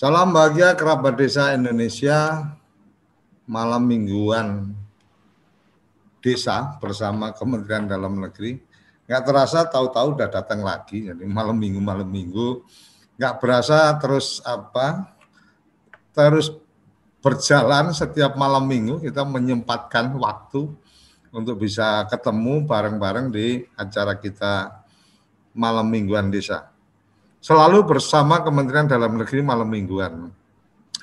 Salam bahagia kerabat desa Indonesia malam mingguan desa bersama Kementerian Dalam Negeri. Nggak terasa tahu-tahu udah datang lagi, jadi malam minggu malam minggu nggak berasa terus apa terus berjalan setiap malam minggu kita menyempatkan waktu untuk bisa ketemu bareng-bareng di acara kita malam mingguan desa. Selalu bersama Kementerian Dalam Negeri malam mingguan.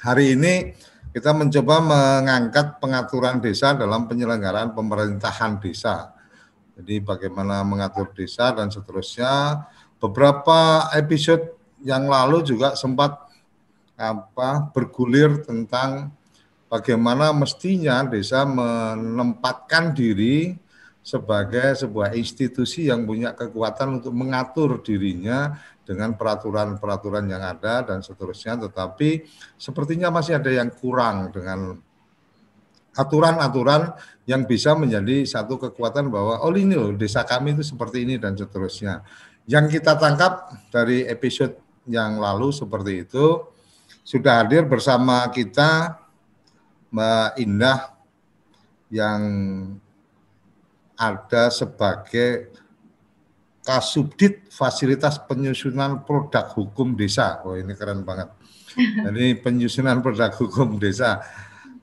Hari ini kita mencoba mengangkat pengaturan desa dalam penyelenggaraan pemerintahan desa. Jadi bagaimana mengatur desa dan seterusnya. Beberapa episode yang lalu juga sempat apa bergulir tentang bagaimana mestinya desa menempatkan diri sebagai sebuah institusi yang punya kekuatan untuk mengatur dirinya dengan peraturan-peraturan yang ada dan seterusnya tetapi sepertinya masih ada yang kurang dengan aturan-aturan yang bisa menjadi satu kekuatan bahwa oh ini loh desa kami itu seperti ini dan seterusnya. Yang kita tangkap dari episode yang lalu seperti itu sudah hadir bersama kita Mbak Indah yang ada sebagai Kasubdit Fasilitas Penyusunan Produk Hukum Desa. Oh ini keren banget. Jadi penyusunan produk hukum desa.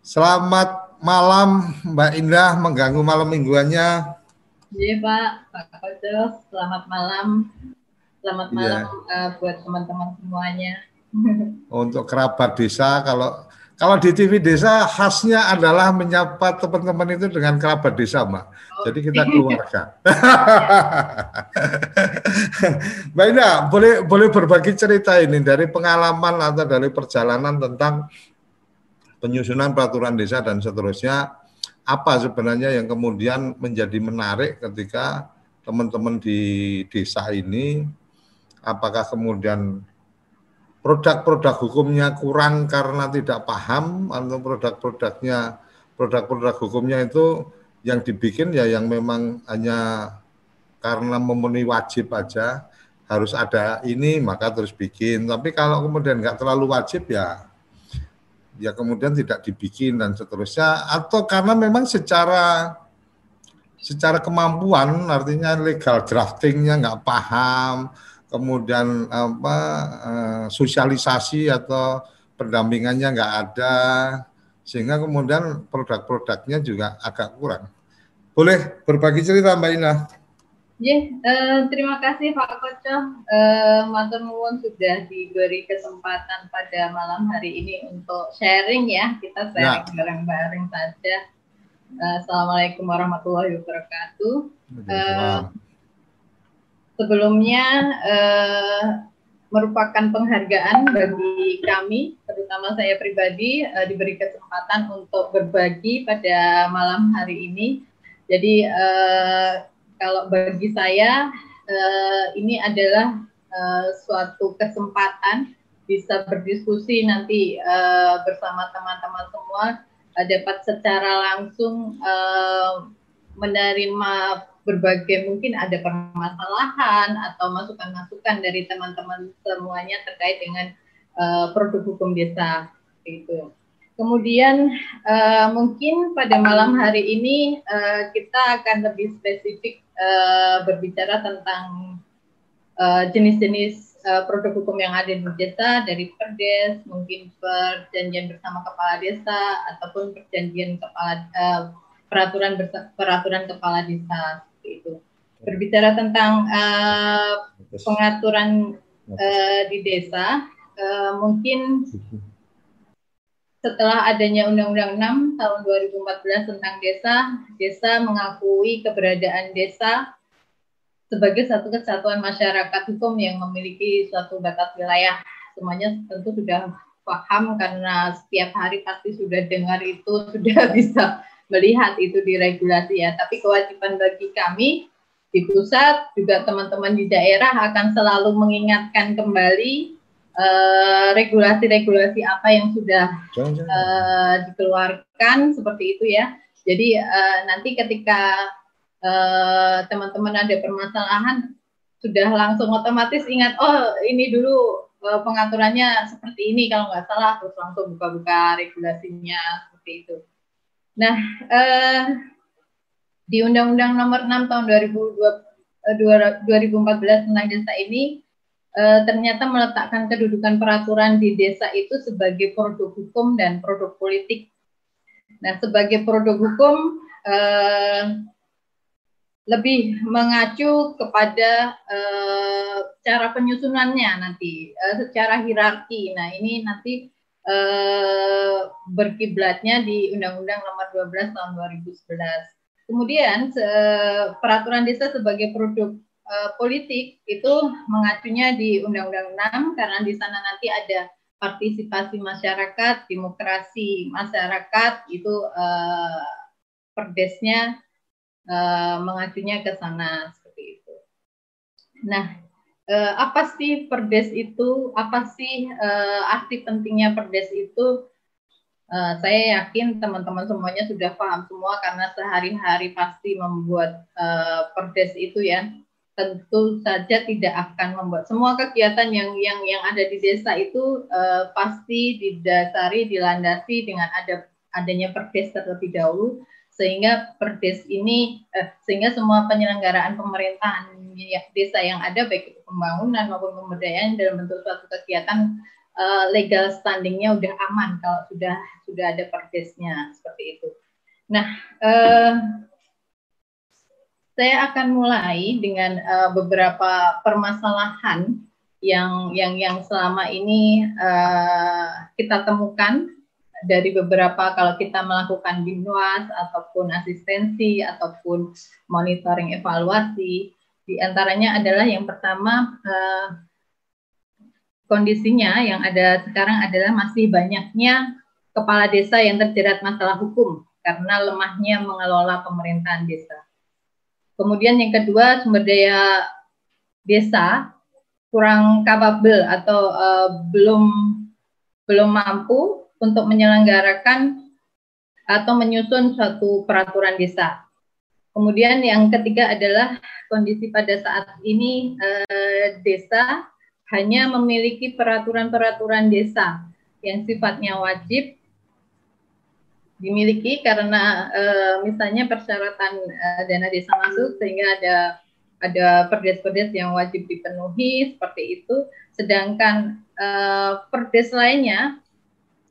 Selamat malam Mbak Indah mengganggu malam mingguannya. Iya Pak, Pak Kojo, selamat malam. Selamat iya. malam uh, buat teman-teman semuanya. Untuk kerabat desa kalau kalau di TV desa khasnya adalah menyapa teman-teman itu dengan kerabat desa, Mbak. Jadi kita keluarga. Mbak Ina, boleh boleh berbagi cerita ini dari pengalaman atau dari perjalanan tentang penyusunan peraturan desa dan seterusnya. Apa sebenarnya yang kemudian menjadi menarik ketika teman-teman di desa ini, apakah kemudian produk-produk hukumnya kurang karena tidak paham atau produk-produknya produk-produk hukumnya itu yang dibikin ya yang memang hanya karena memenuhi wajib aja harus ada ini maka terus bikin. Tapi kalau kemudian nggak terlalu wajib ya ya kemudian tidak dibikin dan seterusnya. Atau karena memang secara secara kemampuan artinya legal draftingnya nggak paham kemudian apa uh, sosialisasi atau pendampingannya nggak ada sehingga kemudian produk-produknya juga agak kurang. Boleh berbagi cerita Mbak Ina? Ya, uh, terima kasih Pak Koco. Uh, Matur nuwun sudah diberi kesempatan pada malam hari ini untuk sharing ya. Kita sharing ya. bareng-bareng saja. Uh, Assalamualaikum warahmatullahi wabarakatuh. Uh, sebelumnya eh, merupakan penghargaan bagi kami, terutama saya pribadi, eh, diberi kesempatan untuk berbagi pada malam hari ini. Jadi eh, kalau bagi saya eh, ini adalah eh, suatu kesempatan bisa berdiskusi nanti eh, bersama teman-teman semua eh, dapat secara langsung eh, menerima berbagai mungkin ada permasalahan atau masukan-masukan dari teman-teman semuanya terkait dengan uh, produk hukum desa itu. Kemudian uh, mungkin pada malam hari ini uh, kita akan lebih spesifik uh, berbicara tentang jenis-jenis uh, produk hukum yang ada di desa dari perdes, mungkin perjanjian bersama kepala desa ataupun perjanjian kepala uh, peraturan peraturan kepala desa itu. Berbicara tentang uh, pengaturan uh, di desa, uh, mungkin setelah adanya Undang-Undang 6 tahun 2014 tentang desa, desa mengakui keberadaan desa sebagai satu kesatuan masyarakat hukum yang memiliki suatu batas wilayah. Semuanya tentu sudah paham karena setiap hari pasti sudah dengar itu, sudah bisa melihat itu di regulasi ya. Tapi kewajiban bagi kami di pusat juga teman-teman di daerah akan selalu mengingatkan kembali eh, regulasi-regulasi uh, apa yang sudah uh, dikeluarkan seperti itu ya. Jadi uh, nanti ketika teman-teman uh, ada permasalahan sudah langsung otomatis ingat oh ini dulu uh, pengaturannya seperti ini kalau nggak salah terus langsung buka-buka regulasinya seperti itu. Nah, uh, di Undang-Undang Nomor 6 Tahun 2014 tentang desa ini uh, ternyata meletakkan kedudukan peraturan di desa itu sebagai produk hukum dan produk politik. Nah, sebagai produk hukum uh, lebih mengacu kepada uh, cara penyusunannya nanti uh, secara hierarki. Nah, ini nanti uh, berkiblatnya di Undang-Undang Nomor 12 Tahun 2011. Kemudian uh, peraturan desa sebagai produk uh, politik itu mengacunya di Undang-Undang 6 karena di sana nanti ada partisipasi masyarakat, demokrasi masyarakat itu perdesnya mengacunya ke sana seperti itu. Nah, uh, apa sih perdes itu? Apa sih uh, arti pentingnya perdes itu? Uh, saya yakin teman-teman semuanya sudah paham semua karena sehari-hari pasti membuat uh, perdes itu ya. Tentu saja tidak akan membuat semua kegiatan yang yang yang ada di desa itu uh, pasti didasari dilandasi dengan ada adanya perdes terlebih dahulu sehingga perdes ini eh, sehingga semua penyelenggaraan pemerintahan ya, desa yang ada baik itu pembangunan maupun pemberdayaan dalam bentuk suatu kegiatan eh, legal standingnya udah aman kalau sudah sudah ada perdesnya seperti itu. Nah, eh, saya akan mulai dengan eh, beberapa permasalahan yang yang yang selama ini uh, kita temukan dari beberapa kalau kita melakukan binwas ataupun asistensi ataupun monitoring evaluasi di antaranya adalah yang pertama eh, kondisinya yang ada sekarang adalah masih banyaknya kepala desa yang terjerat masalah hukum karena lemahnya mengelola pemerintahan desa. Kemudian yang kedua sumber daya desa kurang kapabel atau uh, belum belum mampu untuk menyelenggarakan atau menyusun suatu peraturan desa. Kemudian yang ketiga adalah kondisi pada saat ini eh, desa hanya memiliki peraturan-peraturan desa yang sifatnya wajib dimiliki karena eh, misalnya persyaratan eh, dana desa masuk sehingga ada ada perdes-perdes yang wajib dipenuhi seperti itu sedangkan eh, perdes lainnya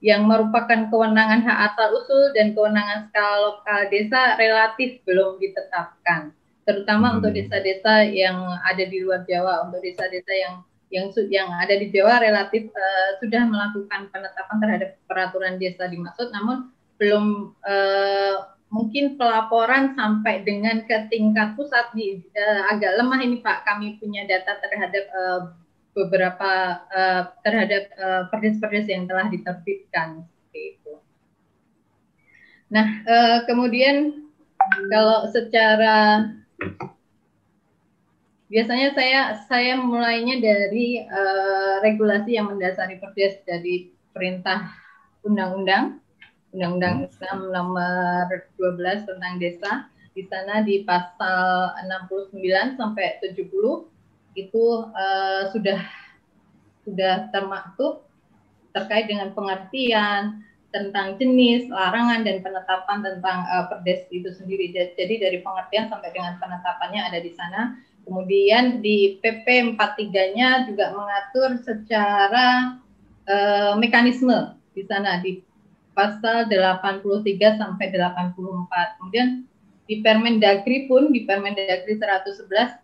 yang merupakan kewenangan hak asal usul dan kewenangan skala lokal desa relatif belum ditetapkan, terutama hmm. untuk desa-desa yang ada di luar Jawa, untuk desa-desa yang yang yang ada di Jawa relatif uh, sudah melakukan penetapan terhadap peraturan desa dimaksud, namun belum uh, mungkin pelaporan sampai dengan ke tingkat pusat di uh, agak lemah ini Pak. Kami punya data terhadap uh, beberapa uh, terhadap uh, perdes-perdes yang telah diterbitkan seperti itu. Nah, uh, kemudian kalau secara biasanya saya saya mulainya dari uh, regulasi yang mendasari perdes dari perintah undang-undang Undang-Undang Islam nomor 12 tentang desa di sana di pasal 69 sampai 70 itu uh, sudah sudah termaktub terkait dengan pengertian tentang jenis, larangan dan penetapan tentang uh, perdes itu sendiri. Jadi dari pengertian sampai dengan penetapannya ada di sana. Kemudian di PP 43-nya juga mengatur secara uh, mekanisme di sana di pasal 83 sampai 84. Kemudian di Permendagri pun di Permendagri 111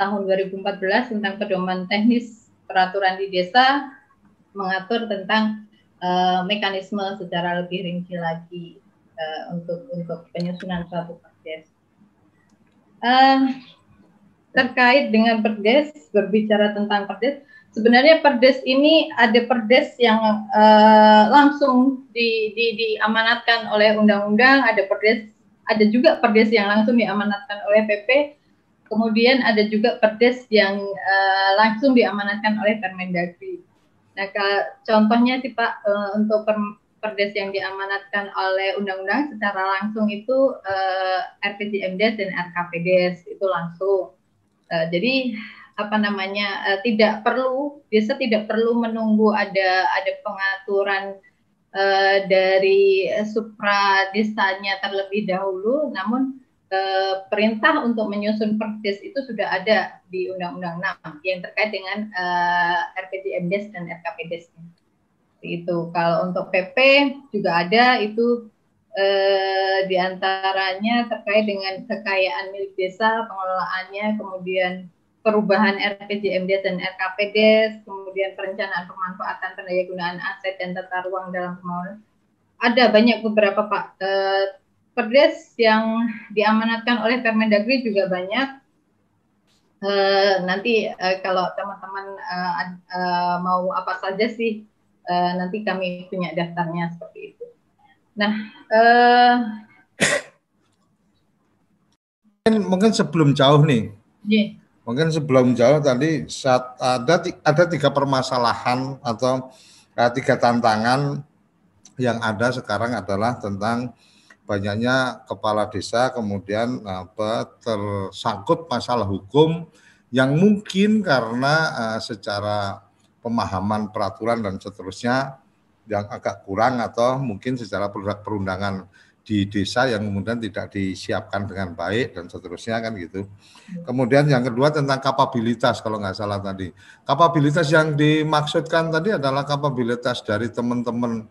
tahun 2014 tentang pedoman teknis peraturan di desa mengatur tentang uh, mekanisme secara lebih rinci lagi uh, untuk untuk penyusunan suatu perdes. Uh, terkait dengan perdes, berbicara tentang perdes, sebenarnya perdes ini ada perdes yang uh, langsung di, di, diamanatkan oleh undang-undang, ada perdes, ada juga perdes yang langsung diamanatkan oleh PP, Kemudian ada juga perdes yang uh, langsung diamanatkan oleh Permendagri. Nah, contohnya sih Pak uh, untuk per, perdes yang diamanatkan oleh undang-undang secara langsung itu uh, RPJMDes dan RKPDes itu langsung. Uh, jadi apa namanya uh, tidak perlu desa tidak perlu menunggu ada ada pengaturan uh, dari supra desanya terlebih dahulu namun uh, perintah untuk menyusun perdes itu sudah ada di Undang-Undang 6 yang terkait dengan uh, RPJMDes dan RKPDes itu kalau untuk PP juga ada itu eh, di antaranya terkait dengan kekayaan milik desa pengelolaannya kemudian perubahan RPJMD dan RKPD, kemudian perencanaan pemanfaatan pendaya gunaan aset dan tata ruang dalam pembangunan. Ada banyak beberapa Pak eh, perdes yang diamanatkan oleh Permendagri juga banyak. Eh, nanti eh, kalau teman-teman eh, eh, mau apa saja sih, eh, nanti kami punya daftarnya seperti itu. Nah, eh, mungkin sebelum jauh nih. Yeah Mungkin sebelum jauh tadi saat ada ada tiga permasalahan atau uh, tiga tantangan yang ada sekarang adalah tentang banyaknya kepala desa kemudian apa tersangkut masalah hukum yang mungkin karena uh, secara pemahaman peraturan dan seterusnya yang agak kurang atau mungkin secara perundangan di desa yang kemudian tidak disiapkan dengan baik dan seterusnya kan gitu. Kemudian yang kedua tentang kapabilitas kalau nggak salah tadi. Kapabilitas yang dimaksudkan tadi adalah kapabilitas dari teman-teman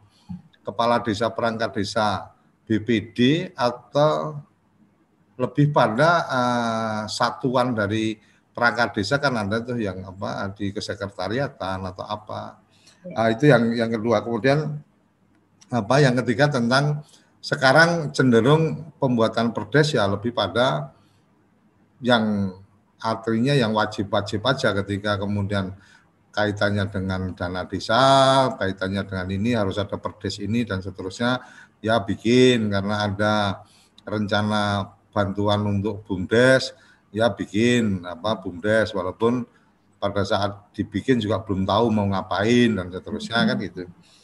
kepala desa perangkat desa BPD atau lebih pada uh, satuan dari perangkat desa kan ada tuh yang apa di kesekretariatan atau apa. Uh, itu yang yang kedua. Kemudian apa yang ketiga tentang sekarang cenderung pembuatan perdes ya lebih pada yang artinya yang wajib-wajib aja ketika kemudian kaitannya dengan dana desa, kaitannya dengan ini harus ada perdes ini dan seterusnya ya bikin. Karena ada rencana bantuan untuk bumdes ya bikin apa bumdes. Walaupun pada saat dibikin juga belum tahu mau ngapain dan seterusnya kan gitu.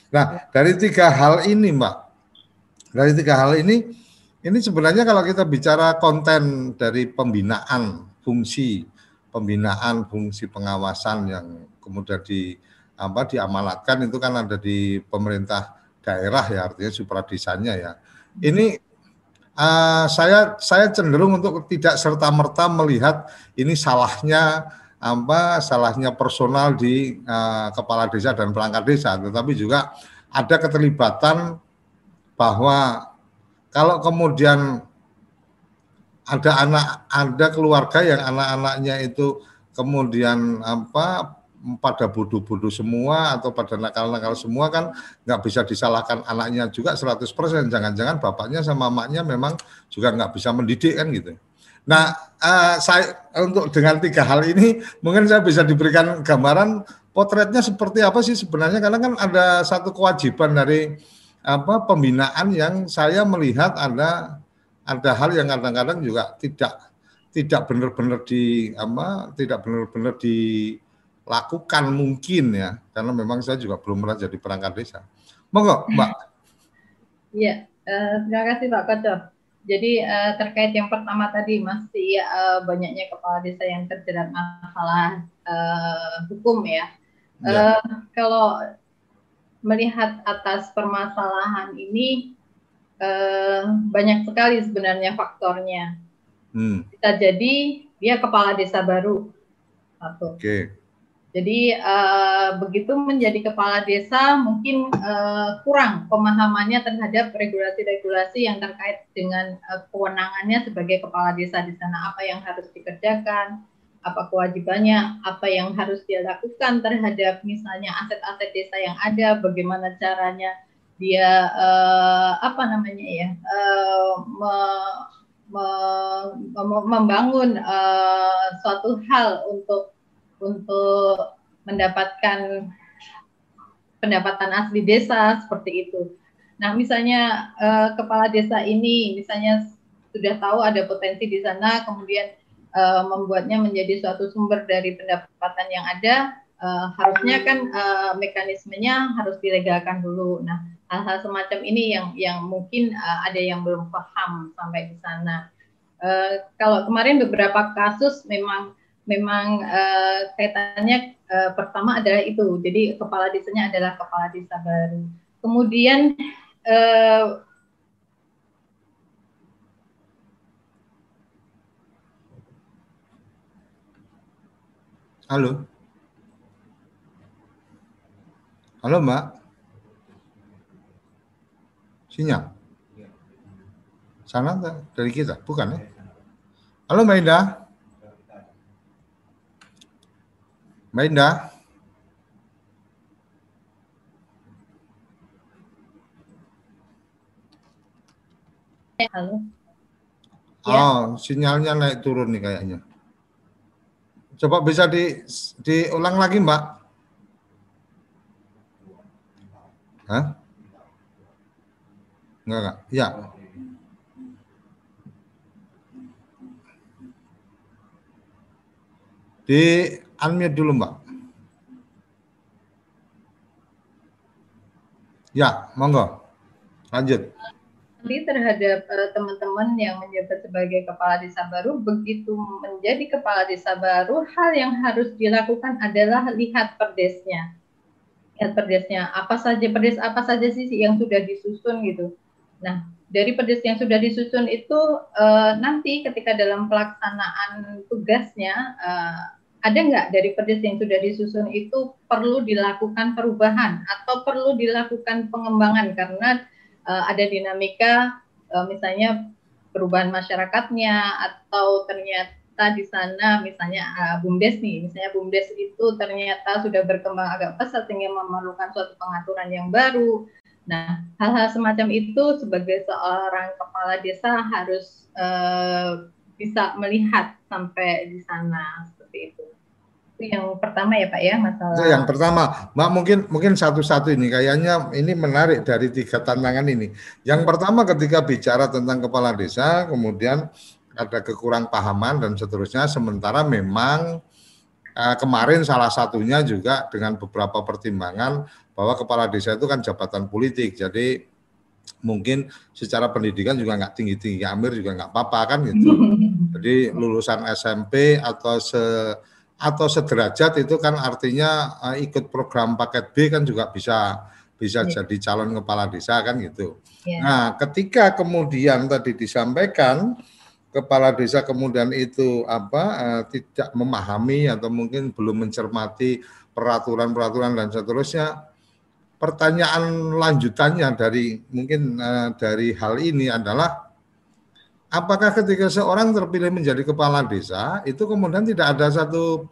Nah dari tiga hal ini mbak. Dari tiga hal ini, ini sebenarnya kalau kita bicara konten dari pembinaan fungsi pembinaan fungsi pengawasan yang kemudian di apa diamanatkan itu kan ada di pemerintah daerah ya artinya supradisanya ya. Ini uh, saya saya cenderung untuk tidak serta merta melihat ini salahnya apa salahnya personal di uh, kepala desa dan perangkat desa, tetapi juga ada keterlibatan bahwa kalau kemudian ada anak ada keluarga yang anak-anaknya itu kemudian apa pada bodoh-bodoh semua atau pada nakal-nakal semua kan nggak bisa disalahkan anaknya juga 100% jangan-jangan bapaknya sama mamanya memang juga nggak bisa mendidik kan gitu. Nah, uh, saya untuk dengan tiga hal ini mungkin saya bisa diberikan gambaran potretnya seperti apa sih sebenarnya karena kan ada satu kewajiban dari apa pembinaan yang saya melihat ada ada hal yang kadang-kadang juga tidak tidak benar-benar di apa tidak benar-benar dilakukan mungkin ya karena memang saya juga belum pernah jadi perangkat desa. Monggo, Mbak. Iya, uh, terima kasih Pak Kotor. Jadi uh, terkait yang pertama tadi masih uh, banyaknya kepala desa yang terjerat masalah uh, hukum ya. ya. Uh, kalau melihat atas permasalahan ini eh, banyak sekali sebenarnya faktornya. Hmm. Bisa jadi dia kepala desa baru satu. Oke. Okay. Jadi uh, begitu menjadi kepala desa mungkin uh, kurang pemahamannya terhadap regulasi-regulasi yang terkait dengan uh, kewenangannya sebagai kepala desa di sana. Apa yang harus dikerjakan, apa kewajibannya, apa yang harus dia lakukan terhadap misalnya aset-aset desa yang ada, bagaimana caranya dia uh, apa namanya ya uh, me, me, me, membangun uh, suatu hal untuk untuk mendapatkan pendapatan asli desa seperti itu. Nah, misalnya uh, kepala desa ini misalnya sudah tahu ada potensi di sana, kemudian uh, membuatnya menjadi suatu sumber dari pendapatan yang ada, uh, harusnya kan uh, mekanismenya harus dilegalkan dulu. Nah, hal-hal semacam ini yang yang mungkin uh, ada yang belum paham sampai di sana. Uh, kalau kemarin beberapa kasus memang memang uh, kaitannya uh, pertama adalah itu. Jadi kepala desanya adalah kepala desa baru. Kemudian uh, Halo. Halo Mbak. Sinyal. Sana dari kita, bukan ya? Halo Mbak Indah. Mbak Indah. Halo. Oh, sinyalnya naik turun nih kayaknya. Coba bisa di diulang lagi, Mbak. Hah? Enggak, enggak. Ya. Di unmute dulu, Mbak. Ya, monggo. Lanjut nanti terhadap uh, teman-teman yang menjabat sebagai kepala desa baru, begitu menjadi kepala desa baru, hal yang harus dilakukan adalah lihat perdesnya. Lihat perdesnya, apa saja perdes apa saja sih yang sudah disusun gitu. Nah, dari perdes yang sudah disusun itu uh, nanti ketika dalam pelaksanaan tugasnya uh, ada nggak dari perdes yang sudah disusun itu perlu dilakukan perubahan atau perlu dilakukan pengembangan? Karena uh, ada dinamika uh, misalnya perubahan masyarakatnya atau ternyata di sana misalnya uh, bumdes nih misalnya bumdes itu ternyata sudah berkembang agak pesat sehingga memerlukan suatu pengaturan yang baru. Nah hal-hal semacam itu sebagai seorang kepala desa harus uh, bisa melihat sampai di sana seperti itu yang pertama ya Pak ya masalah. Itu yang pertama, Mbak mungkin mungkin satu-satu ini kayaknya ini menarik dari tiga tantangan ini. Yang pertama ketika bicara tentang kepala desa, kemudian ada kekurang pahaman dan seterusnya. Sementara memang eh, kemarin salah satunya juga dengan beberapa pertimbangan bahwa kepala desa itu kan jabatan politik, jadi mungkin secara pendidikan juga nggak tinggi-tinggi Amir juga nggak apa-apa kan gitu. Jadi lulusan SMP atau se atau sederajat itu kan artinya uh, ikut program paket B kan juga bisa bisa yeah. jadi calon kepala desa kan gitu. Yeah. Nah, ketika kemudian tadi disampaikan kepala desa kemudian itu apa uh, tidak memahami atau mungkin belum mencermati peraturan-peraturan dan seterusnya. Pertanyaan lanjutannya dari mungkin uh, dari hal ini adalah apakah ketika seorang terpilih menjadi kepala desa itu kemudian tidak ada satu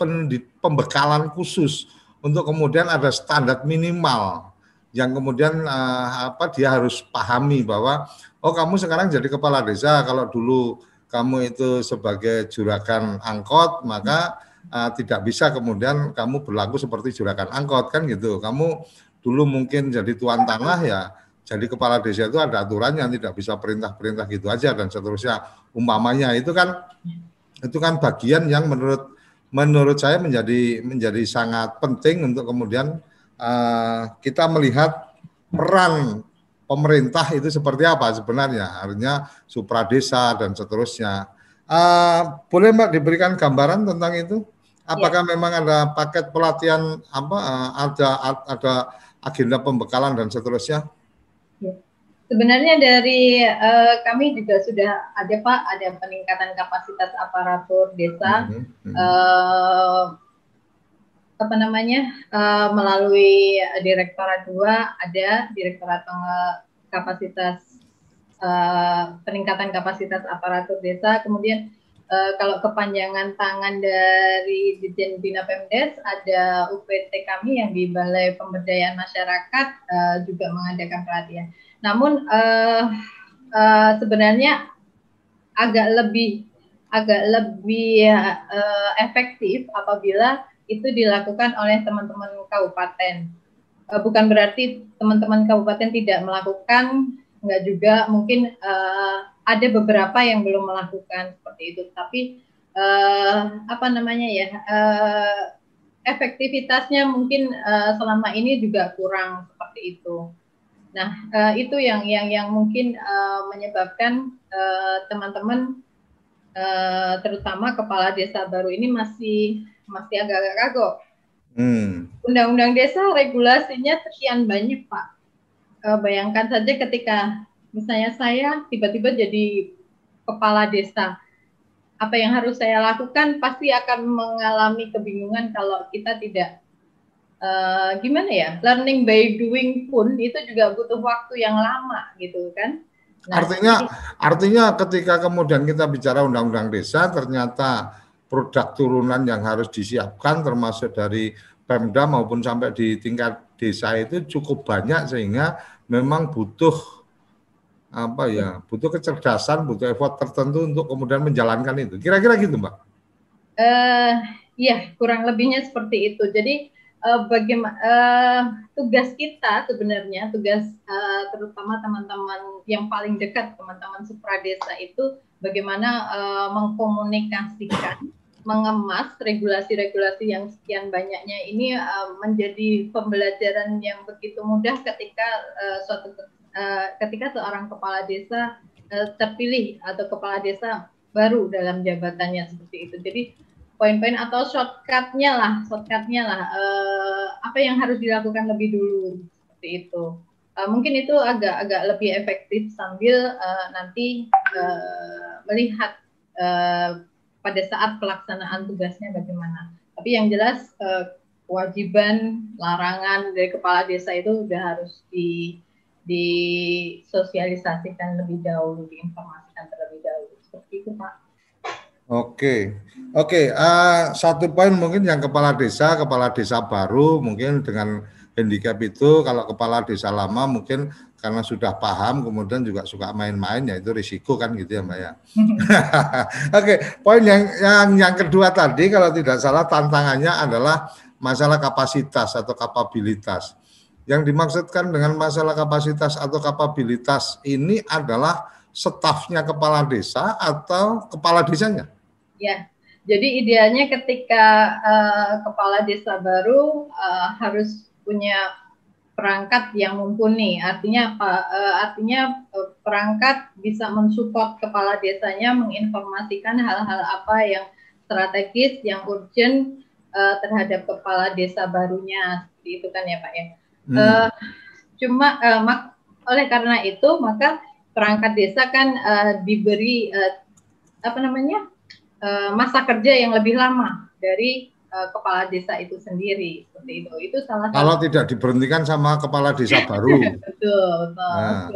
pembekalan khusus untuk kemudian ada standar minimal yang kemudian uh, apa dia harus pahami bahwa oh kamu sekarang jadi kepala desa kalau dulu kamu itu sebagai juragan angkot maka uh, tidak bisa kemudian kamu berlaku seperti juragan angkot kan gitu. Kamu dulu mungkin jadi tuan tanah ya jadi kepala desa itu ada aturannya tidak bisa perintah-perintah gitu aja dan seterusnya. Umpamanya itu kan itu kan bagian yang menurut menurut saya menjadi menjadi sangat penting untuk kemudian uh, kita melihat peran pemerintah itu seperti apa sebenarnya, artinya supradesa dan seterusnya. Uh, boleh Mbak diberikan gambaran tentang itu? Apakah ya. memang ada paket pelatihan apa uh, ada ada agenda pembekalan dan seterusnya? Sebenarnya dari uh, kami juga sudah ada Pak, ada peningkatan kapasitas aparatur desa. Mm -hmm. uh, apa namanya uh, melalui direktorat 2 ada direktorat kapasitas uh, peningkatan kapasitas aparatur desa kemudian uh, kalau kepanjangan tangan dari Dirjen Bina Pemdes ada UPT kami yang di Balai Pemberdayaan Masyarakat uh, juga mengadakan pelatihan namun uh, uh, sebenarnya agak lebih agak lebih uh, efektif apabila itu dilakukan oleh teman-teman kabupaten. Uh, bukan berarti teman-teman kabupaten tidak melakukan, enggak juga mungkin uh, ada beberapa yang belum melakukan seperti itu. Tapi uh, apa namanya ya uh, efektivitasnya mungkin uh, selama ini juga kurang seperti itu. Nah, uh, itu yang yang yang mungkin uh, menyebabkan teman-teman uh, terutama kepala desa baru ini masih masih agak-agak kagok. Hmm. Undang-undang desa regulasinya sekian banyak Pak. Uh, bayangkan saja ketika misalnya saya tiba-tiba jadi kepala desa, apa yang harus saya lakukan pasti akan mengalami kebingungan kalau kita tidak uh, gimana ya? Learning by doing pun itu juga butuh waktu yang lama gitu kan? Nah, artinya artinya ketika kemudian kita bicara undang-undang desa ternyata produk turunan yang harus disiapkan termasuk dari Pemda maupun sampai di tingkat desa itu cukup banyak sehingga memang butuh apa ya butuh kecerdasan butuh effort tertentu untuk kemudian menjalankan itu. Kira-kira gitu mbak? Uh, iya kurang lebihnya seperti itu. Jadi uh, eh, bagaimana uh, eh, tugas kita sebenarnya tugas uh, terutama teman-teman yang paling dekat teman-teman supradesa itu bagaimana uh, mengkomunikasikan mengemas regulasi-regulasi yang sekian banyaknya ini uh, menjadi pembelajaran yang begitu mudah ketika uh, suatu uh, ketika seorang kepala desa uh, terpilih atau kepala desa baru dalam jabatannya seperti itu. Jadi poin-poin atau shortcutnya lah, shortcutnya lah, uh, apa yang harus dilakukan lebih dulu seperti itu. Uh, mungkin itu agak-agak lebih efektif sambil uh, nanti uh, melihat uh, pada saat pelaksanaan tugasnya bagaimana. Tapi yang jelas uh, kewajiban larangan dari kepala desa itu sudah harus di disosialisasikan lebih dahulu, diinformasikan terlebih dahulu. Seperti itu, Pak. Oke, oke. Uh, satu poin mungkin yang kepala desa, kepala desa baru mungkin dengan handicap itu, kalau kepala desa lama mungkin karena sudah paham, kemudian juga suka main-main, ya itu risiko kan gitu ya Mbak ya. oke, poin yang yang yang kedua tadi kalau tidak salah tantangannya adalah masalah kapasitas atau kapabilitas. Yang dimaksudkan dengan masalah kapasitas atau kapabilitas ini adalah stafnya kepala desa atau kepala desanya? Ya, jadi idealnya ketika uh, kepala desa baru uh, harus punya perangkat yang mumpuni. Artinya apa? Uh, artinya uh, perangkat bisa mensupport kepala desanya menginformasikan hal-hal apa yang strategis, yang urgent uh, terhadap kepala desa barunya. Seperti itu kan ya Pak ya. Hmm. Uh, cuma uh, mak oleh karena itu maka perangkat desa kan uh, diberi uh, apa namanya uh, masa kerja yang lebih lama dari uh, kepala desa itu sendiri seperti itu itu salah kalau satu. tidak diberhentikan sama kepala desa baru betul, betul. Nah.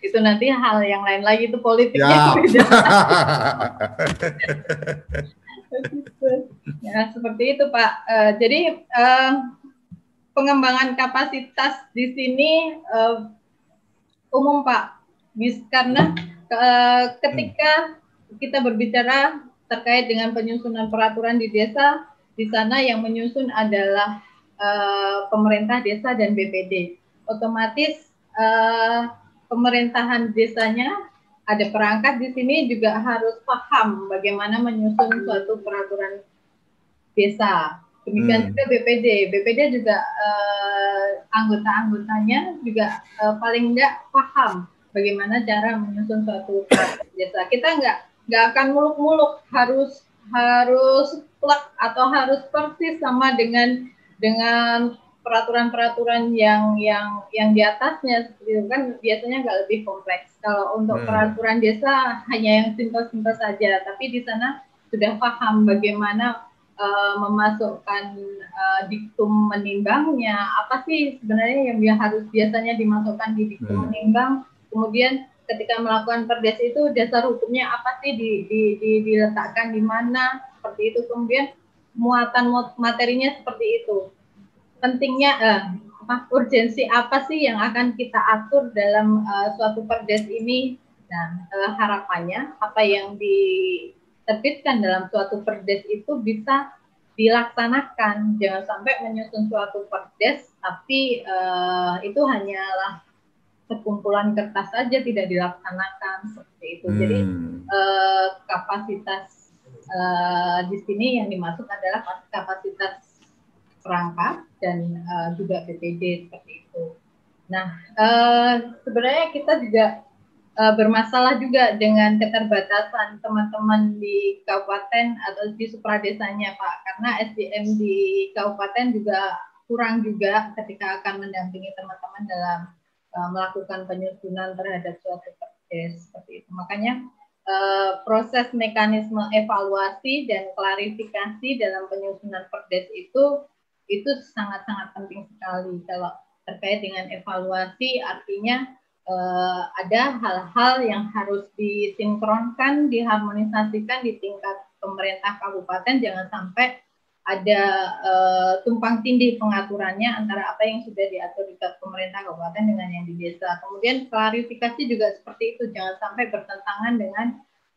itu nanti hal yang lain lagi itu politiknya ya. ya seperti itu pak uh, jadi uh, pengembangan kapasitas di sini uh, umum pak bis karena uh, ketika kita berbicara terkait dengan penyusunan peraturan di desa di sana yang menyusun adalah uh, pemerintah desa dan BPD otomatis uh, pemerintahan desanya ada perangkat di sini juga harus paham bagaimana menyusun suatu peraturan desa. Demikian hmm. juga BPD BPD juga uh, anggota-anggotanya juga uh, paling tidak paham bagaimana cara menyusun suatu jasa. Kita nggak nggak akan muluk-muluk harus harus plek atau harus persis sama dengan dengan peraturan-peraturan yang yang yang di atasnya seperti itu kan biasanya nggak lebih kompleks. Kalau untuk hmm. peraturan desa hanya yang simpel-simpel saja, tapi di sana sudah paham bagaimana uh, memasukkan uh, diktum menimbangnya. Apa sih sebenarnya yang harus biasanya dimasukkan di diktum hmm. menimbang? Kemudian ketika melakukan perdes itu dasar hukumnya apa sih? Di, di, di, diletakkan di mana? Seperti itu. Kemudian muatan materinya seperti itu. Pentingnya eh, apa urgensi apa sih yang akan kita atur dalam uh, suatu perdes ini? Dan uh, harapannya apa yang diterbitkan dalam suatu perdes itu bisa dilaksanakan. Jangan sampai menyusun suatu perdes tapi uh, itu hanyalah sekumpulan kertas saja tidak dilaksanakan seperti itu. Hmm. Jadi eh, kapasitas eh, di sini yang dimaksud adalah kapasitas perangkat dan eh, juga BPD seperti itu. Nah, eh, sebenarnya kita juga uh, bermasalah juga dengan keterbatasan teman-teman di kabupaten atau di supradesanya Pak karena SDM di kabupaten juga kurang juga ketika akan mendampingi teman-teman dalam melakukan penyusunan terhadap suatu perdes seperti itu. Makanya uh, proses mekanisme evaluasi dan klarifikasi dalam penyusunan perdes itu itu sangat-sangat penting sekali. Kalau terkait dengan evaluasi artinya uh, ada hal-hal yang harus disinkronkan, diharmonisasikan di tingkat pemerintah kabupaten, jangan sampai ada uh, tumpang tindih pengaturannya antara apa yang sudah diatur di pemerintah kabupaten dengan yang di desa. Kemudian klarifikasi juga seperti itu, jangan sampai bertentangan dengan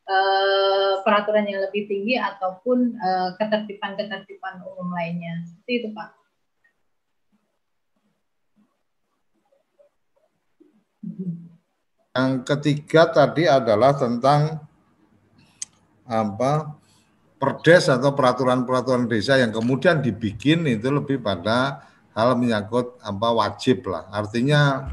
uh, peraturan yang lebih tinggi ataupun ketertiban-ketertiban umum lainnya. Seperti itu, Pak. Yang ketiga tadi adalah tentang apa perdes atau peraturan-peraturan desa yang kemudian dibikin itu lebih pada hal menyangkut apa wajib lah. Artinya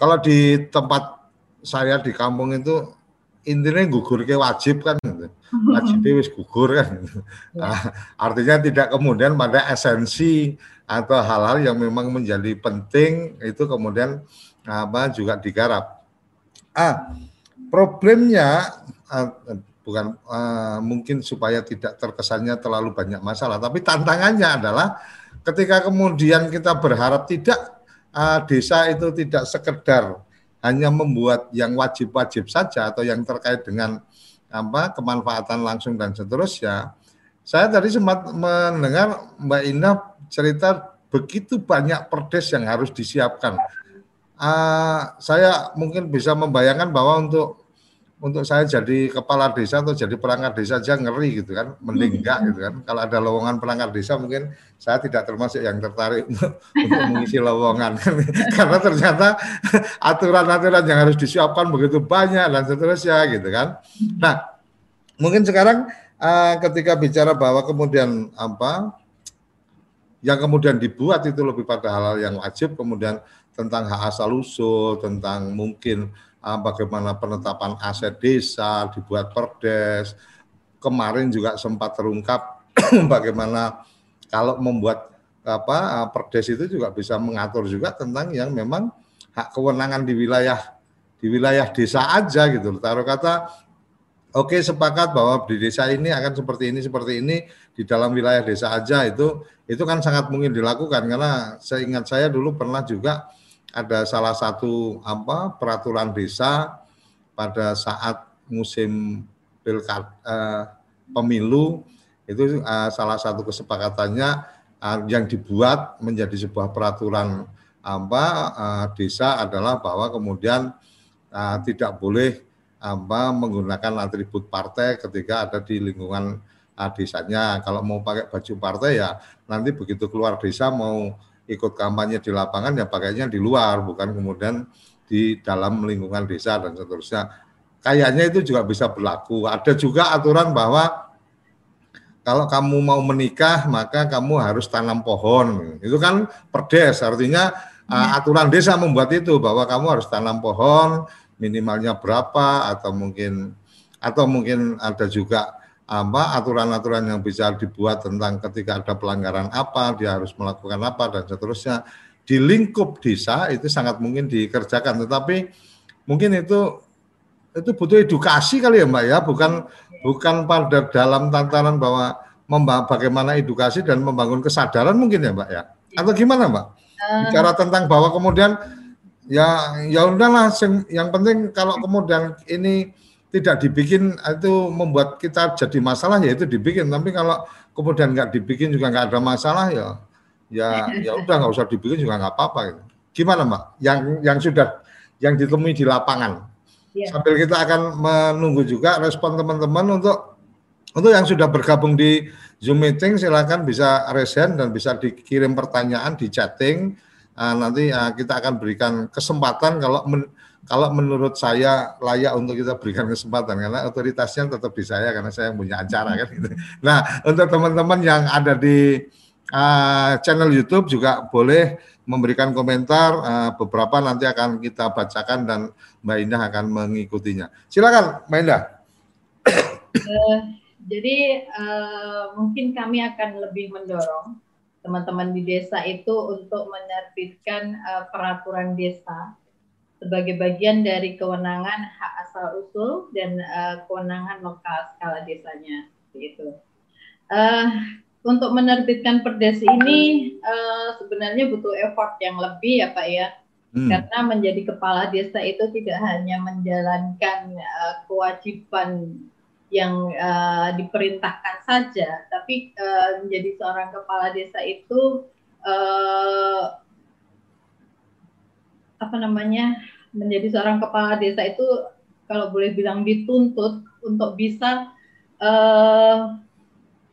kalau di tempat saya di kampung itu intinya gugur ke wajib kan gitu. wajib wis gugur kan gitu. nah, artinya tidak kemudian pada esensi atau hal-hal yang memang menjadi penting itu kemudian apa juga digarap Ah, problemnya bukan uh, mungkin supaya tidak terkesannya terlalu banyak masalah, tapi tantangannya adalah ketika kemudian kita berharap tidak uh, desa itu tidak sekedar hanya membuat yang wajib-wajib saja atau yang terkait dengan apa kemanfaatan langsung dan seterusnya. Saya tadi sempat mendengar Mbak Indah cerita begitu banyak perdes yang harus disiapkan uh, saya mungkin bisa membayangkan bahwa untuk untuk saya jadi kepala desa atau jadi perangkat desa aja ngeri gitu kan, mending enggak gitu kan. Kalau ada lowongan perangkat desa mungkin saya tidak termasuk yang tertarik untuk, untuk mengisi lowongan karena ternyata aturan-aturan yang harus disiapkan begitu banyak dan seterusnya gitu kan. Nah, mungkin sekarang uh, ketika bicara bahwa kemudian apa yang kemudian dibuat itu lebih pada hal-hal yang wajib kemudian tentang hak asal usul, tentang mungkin bagaimana penetapan aset desa, dibuat perdes. Kemarin juga sempat terungkap bagaimana kalau membuat apa uh, perdes itu juga bisa mengatur juga tentang yang memang hak kewenangan di wilayah di wilayah desa aja gitu. Taruh kata oke sepakat bahwa di desa ini akan seperti ini seperti ini di dalam wilayah desa aja itu itu kan sangat mungkin dilakukan karena saya ingat saya dulu pernah juga ada salah satu apa peraturan desa pada saat musim pilkada eh, pemilu itu eh, salah satu kesepakatannya eh, yang dibuat menjadi sebuah peraturan apa eh, desa adalah bahwa kemudian eh, tidak boleh apa menggunakan atribut partai ketika ada di lingkungan eh, desanya. Kalau mau pakai baju partai ya nanti begitu keluar desa mau ikut kampanye di lapangan ya pakainya di luar bukan kemudian di dalam lingkungan desa dan seterusnya. Kayaknya itu juga bisa berlaku. Ada juga aturan bahwa kalau kamu mau menikah maka kamu harus tanam pohon. Itu kan perdes artinya ya. aturan desa membuat itu bahwa kamu harus tanam pohon minimalnya berapa atau mungkin atau mungkin ada juga apa aturan-aturan yang bisa dibuat tentang ketika ada pelanggaran apa dia harus melakukan apa dan seterusnya. Di lingkup desa itu sangat mungkin dikerjakan tetapi mungkin itu itu butuh edukasi kali ya mbak ya. Bukan bukan pada dalam tantangan bahwa bagaimana edukasi dan membangun kesadaran mungkin ya mbak ya. Atau gimana mbak? Eh. bicara tentang bahwa kemudian ya ya udahlah yang penting kalau kemudian ini tidak dibikin itu membuat kita jadi masalah ya itu dibikin tapi kalau kemudian nggak dibikin juga nggak ada masalah ya ya ya udah nggak usah dibikin juga nggak apa-apa gitu. gimana mbak yang yang sudah yang ditemui di lapangan ya. sambil kita akan menunggu juga respon teman-teman untuk untuk yang sudah bergabung di Zoom meeting silakan bisa resen dan bisa dikirim pertanyaan di chatting uh, nanti uh, kita akan berikan kesempatan kalau men, kalau menurut saya layak untuk kita berikan kesempatan karena otoritasnya tetap di saya karena saya yang punya acara kan gitu. Nah, untuk teman-teman yang ada di uh, channel YouTube juga boleh memberikan komentar uh, beberapa nanti akan kita bacakan dan Mbak Indah akan mengikutinya. Silakan Mbak Indah. uh, jadi uh, mungkin kami akan lebih mendorong teman-teman di desa itu untuk menerbitkan uh, peraturan desa sebagai bagian dari kewenangan hak asal usul dan uh, kewenangan lokal skala desanya itu. Uh, untuk menerbitkan perdes ini uh, sebenarnya butuh effort yang lebih ya Pak ya. Hmm. Karena menjadi kepala desa itu tidak hanya menjalankan uh, kewajiban yang uh, diperintahkan saja, tapi uh, menjadi seorang kepala desa itu uh, apa namanya menjadi seorang kepala desa itu kalau boleh bilang dituntut untuk bisa uh,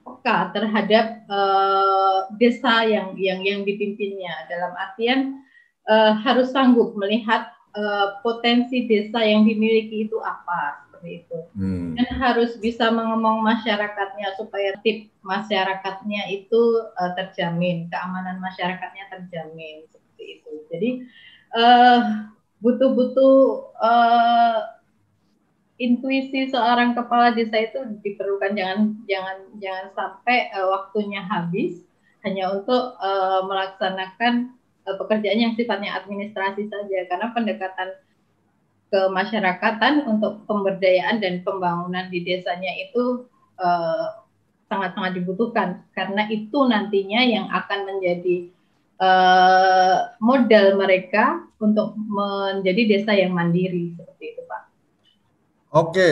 peka terhadap uh, desa yang yang yang dipimpinnya dalam artian uh, harus sanggup melihat uh, potensi desa yang dimiliki itu apa seperti itu. Hmm. Dan harus bisa mengomong masyarakatnya supaya tip masyarakatnya itu uh, terjamin, keamanan masyarakatnya terjamin seperti itu. Jadi butuh-butuh uh, intuisi seorang kepala desa itu diperlukan. Jangan jangan jangan sampai uh, waktunya habis hanya untuk uh, melaksanakan uh, pekerjaan yang sifatnya administrasi saja. Karena pendekatan kemasyarakatan untuk pemberdayaan dan pembangunan di desanya itu sangat-sangat uh, dibutuhkan. Karena itu nantinya yang akan menjadi uh, modal mereka untuk menjadi desa yang mandiri seperti itu Pak. Oke,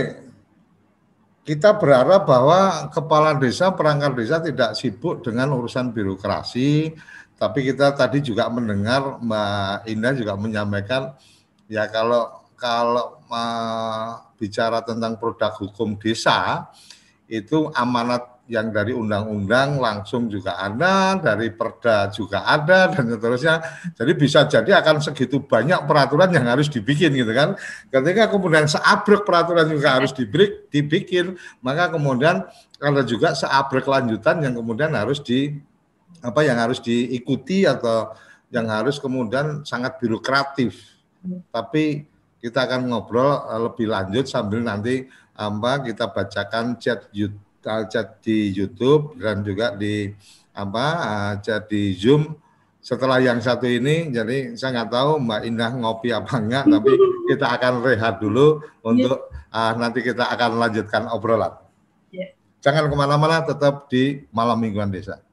kita berharap bahwa kepala desa, perangkat desa tidak sibuk dengan urusan birokrasi, tapi kita tadi juga mendengar Mbak Indah juga menyampaikan ya kalau kalau uh, bicara tentang produk hukum desa itu amanat yang dari undang-undang langsung juga ada, dari perda juga ada dan seterusnya. Jadi bisa jadi akan segitu banyak peraturan yang harus dibikin gitu kan. Ketika kemudian seabrek peraturan juga harus diberi, dibikin, maka kemudian ada juga seabrek lanjutan yang kemudian harus di apa yang harus diikuti atau yang harus kemudian sangat birokratif. Tapi kita akan ngobrol eh, lebih lanjut sambil nanti apa kita bacakan chat YouTube chat di YouTube dan juga di apa chat di Zoom setelah yang satu ini jadi saya nggak tahu Mbak Indah ngopi apa enggak tapi kita akan rehat dulu untuk uh, nanti kita akan lanjutkan obrolan. Yeah. Jangan ke mana-mana tetap di malam mingguan desa.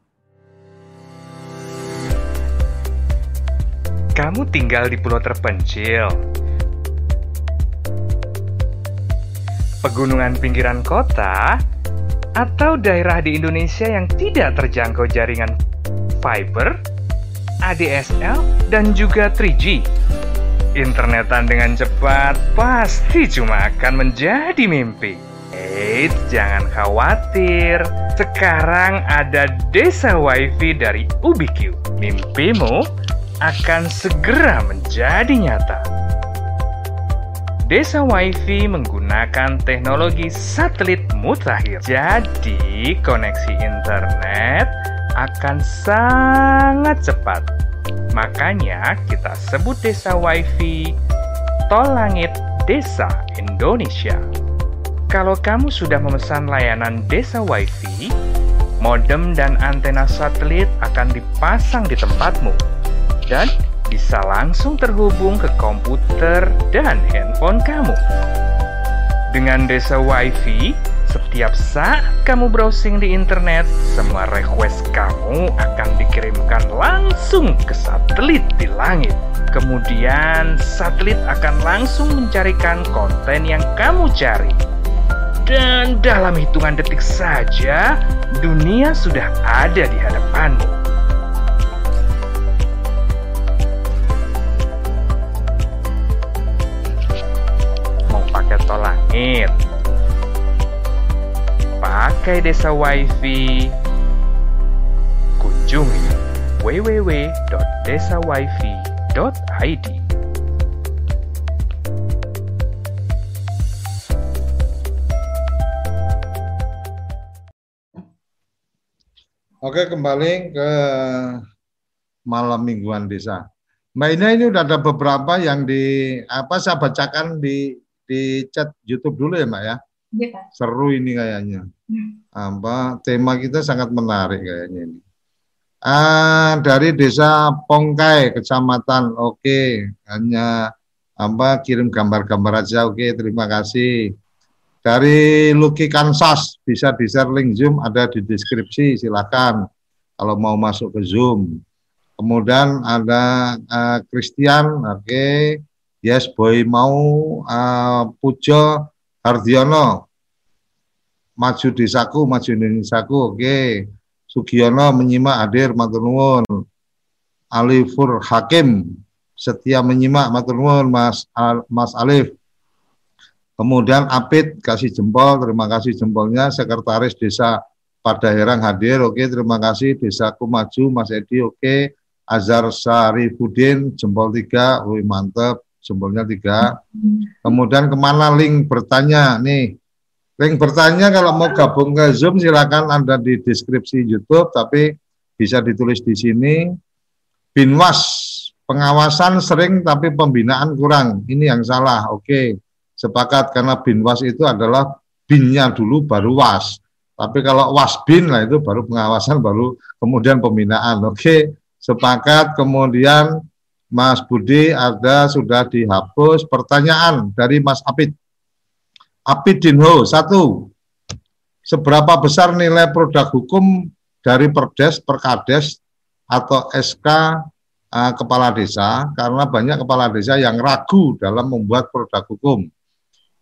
Kamu tinggal di pulau terpencil. Pegunungan pinggiran kota atau daerah di Indonesia yang tidak terjangkau jaringan fiber, ADSL, dan juga 3G. Internetan dengan cepat pasti cuma akan menjadi mimpi. Eits, jangan khawatir. Sekarang ada desa wifi dari Ubiq. Mimpimu akan segera menjadi nyata. Desa WiFi menggunakan teknologi satelit mutakhir. Jadi, koneksi internet akan sangat cepat. Makanya kita sebut desa WiFi Tol Langit Desa Indonesia. Kalau kamu sudah memesan layanan desa WiFi, modem dan antena satelit akan dipasang di tempatmu. Dan bisa langsung terhubung ke komputer dan handphone kamu. Dengan Desa WiFi, setiap saat kamu browsing di internet, semua request kamu akan dikirimkan langsung ke satelit di langit. Kemudian, satelit akan langsung mencarikan konten yang kamu cari. Dan dalam hitungan detik saja, dunia sudah ada di hadapanmu. Langit. Pakai desa wifi. Kunjungi www.desawifi.id. Oke, kembali ke malam mingguan desa. Mbak Ina ini udah ada beberapa yang di apa saya bacakan di di chat YouTube dulu ya, Mbak ya. Iya, Seru ini kayaknya. Hmm. Apa tema kita sangat menarik kayaknya ini. Ah, dari desa Pongkai, kecamatan. Oke, hanya apa kirim gambar-gambar aja. Oke, terima kasih. Dari Lucky Kansas bisa di share link Zoom ada di deskripsi silakan kalau mau masuk ke Zoom. Kemudian ada uh, Christian, oke, okay. Yes boy mau uh, Pujo Hardiono, maju desaku, maju Indonesiaku, oke. Okay. Sugiono menyimak hadir, matur Alifur Hakim setia menyimak, matur Mas Mas Alif. Kemudian Apit kasih jempol, terima kasih jempolnya. Sekretaris Desa pada Herang hadir, oke terima kasih. Desaku maju, Mas Edi oke. Azhar Sarifudin jempol tiga, wih mantep, jempolnya tiga. Kemudian ke mana link bertanya nih? Link bertanya kalau mau gabung ke Zoom silakan ada di deskripsi YouTube, tapi bisa ditulis di sini. Binwas pengawasan sering tapi pembinaan kurang. Ini yang salah, oke sepakat karena binwas itu adalah binnya dulu baru was. Tapi kalau was bin lah itu baru pengawasan baru kemudian pembinaan. Oke, sepakat. Kemudian Mas Budi ada sudah dihapus. Pertanyaan dari Mas Apit. Apit Dinho satu. Seberapa besar nilai produk hukum dari Perdes, Perkades atau SK uh, eh, kepala desa karena banyak kepala desa yang ragu dalam membuat produk hukum.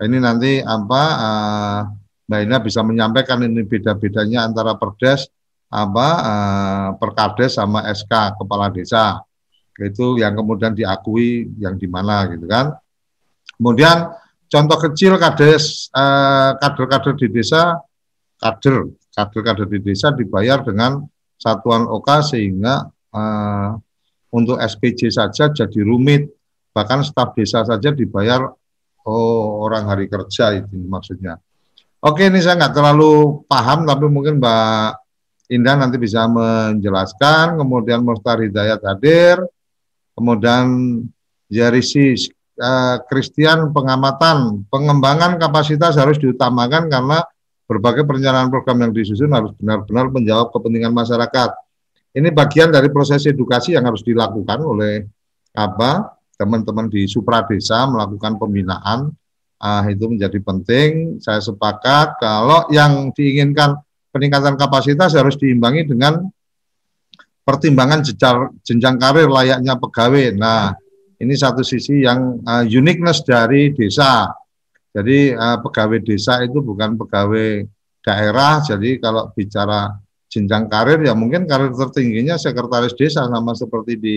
Ini nanti apa uh, Mbak Ina bisa menyampaikan ini beda-bedanya antara Perdes apa uh, Perkades sama SK kepala desa. Itu yang kemudian diakui yang di mana gitu kan. Kemudian contoh kecil kades uh, kader-kader di desa kader kader-kader di desa dibayar dengan satuan OK sehingga uh, untuk SPJ saja jadi rumit bahkan staf desa saja dibayar Oh, orang hari kerja itu maksudnya. Oke, ini saya nggak terlalu paham, tapi mungkin Mbak Indah nanti bisa menjelaskan. Kemudian Mustar Hidayat hadir. Kemudian Jarisi uh, Christian pengamatan, pengembangan kapasitas harus diutamakan karena berbagai perencanaan program yang disusun harus benar-benar menjawab kepentingan masyarakat. Ini bagian dari proses edukasi yang harus dilakukan oleh apa teman-teman di supra desa melakukan pembinaan uh, itu menjadi penting. Saya sepakat kalau yang diinginkan peningkatan kapasitas harus diimbangi dengan pertimbangan jejar, jenjang karir layaknya pegawai. Nah, ini satu sisi yang uh, uniqueness dari desa. Jadi uh, pegawai desa itu bukan pegawai daerah. Jadi kalau bicara jenjang karir ya mungkin karir tertingginya sekretaris desa sama seperti di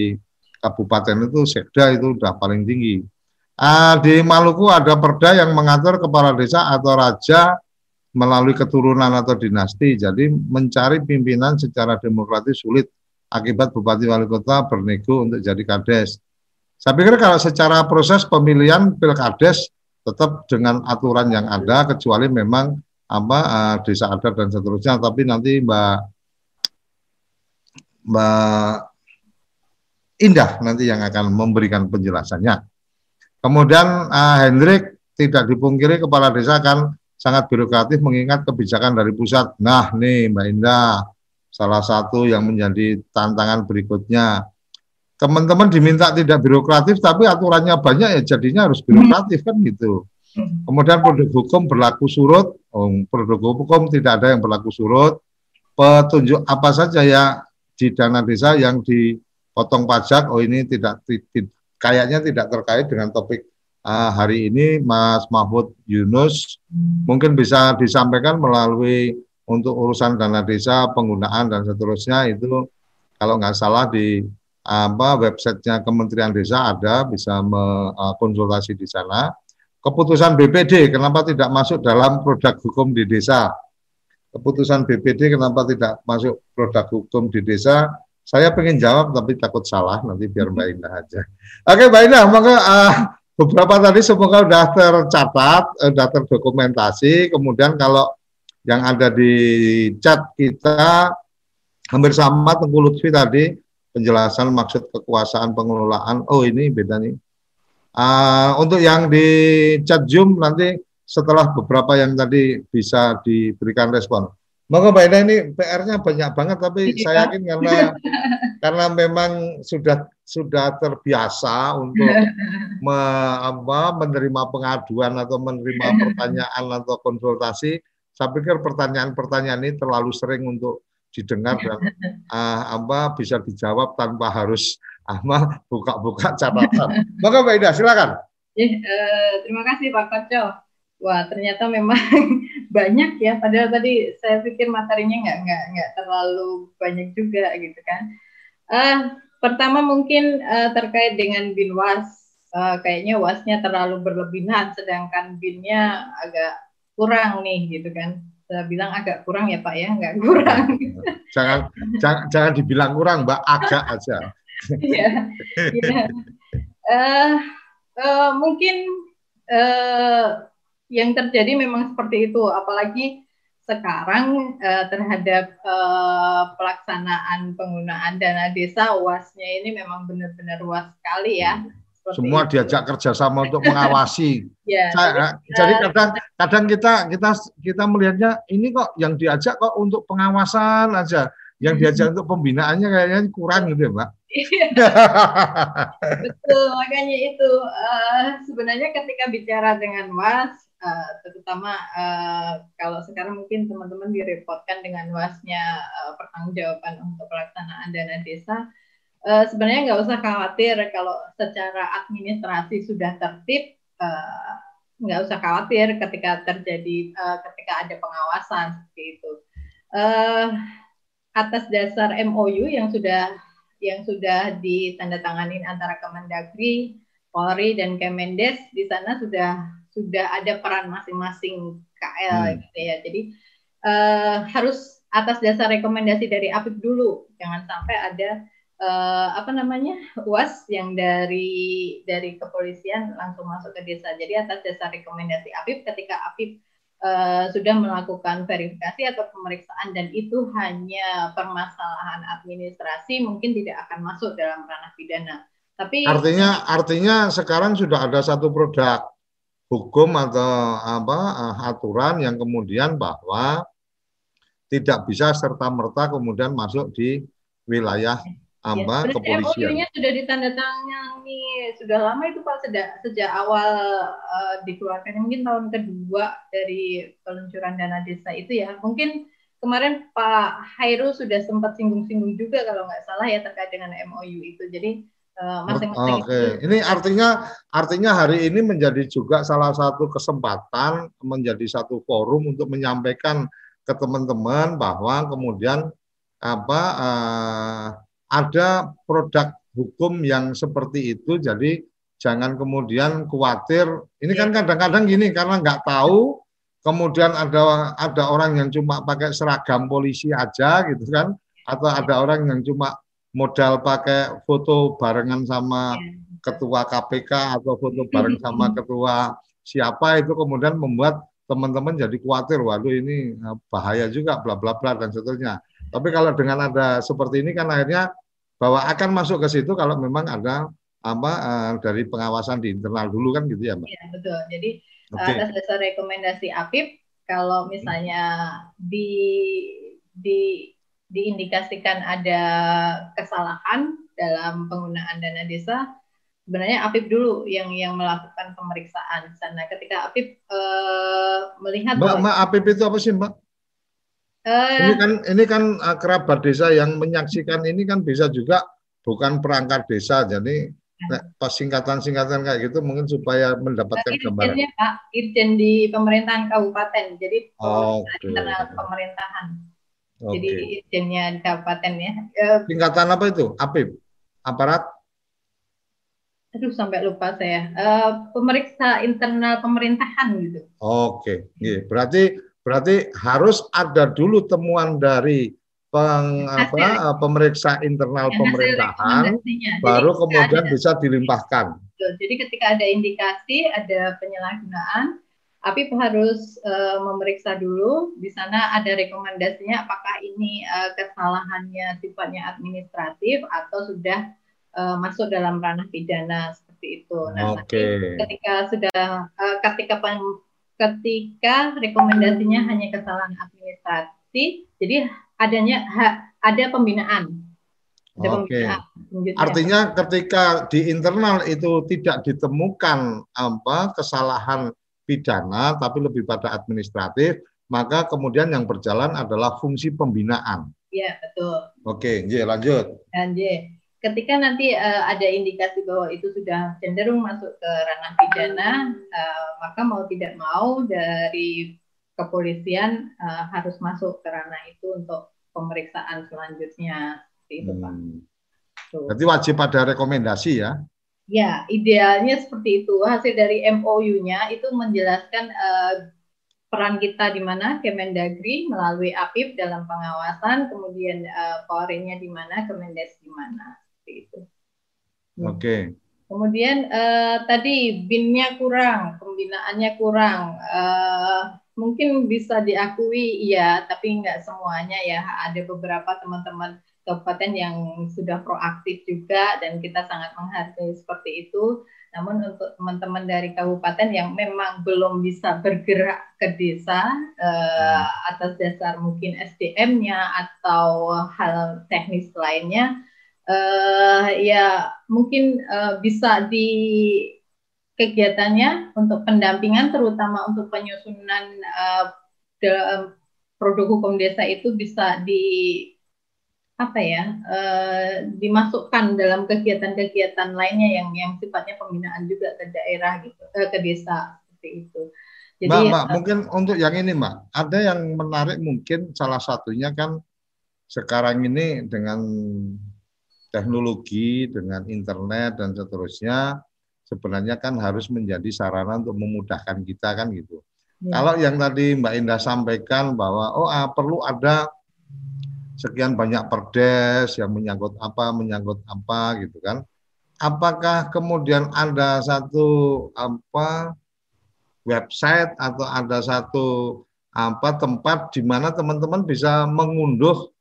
kabupaten itu sekda itu sudah paling tinggi. Uh, di Maluku ada perda yang mengatur kepala desa atau raja melalui keturunan atau dinasti. Jadi mencari pimpinan secara demokratis sulit akibat bupati wali kota bernego untuk jadi kades. Saya pikir kalau secara proses pemilihan pilkades tetap dengan aturan yang ada kecuali memang apa uh, desa adat dan seterusnya. Tapi nanti Mbak Mbak Indah nanti yang akan memberikan penjelasannya. Kemudian uh, Hendrik tidak dipungkiri kepala desa akan sangat birokratif mengingat kebijakan dari pusat. Nah, nih Mbak Indah, salah satu yang menjadi tantangan berikutnya. Teman-teman diminta tidak birokratif, tapi aturannya banyak ya jadinya harus birokratif kan gitu. Kemudian produk hukum berlaku surut, oh, produk hukum tidak ada yang berlaku surut. Petunjuk apa saja ya di dana desa yang di potong pajak, oh ini tidak, tidak kayaknya tidak terkait dengan topik uh, hari ini, Mas Mahfud Yunus. Mungkin bisa disampaikan melalui untuk urusan dana desa, penggunaan dan seterusnya itu kalau nggak salah di apa websitenya Kementerian Desa ada bisa uh, konsultasi di sana. Keputusan BPD kenapa tidak masuk dalam produk hukum di desa? Keputusan BPD kenapa tidak masuk produk hukum di desa? Saya pengen jawab tapi takut salah nanti biar Mbak Indah aja. Oke Mbak Indah, maka uh, beberapa tadi semoga sudah tercatat, sudah terdokumentasi. Kemudian kalau yang ada di chat kita hampir sama Tengku Lutfi tadi penjelasan maksud kekuasaan pengelolaan. Oh ini beda nih. Uh, untuk yang di chat Zoom nanti setelah beberapa yang tadi bisa diberikan respon. Maka Mbak Ina ini PR-nya banyak banget tapi iya. saya yakin karena karena memang sudah sudah terbiasa untuk me, apa, menerima pengaduan atau menerima pertanyaan atau konsultasi. Saya pikir pertanyaan-pertanyaan ini terlalu sering untuk didengar dan uh, apa bisa dijawab tanpa harus apa buka-buka catatan. Maka Mbak Ida silakan. Ya, uh, terima kasih Pak Koco. Wah ternyata memang banyak ya. Padahal tadi saya pikir materinya nggak nggak nggak terlalu banyak juga gitu kan. Uh, pertama mungkin uh, terkait dengan binwas. Uh, kayaknya wasnya terlalu berlebihan, sedangkan binnya agak kurang nih gitu kan saya bilang agak kurang ya Pak ya, nggak kurang. Jangan jangan, jangan dibilang kurang Mbak, agak aja. Iya. ya. uh, uh, mungkin uh, yang terjadi memang seperti itu, apalagi sekarang uh, terhadap uh, pelaksanaan penggunaan dana desa wasnya ini memang benar-benar luas sekali ya. Seperti semua itu. diajak kerjasama untuk mengawasi. ya, Saya, jadi, jadi kadang kadang kita kita kita melihatnya ini kok yang diajak kok untuk pengawasan aja, yang diajak untuk pembinaannya kayaknya kurang gitu ya, Mbak. Iya. Betul, makanya itu uh, sebenarnya ketika bicara dengan Was, uh, terutama uh, kalau sekarang mungkin teman-teman direpotkan dengan wasnya uh, pertanggungjawaban untuk pelaksanaan dana desa uh, sebenarnya nggak usah khawatir kalau secara administrasi sudah tertib uh, nggak usah khawatir ketika terjadi uh, ketika ada pengawasan seperti itu uh, atas dasar MOU yang sudah yang sudah ditandatangani antara Kemendagri, Polri dan Kemendes di sana sudah sudah ada peran masing-masing KL hmm. gitu ya. Jadi uh, harus atas dasar rekomendasi dari APIP dulu, jangan sampai ada uh, apa namanya uas yang dari dari kepolisian langsung masuk ke desa. Jadi atas dasar rekomendasi APIP ketika APIP uh, sudah melakukan verifikasi atau pemeriksaan dan itu hanya permasalahan administrasi mungkin tidak akan masuk dalam ranah pidana. Tapi artinya artinya sekarang sudah ada satu produk hukum atau apa uh, aturan yang kemudian bahwa tidak bisa serta merta kemudian masuk di wilayah sama ya, kepolisian. MOU-nya sudah ditandatangani sudah lama itu Pak sejak sejak awal uh, dikeluarkannya mungkin tahun kedua dari peluncuran dana desa itu ya. Mungkin kemarin Pak Hairu sudah sempat singgung-singgung juga kalau nggak salah ya terkait dengan MOU itu. Jadi uh, masing-masing Oke, okay. ini artinya artinya hari ini menjadi juga salah satu kesempatan menjadi satu forum untuk menyampaikan ke teman-teman bahwa kemudian apa uh, ada produk hukum yang seperti itu jadi jangan kemudian khawatir ini kan iya. kadang-kadang gini karena nggak tahu kemudian ada ada orang yang cuma pakai seragam polisi aja gitu kan atau ada orang yang cuma modal pakai foto barengan sama iya. ketua KPK atau foto bareng sama ketua siapa itu kemudian membuat teman-teman jadi khawatir waduh ini eh, bahaya juga bla bla bla dan seterusnya tapi kalau dengan ada seperti ini kan akhirnya bahwa akan masuk ke situ kalau memang ada apa uh, dari pengawasan di internal dulu kan gitu ya mbak? Iya betul. Jadi okay. atas dasar rekomendasi APIP kalau misalnya di di diindikasikan ada kesalahan dalam penggunaan dana desa, sebenarnya APIP dulu yang yang melakukan pemeriksaan sana. Ketika APIP uh, melihat Mbak, Mbak APIP itu apa sih Mbak? Uh, ini kan ini kan uh, kerabat desa yang menyaksikan ini kan bisa juga bukan perangkat desa jadi ya. pas singkatan-singkatan kayak gitu mungkin supaya mendapatkan gambaran. Pak, Irjen di pemerintahan kabupaten. Jadi oh, okay. internal pemerintahan. Okay. Jadi Irjennya kabupaten ya. Uh, Singkatan apa itu? APIP? Aparat? Aduh sampai lupa saya. Uh, pemeriksa internal pemerintahan gitu. Oke, okay. yeah. berarti Berarti harus ada dulu temuan dari peng, apa, pemeriksa internal ya, pemerintahan, baru Jadi, kemudian ada, bisa dilimpahkan. Jadi ketika ada indikasi, ada penyalahgunaan, Apip harus uh, memeriksa dulu di sana ada rekomendasinya apakah ini uh, kesalahannya sifatnya administratif atau sudah uh, masuk dalam ranah pidana seperti itu. Nah, okay. ketika sudah uh, ketika ketika rekomendasinya hanya kesalahan administratif, jadi adanya ha, ada pembinaan. Ada Oke. Pembinaan. Artinya ketika di internal itu tidak ditemukan apa kesalahan pidana tapi lebih pada administratif, maka kemudian yang berjalan adalah fungsi pembinaan. Iya, betul. Oke, J, lanjut. Dan J, ketika nanti uh, ada indikasi bahwa itu sudah cenderung masuk ke ranah pidana, uh, maka mau tidak mau dari kepolisian uh, harus masuk ke ranah itu untuk pemeriksaan selanjutnya. Itu, Pak. Hmm. Berarti wajib ada rekomendasi ya? Ya, idealnya seperti itu. Hasil dari MOU-nya itu menjelaskan uh, peran kita di mana Kemendagri melalui APIP dalam pengawasan, kemudian uh, Polri-nya di mana, Kemendes di mana, itu. Oke. Okay. Kemudian uh, tadi BIN-nya kurang, pembinaannya kurang. Uh, mungkin bisa diakui iya, tapi nggak semuanya ya. Ada beberapa teman-teman kabupaten yang sudah proaktif juga dan kita sangat menghargai seperti itu. Namun untuk teman-teman dari kabupaten yang memang belum bisa bergerak ke desa eh, atas dasar mungkin SDM-nya atau hal teknis lainnya, eh, ya mungkin eh, bisa di kegiatannya untuk pendampingan terutama untuk penyusunan eh, produk hukum desa itu bisa di apa ya uh, dimasukkan dalam kegiatan-kegiatan lainnya yang yang sifatnya pembinaan juga ke daerah gitu uh, ke desa seperti itu. Jadi, Mbak, Mbak, uh, mungkin untuk yang ini, Mbak, ada yang menarik mungkin salah satunya kan sekarang ini dengan teknologi, dengan internet dan seterusnya sebenarnya kan harus menjadi sarana untuk memudahkan kita kan gitu. Ya. Kalau yang tadi Mbak Indah sampaikan bahwa oh ah, perlu ada sekian banyak perdes yang menyangkut apa, menyangkut apa gitu kan. Apakah kemudian ada satu apa website atau ada satu apa tempat di mana teman-teman bisa mengunduh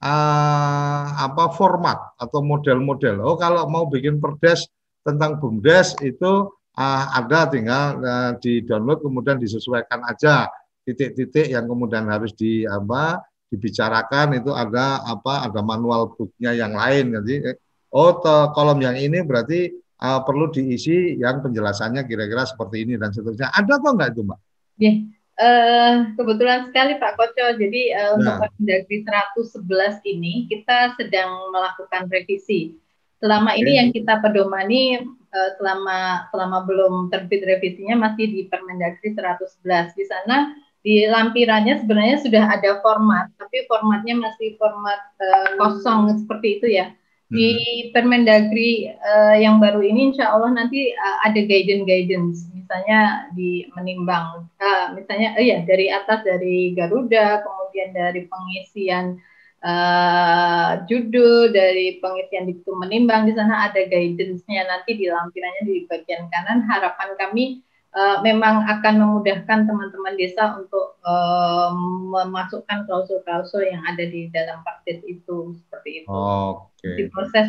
uh, apa format atau model-model. Oh kalau mau bikin perdes tentang bumdes itu uh, ada tinggal uh, di download kemudian disesuaikan aja titik-titik yang kemudian harus di apa dibicarakan itu ada apa ada manual booknya yang lain jadi oh te, kolom yang ini berarti uh, perlu diisi yang penjelasannya kira-kira seperti ini dan seterusnya ada atau enggak itu mbak? Yeah. Uh, kebetulan sekali Pak Koco, jadi uh, nah. untuk Mendagri 111 ini kita sedang melakukan revisi. Selama okay. ini yang kita pedomani uh, selama selama belum terbit revisinya masih di Permendagri 111. Di sana di lampirannya sebenarnya sudah ada format, tapi formatnya masih format uh, kosong seperti itu ya. Di hmm. Permendagri uh, yang baru ini, insya Allah nanti uh, ada guidance-guidance, misalnya di menimbang, uh, misalnya, uh, ya dari atas dari Garuda, kemudian dari pengisian uh, judul, dari pengisian diktum menimbang, di sana ada guidance-nya nanti di lampirannya di bagian kanan. Harapan kami uh, memang akan memudahkan teman-teman desa untuk uh, memasukkan klausul-klausul yang ada di dalam praktis itu seperti itu. Oke. Okay. Di proses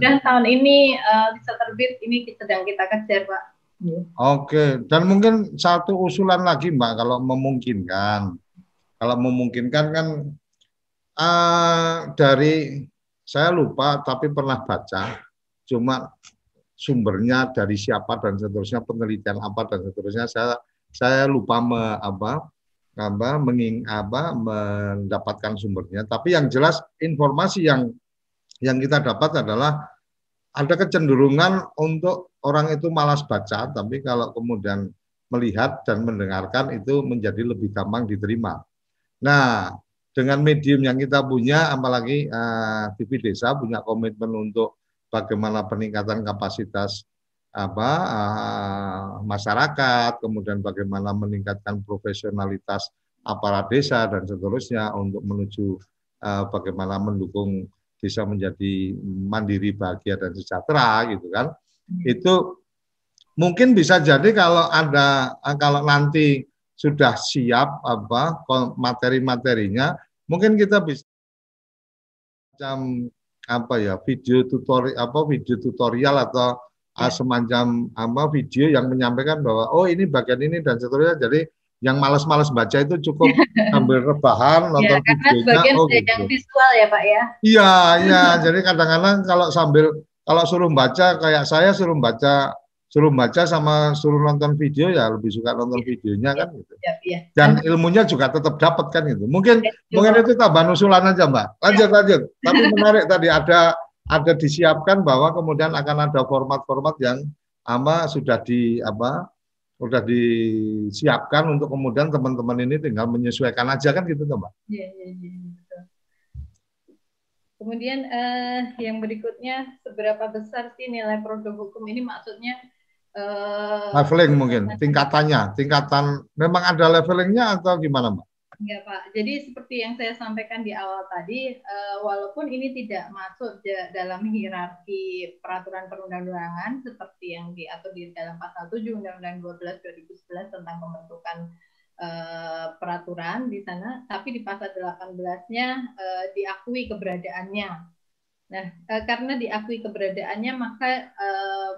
dan tahun ini uh, bisa terbit ini sedang kita kejar Pak. Oke, okay. dan mungkin satu usulan lagi Mbak kalau memungkinkan, kalau memungkinkan kan uh, dari saya lupa tapi pernah baca, cuma sumbernya dari siapa dan seterusnya penelitian apa dan seterusnya saya saya lupa me, apa apa menging apa mendapatkan sumbernya tapi yang jelas informasi yang yang kita dapat adalah ada kecenderungan untuk orang itu malas baca tapi kalau kemudian melihat dan mendengarkan itu menjadi lebih gampang diterima. Nah, dengan medium yang kita punya apalagi uh, eh, TV Desa punya komitmen untuk bagaimana peningkatan kapasitas apa uh, masyarakat, kemudian bagaimana meningkatkan profesionalitas aparat desa dan seterusnya untuk menuju uh, bagaimana mendukung desa menjadi mandiri, bahagia dan sejahtera gitu kan. Hmm. Itu mungkin bisa jadi kalau ada kalau nanti sudah siap apa materi-materinya, mungkin kita bisa macam apa ya video tutorial apa video tutorial atau ya. semacam apa video yang menyampaikan bahwa oh ini bagian ini dan seterusnya jadi yang malas-malas baca itu cukup ambil rebahan ya, nonton ya, videonya oh gitu. yang visual ya Pak ya. Iya, iya. jadi kadang-kadang kalau sambil kalau suruh baca kayak saya suruh baca suruh baca sama suruh nonton video ya lebih suka nonton ya, videonya ya, kan gitu. Ya, ya. Dan ilmunya juga tetap dapat kan gitu. Mungkin ya, mungkin itu tambahan usulan aja Mbak. Lanjut ya. lanjut. Tapi menarik tadi ada ada disiapkan bahwa kemudian akan ada format-format yang ama sudah di apa sudah disiapkan untuk kemudian teman-teman ini tinggal menyesuaikan aja kan gitu Mbak. Iya, iya, iya. Kemudian eh, yang berikutnya seberapa besar sih nilai produk hukum ini maksudnya eh, leveling mungkin tingkatannya, tingkatan memang ada levelingnya atau gimana Mbak? Ya Pak, jadi seperti yang saya sampaikan di awal tadi, uh, walaupun ini tidak masuk dalam hierarki peraturan perundang-undangan seperti yang diatur di dalam pasal 7 Undang-Undang 12 2011 tentang pembentukan uh, peraturan di sana, tapi di pasal 18-nya uh, diakui keberadaannya. Nah, uh, karena diakui keberadaannya, maka uh,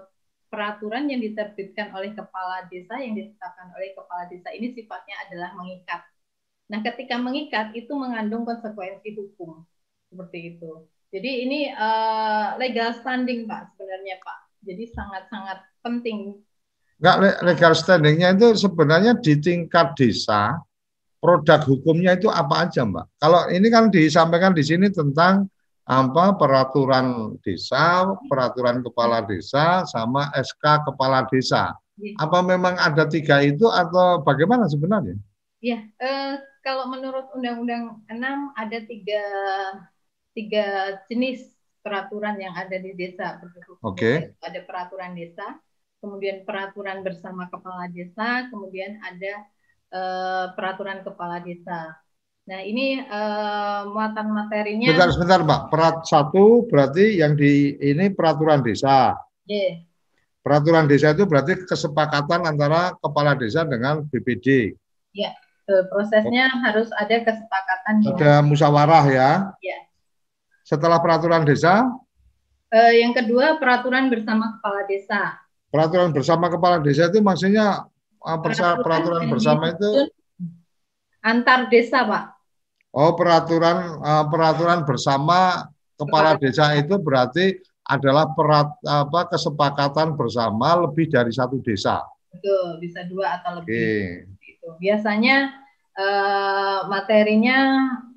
peraturan yang diterbitkan oleh kepala desa yang ditetapkan oleh kepala desa ini sifatnya adalah mengikat Nah, ketika mengikat itu mengandung konsekuensi hukum seperti itu. Jadi ini uh, legal standing Pak sebenarnya Pak. Jadi sangat-sangat penting. Enggak legal standingnya itu sebenarnya di tingkat desa produk hukumnya itu apa aja Mbak? Kalau ini kan disampaikan di sini tentang apa peraturan desa, peraturan kepala desa, sama SK kepala desa. Ya. Apa memang ada tiga itu atau bagaimana sebenarnya? Ya, eh, kalau menurut Undang-Undang 6 ada tiga, tiga jenis peraturan yang ada di desa. Oke. Okay. Ada peraturan desa, kemudian peraturan bersama kepala desa, kemudian ada uh, peraturan kepala desa. Nah ini uh, muatan materinya. Sebentar, sebentar, Mbak. Perat satu berarti yang di ini peraturan desa. Yeah. Peraturan desa itu berarti kesepakatan antara kepala desa dengan BPD. Iya. Prosesnya oh. harus ada kesepakatan. Ada musyawarah ya. Iya. Setelah peraturan desa? Uh, yang kedua peraturan bersama kepala desa. Peraturan bersama kepala desa itu maksudnya peraturan, peraturan bersama itu antar desa, Pak. Oh, peraturan uh, peraturan bersama kepala desa itu berarti adalah perat, apa kesepakatan bersama lebih dari satu desa. Betul, bisa dua atau lebih. Okay gitu. Biasanya uh, materinya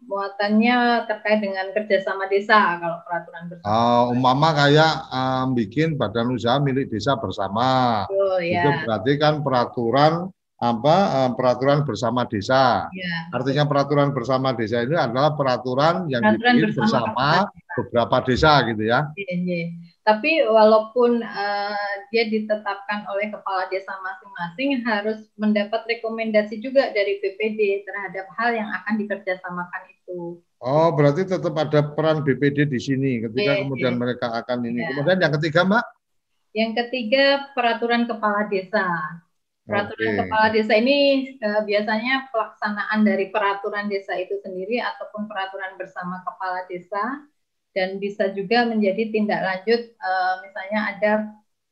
muatannya terkait dengan kerjasama desa kalau peraturan bersama. Oh, umpama kayak um, bikin badan usaha milik desa bersama. Oh, ya. Itu berarti kan peraturan apa um, peraturan bersama desa. Ya. Artinya peraturan bersama desa ini adalah peraturan yang peraturan dibikin bersama, bersama beberapa desa gitu ya. Ya, ya. Tapi walaupun uh, dia ditetapkan oleh kepala desa masing-masing harus mendapat rekomendasi juga dari BPD terhadap hal yang akan dikerjasamakan itu. Oh, berarti tetap ada peran BPD di sini ketika yeah, kemudian yeah. mereka akan ini. Yeah. Kemudian yang ketiga, Mbak? Yang ketiga peraturan kepala desa. Peraturan okay. kepala desa ini uh, biasanya pelaksanaan dari peraturan desa itu sendiri ataupun peraturan bersama kepala desa dan bisa juga menjadi tindak lanjut uh, misalnya ada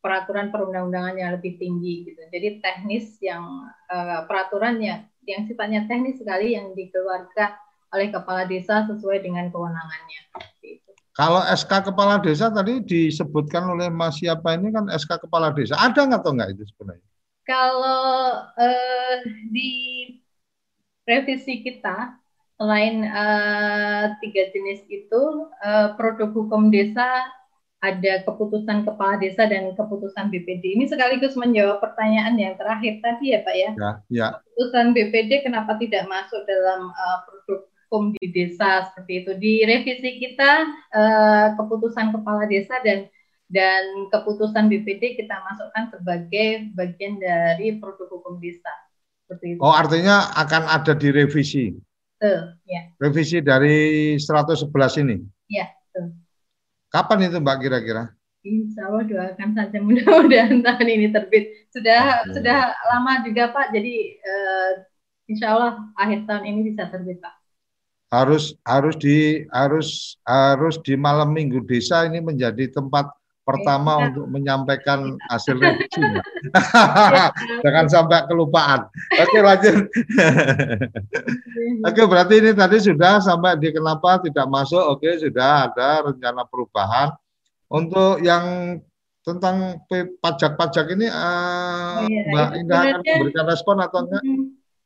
peraturan perundang-undangan yang lebih tinggi gitu. Jadi teknis yang uh, peraturannya yang sifatnya teknis sekali yang dikeluarkan oleh kepala desa sesuai dengan kewenangannya. Kalau SK kepala desa tadi disebutkan oleh Mas siapa ini kan SK kepala desa ada nggak atau nggak itu sebenarnya? Kalau uh, di revisi kita selain uh, tiga jenis itu uh, produk hukum desa ada keputusan kepala desa dan keputusan BPD. Ini sekaligus menjawab pertanyaan yang terakhir tadi ya Pak ya. Ya. ya. Keputusan BPD kenapa tidak masuk dalam uh, produk hukum di desa seperti itu. Di revisi kita uh, keputusan kepala desa dan dan keputusan BPD kita masukkan sebagai bagian dari produk hukum desa. Seperti itu. Oh artinya akan ada di revisi. Betul, ya. Revisi dari 111 ini? Iya, betul. Kapan itu Mbak kira-kira? Insya Allah doakan saja mudah-mudahan tahun ini terbit. Sudah okay. sudah lama juga Pak, jadi uh, Insya Allah akhir tahun ini bisa terbit Pak. Harus harus di harus harus di malam minggu desa ini menjadi tempat pertama ya. untuk menyampaikan hasil revisi. Ya. Jangan sampai kelupaan. Oke lanjut. Oke berarti ini tadi sudah sampai di kenapa tidak masuk. Oke sudah ada rencana perubahan. Untuk yang tentang pajak-pajak ini uh, oh, iya. Mbak Indah akan memberikan respon atau enggak?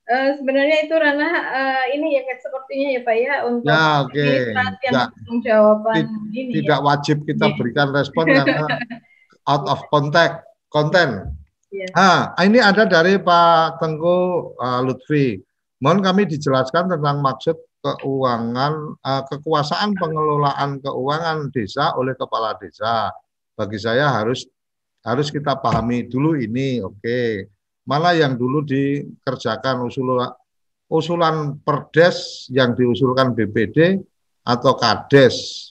Uh, sebenarnya itu ranah uh, ini ya sepertinya ya Pak ya untuk ya, okay. ya. jawaban ini tidak ya. wajib kita yeah. berikan respon karena out of contact konten. Yeah. Ah, ini ada dari Pak Tengku uh, Lutfi. Mohon kami dijelaskan tentang maksud keuangan uh, kekuasaan pengelolaan keuangan desa oleh kepala desa. Bagi saya harus harus kita pahami dulu ini, oke. Okay mana yang dulu dikerjakan usulan usulan perdes yang diusulkan BPD atau kades.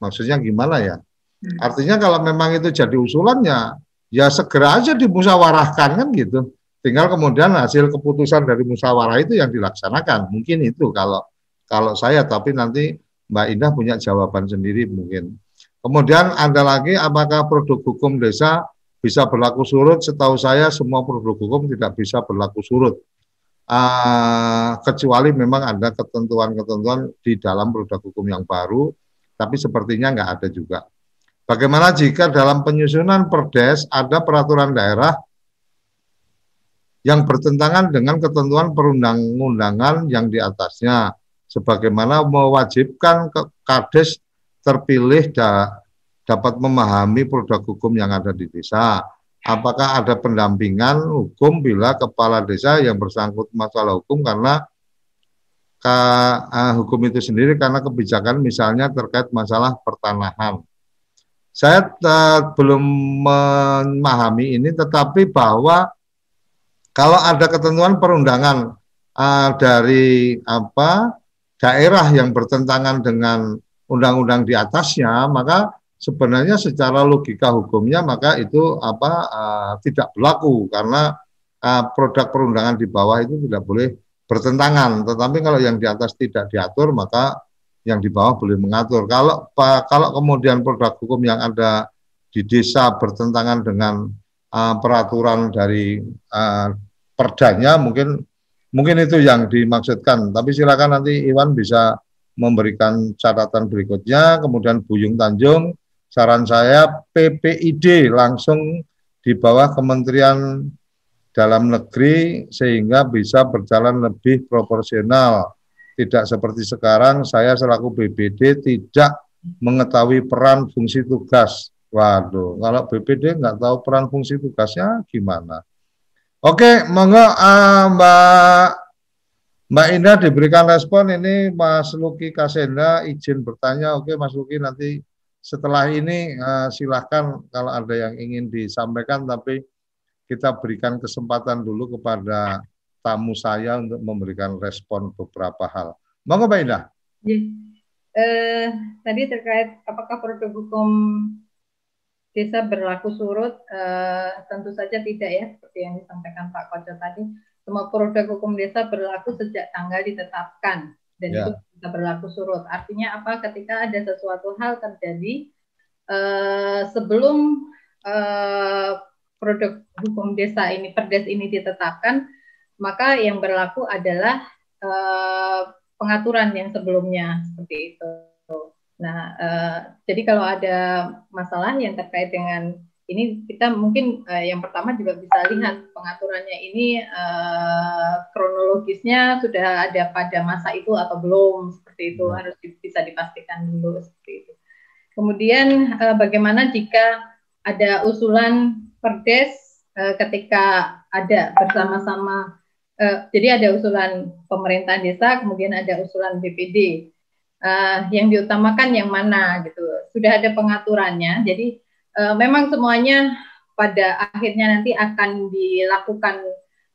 Maksudnya gimana ya? Hmm. artinya kalau memang itu jadi usulannya ya segera aja dimusyawarahkan kan gitu. Tinggal kemudian hasil keputusan dari musyawarah itu yang dilaksanakan. Mungkin itu kalau kalau saya tapi nanti Mbak Indah punya jawaban sendiri mungkin. Kemudian ada lagi apakah produk hukum desa bisa berlaku surut. Setahu saya semua produk hukum tidak bisa berlaku surut. Uh, kecuali memang ada ketentuan-ketentuan di dalam produk hukum yang baru, tapi sepertinya nggak ada juga. Bagaimana jika dalam penyusunan perdes ada peraturan daerah yang bertentangan dengan ketentuan perundang-undangan yang di atasnya, sebagaimana mewajibkan kades terpilih da, dapat memahami produk hukum yang ada di desa. Apakah ada pendampingan hukum bila kepala desa yang bersangkut masalah hukum karena ke, uh, hukum itu sendiri karena kebijakan misalnya terkait masalah pertanahan. Saya uh, belum memahami ini, tetapi bahwa kalau ada ketentuan perundangan uh, dari apa daerah yang bertentangan dengan undang-undang di atasnya, maka sebenarnya secara logika hukumnya maka itu apa uh, tidak berlaku karena uh, produk perundangan di bawah itu tidak boleh bertentangan. Tetapi kalau yang di atas tidak diatur maka yang di bawah boleh mengatur. Kalau uh, kalau kemudian produk hukum yang ada di desa bertentangan dengan uh, peraturan dari uh, perdanya mungkin mungkin itu yang dimaksudkan. Tapi silakan nanti Iwan bisa memberikan catatan berikutnya. Kemudian Buyung Tanjung saran saya PPID langsung di bawah Kementerian Dalam Negeri sehingga bisa berjalan lebih proporsional. Tidak seperti sekarang saya selaku BPD tidak mengetahui peran fungsi tugas. Waduh, kalau BPD nggak tahu peran fungsi tugasnya gimana? Oke, monggo uh, Mbak Mbak Indah diberikan respon ini Mas Luki Kasenda izin bertanya. Oke Mas Luki nanti setelah ini uh, silahkan kalau ada yang ingin disampaikan, tapi kita berikan kesempatan dulu kepada tamu saya untuk memberikan respon beberapa hal. Monggo Mbak Indah. Ya. Eh, tadi terkait apakah produk hukum desa berlaku surut, eh, tentu saja tidak ya, seperti yang disampaikan Pak Koco tadi. Semua produk hukum desa berlaku sejak tanggal ditetapkan dan ya. itu bisa berlaku surut. Artinya apa? Ketika ada sesuatu hal terjadi uh, sebelum uh, produk hukum desa ini perdes ini ditetapkan, maka yang berlaku adalah uh, pengaturan yang sebelumnya seperti itu. Nah, uh, jadi kalau ada masalah yang terkait dengan ini kita mungkin uh, yang pertama juga bisa lihat pengaturannya ini uh, kronologisnya sudah ada pada masa itu atau belum seperti itu hmm. harus bisa dipastikan dulu seperti itu. Kemudian uh, bagaimana jika ada usulan perdes uh, ketika ada bersama-sama uh, jadi ada usulan pemerintah desa kemudian ada usulan BPD uh, yang diutamakan yang mana gitu sudah ada pengaturannya jadi uh, memang semuanya pada akhirnya nanti akan dilakukan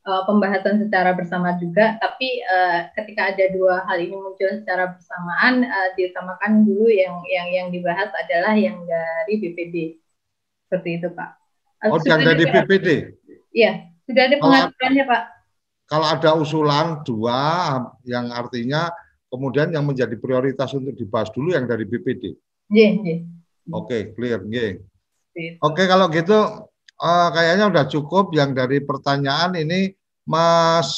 uh, pembahasan secara bersama juga, tapi uh, ketika ada dua hal ini muncul secara bersamaan, uh, diutamakan dulu yang yang yang dibahas adalah yang dari BPD. Seperti itu, Pak. Oh, yang dari BPD? Iya, sudah ada pengaturannya, Pak. Kalau ada usulan dua, yang artinya kemudian yang menjadi prioritas untuk dibahas dulu yang dari BPD. Iya, iya. Oke, clear, Oke, okay, kalau gitu uh, kayaknya udah cukup yang dari pertanyaan ini Mas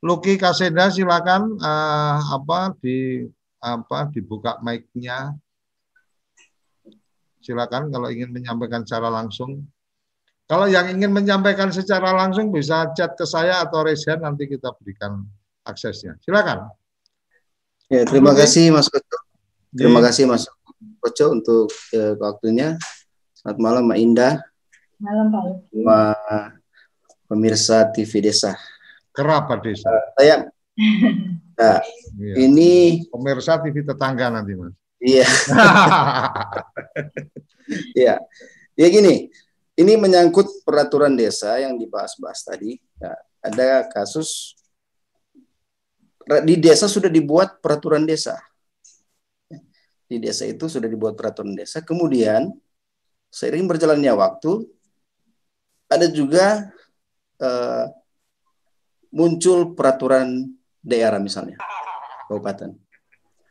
Luki Kasenda silakan uh, apa di apa dibuka mic-nya. Silakan kalau ingin menyampaikan secara langsung. Kalau yang ingin menyampaikan secara langsung bisa chat ke saya atau Reza nanti kita berikan aksesnya. Silakan. Ya, terima kasih Mas Koco. Terima kasih Mas Koco untuk uh, waktunya. Selamat malam Mbak Indah. Malam Pak Luki. pemirsa TV Desa. Kerabat Desa. Uh, saya Nah, iya. ini pemirsa TV tetangga nanti, Mas. Iya. Iya. Ya gini, ini menyangkut peraturan desa yang dibahas-bahas tadi. Nah, ada kasus di desa sudah dibuat peraturan desa. Di desa itu sudah dibuat peraturan desa. Kemudian seiring berjalannya waktu, ada juga uh, muncul peraturan daerah misalnya kabupaten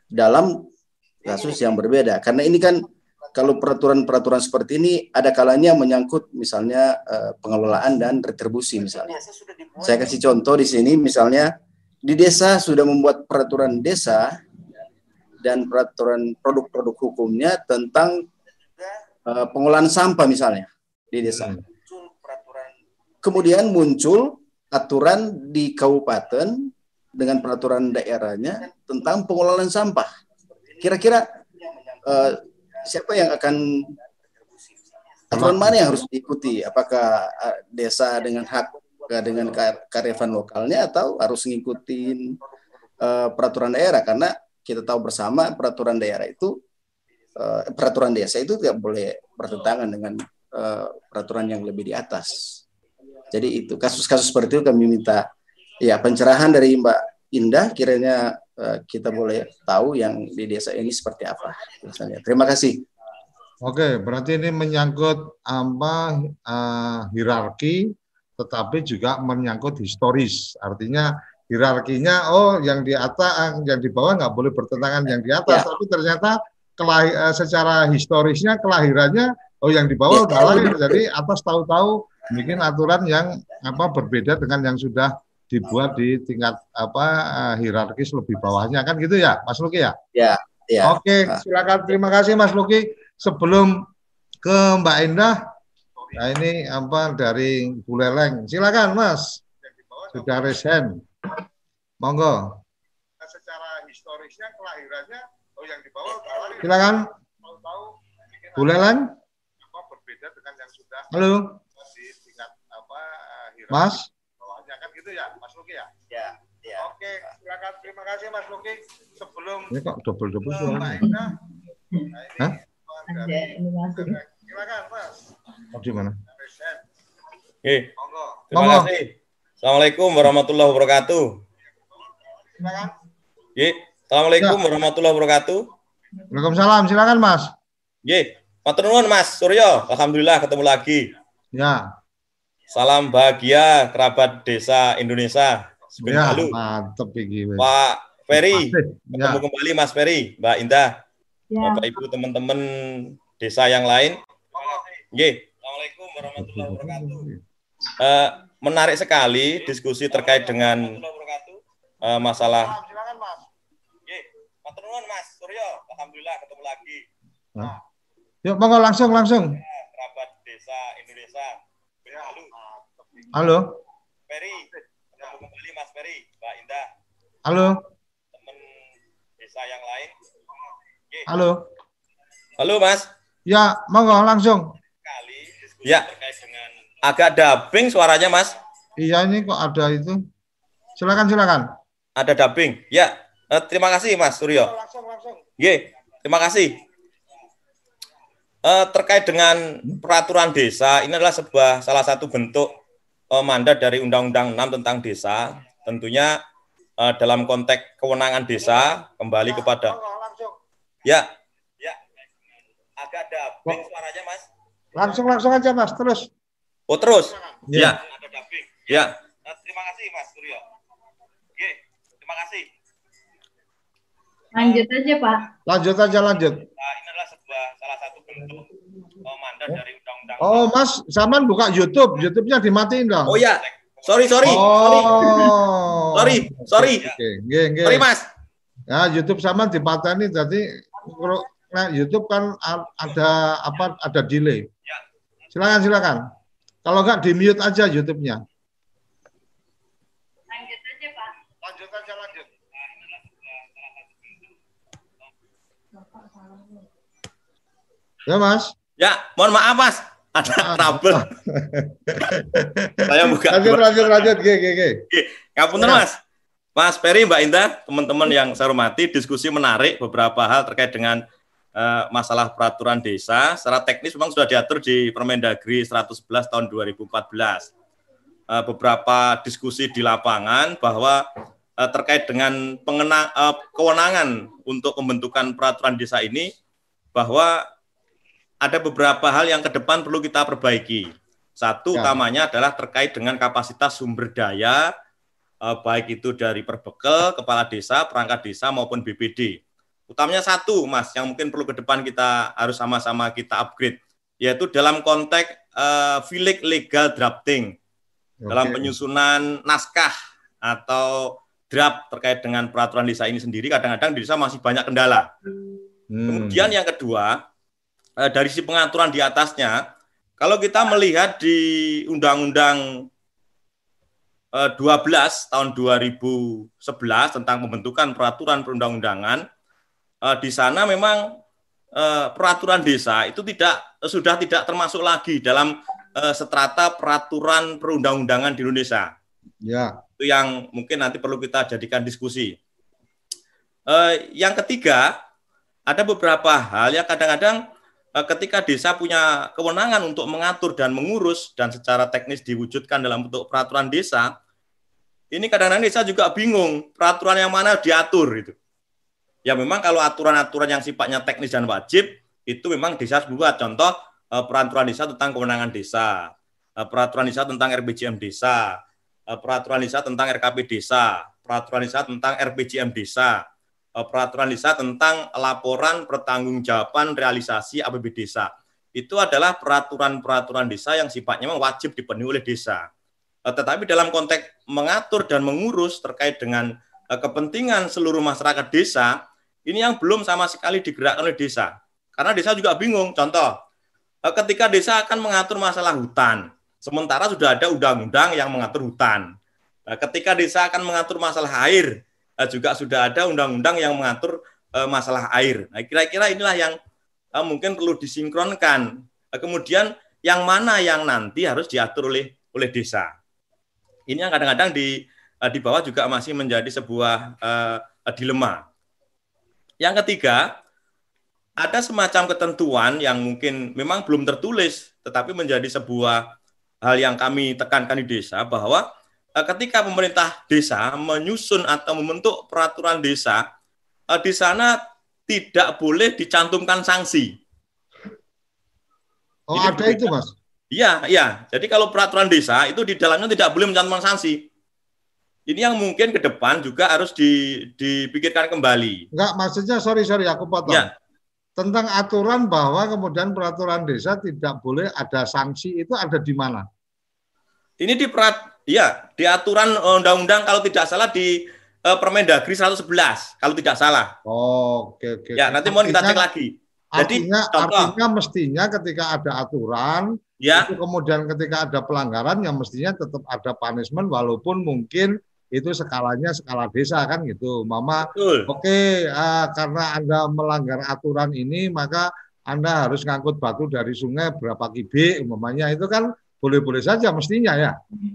dalam kasus yang berbeda. Karena ini kan kalau peraturan-peraturan seperti ini ada kalanya menyangkut misalnya uh, pengelolaan dan retribusi misalnya. Saya kasih contoh di sini misalnya di desa sudah membuat peraturan desa dan peraturan produk-produk hukumnya tentang pengolahan sampah misalnya di desa. Hmm. Kemudian muncul aturan di kabupaten dengan peraturan daerahnya tentang pengelolaan sampah. Kira-kira uh, siapa yang akan aturan mana yang harus diikuti? Apakah uh, desa dengan hak dengan karyawan lokalnya atau harus ngikutin uh, peraturan daerah? Karena kita tahu bersama peraturan daerah itu uh, peraturan desa itu tidak boleh bertentangan dengan uh, peraturan yang lebih di atas. Jadi itu kasus-kasus seperti itu kami minta ya pencerahan dari Mbak Indah kiranya uh, kita boleh tahu yang di desa ini seperti apa misalnya. Terima kasih. Oke, berarti ini menyangkut apa uh, hierarki tetapi juga menyangkut historis. Artinya hierarkinya oh yang di atas yang di bawah nggak boleh bertentangan yang di atas ya. tapi ternyata kelahir, uh, secara historisnya kelahirannya oh yang di bawah ya, udah lahir jadi atas tahu-tahu bikin aturan yang apa berbeda dengan yang sudah dibuat di tingkat apa uh, hierarkis lebih bawahnya kan gitu ya Mas Luki ya? Ya. ya. Oke, silakan terima kasih Mas Luki. Sebelum ke Mbak Indah, nah ini apa dari Buleleng. Silakan Mas. Sudah resen. Monggo. Nah, secara historisnya kelahirannya yang di bawah silakan. Buleleng. Apa berbeda dengan yang sudah Halo. Mas? Bawahnya kan gitu ya, Mas Luki ya? Ya. Ya. Oke, silakan. Terima kasih Mas Luki. Sebelum ini kok double double suara? Nah, Hah? Ada ini masuk. Silakan Mas. Oh, di mana? Oke. Monggo. Terima kasih. Assalamualaikum warahmatullahi wabarakatuh. Silakan. Ye. Assalamualaikum ya. warahmatullahi wabarakatuh. Waalaikumsalam. Silakan Mas. Ye. Matur nuwun Mas Suryo. Alhamdulillah ketemu lagi. Ya. Salam bahagia kerabat desa Indonesia. Ya, mantep ini. Pak Ferry, ketemu ya. kembali Mas Ferry, Mbak Indah, ya. Bapak Ibu teman-teman desa yang lain. Oke. Assalamualaikum warahmatullahi wabarakatuh. Uh, menarik sekali diskusi terkait dengan uh, masalah. Silakan Mas. Mas Suryo. Alhamdulillah ketemu lagi. Nah. Yuk, monggo langsung langsung. Ya, kerabat desa Indonesia. Halo. Ferry, ketemu kembali Mas Ferry, Mbak Indah. Halo. Teman desa yang lain. Oke. Halo. Halo Mas. Ya, monggo langsung. Kali ya. terkait dengan agak dubbing suaranya Mas. Iya ini kok ada itu. Silakan silakan. Ada dubbing. Ya, eh, terima kasih Mas Suryo. Langsung langsung. Ye, terima kasih. Eh, terkait dengan peraturan desa ini adalah sebuah salah satu bentuk uh, mandat dari Undang-Undang 6 tentang desa, tentunya uh, dalam konteks kewenangan desa kembali kepada ya. Ya. Agak dubbing suaranya mas. Langsung langsung aja mas. Terus. Oh terus? Ya, ya. ada dubbing ya. Nah, terima kasih mas Suryo. Oke, terima kasih lanjut aja pak lanjut aja lanjut nah, ini adalah sebuah salah satu bentuk uh, mandat dari undang-undang oh mas zaman buka YouTube YouTube-nya dimatiin dong oh ya Sorry, sorry. Oh. Sorry, sorry. Oke, okay. Sorry, Mas. Ya, YouTube sama dipateni jadi nah, YouTube kan ada apa ada delay. Ya. Silakan, silakan. Kalau enggak di mute aja YouTube-nya. Lanjut aja, Pak. Lanjut aja, lanjut. Ya, Mas. Ya, mohon maaf, Mas ada ah. trouble. Saya buka. Lanjut, lanjut, lanjut. Oke, oke, oke. Ngapunten, Mas. Mas Peri, Mbak Indah, teman-teman yang saya hormati, diskusi menarik beberapa hal terkait dengan uh, masalah peraturan desa. Secara teknis memang sudah diatur di Permendagri 111 tahun 2014. Uh, eh, beberapa diskusi di lapangan bahwa uh, terkait dengan pengena, uh, kewenangan untuk pembentukan peraturan desa ini bahwa ada beberapa hal yang ke depan perlu kita perbaiki. Satu ya. utamanya adalah terkait dengan kapasitas sumber daya, eh, baik itu dari perbekel, kepala desa, perangkat desa maupun BPD. Utamanya satu, Mas, yang mungkin perlu ke depan kita harus sama-sama kita upgrade, yaitu dalam konteks uh, legal drafting, okay. dalam penyusunan naskah atau draft terkait dengan peraturan desa ini sendiri, kadang-kadang di desa masih banyak kendala. Hmm. Kemudian yang kedua, eh, dari si pengaturan di atasnya, kalau kita melihat di Undang-Undang eh, 12 tahun 2011 tentang pembentukan peraturan perundang-undangan, eh, di sana memang eh, peraturan desa itu tidak sudah tidak termasuk lagi dalam eh, setrata peraturan perundang-undangan di Indonesia. Ya. Itu yang mungkin nanti perlu kita jadikan diskusi. Eh, yang ketiga, ada beberapa hal yang kadang-kadang Eh, ketika desa punya kewenangan untuk mengatur dan mengurus dan secara teknis diwujudkan dalam bentuk peraturan desa, ini kadang-kadang desa juga bingung peraturan yang mana diatur itu. Ya memang kalau aturan-aturan yang sifatnya teknis dan wajib itu memang desa buat. Contoh eh, peraturan desa tentang kewenangan desa, eh, peraturan desa tentang RPJM desa, peraturan desa tentang RKP desa, peraturan desa tentang RPJM desa, Eh, peraturan desa tentang laporan pertanggungjawaban realisasi APB desa. Itu adalah peraturan-peraturan desa yang sifatnya memang wajib dipenuhi oleh desa. Eh, tetapi dalam konteks mengatur dan mengurus terkait dengan eh, kepentingan seluruh masyarakat desa, ini yang belum sama sekali digerakkan oleh desa. Karena desa juga bingung. Contoh, ketika desa akan mengatur masalah hutan, sementara sudah ada undang-undang yang mengatur hutan. Ketika desa akan mengatur masalah air, juga sudah ada undang-undang yang mengatur uh, masalah air. Nah, kira-kira inilah yang uh, mungkin perlu disinkronkan. Kemudian yang mana yang nanti harus diatur oleh oleh desa. Ini yang kadang-kadang di di bawah juga masih menjadi sebuah uh, dilema. Yang ketiga, ada semacam ketentuan yang mungkin memang belum tertulis, tetapi menjadi sebuah hal yang kami tekankan di desa bahwa Eh, ketika pemerintah desa menyusun atau membentuk peraturan desa, eh, di sana tidak boleh dicantumkan sanksi. Oh, Jadi, ada itu, Mas? Iya, iya. Jadi kalau peraturan desa itu di dalamnya tidak boleh mencantumkan sanksi. Ini yang mungkin ke depan juga harus di, dipikirkan kembali. Enggak, maksudnya sorry sorry aku potong. Ya. Tentang aturan bahwa kemudian peraturan desa tidak boleh ada sanksi itu ada di mana? Ini di perat Iya, di aturan undang-undang kalau tidak salah di uh, Permendagri 111 kalau tidak salah. Oh, oke oke. Ya, nanti mau kita cek lagi. Jadi artinya, contoh, artinya mestinya ketika ada aturan, ya. itu kemudian ketika ada pelanggaran yang mestinya tetap ada punishment walaupun mungkin itu skalanya skala desa kan gitu. Mama, oke okay, uh, karena Anda melanggar aturan ini maka Anda harus ngangkut batu dari sungai berapa kibik umpamanya itu kan boleh-boleh saja mestinya ya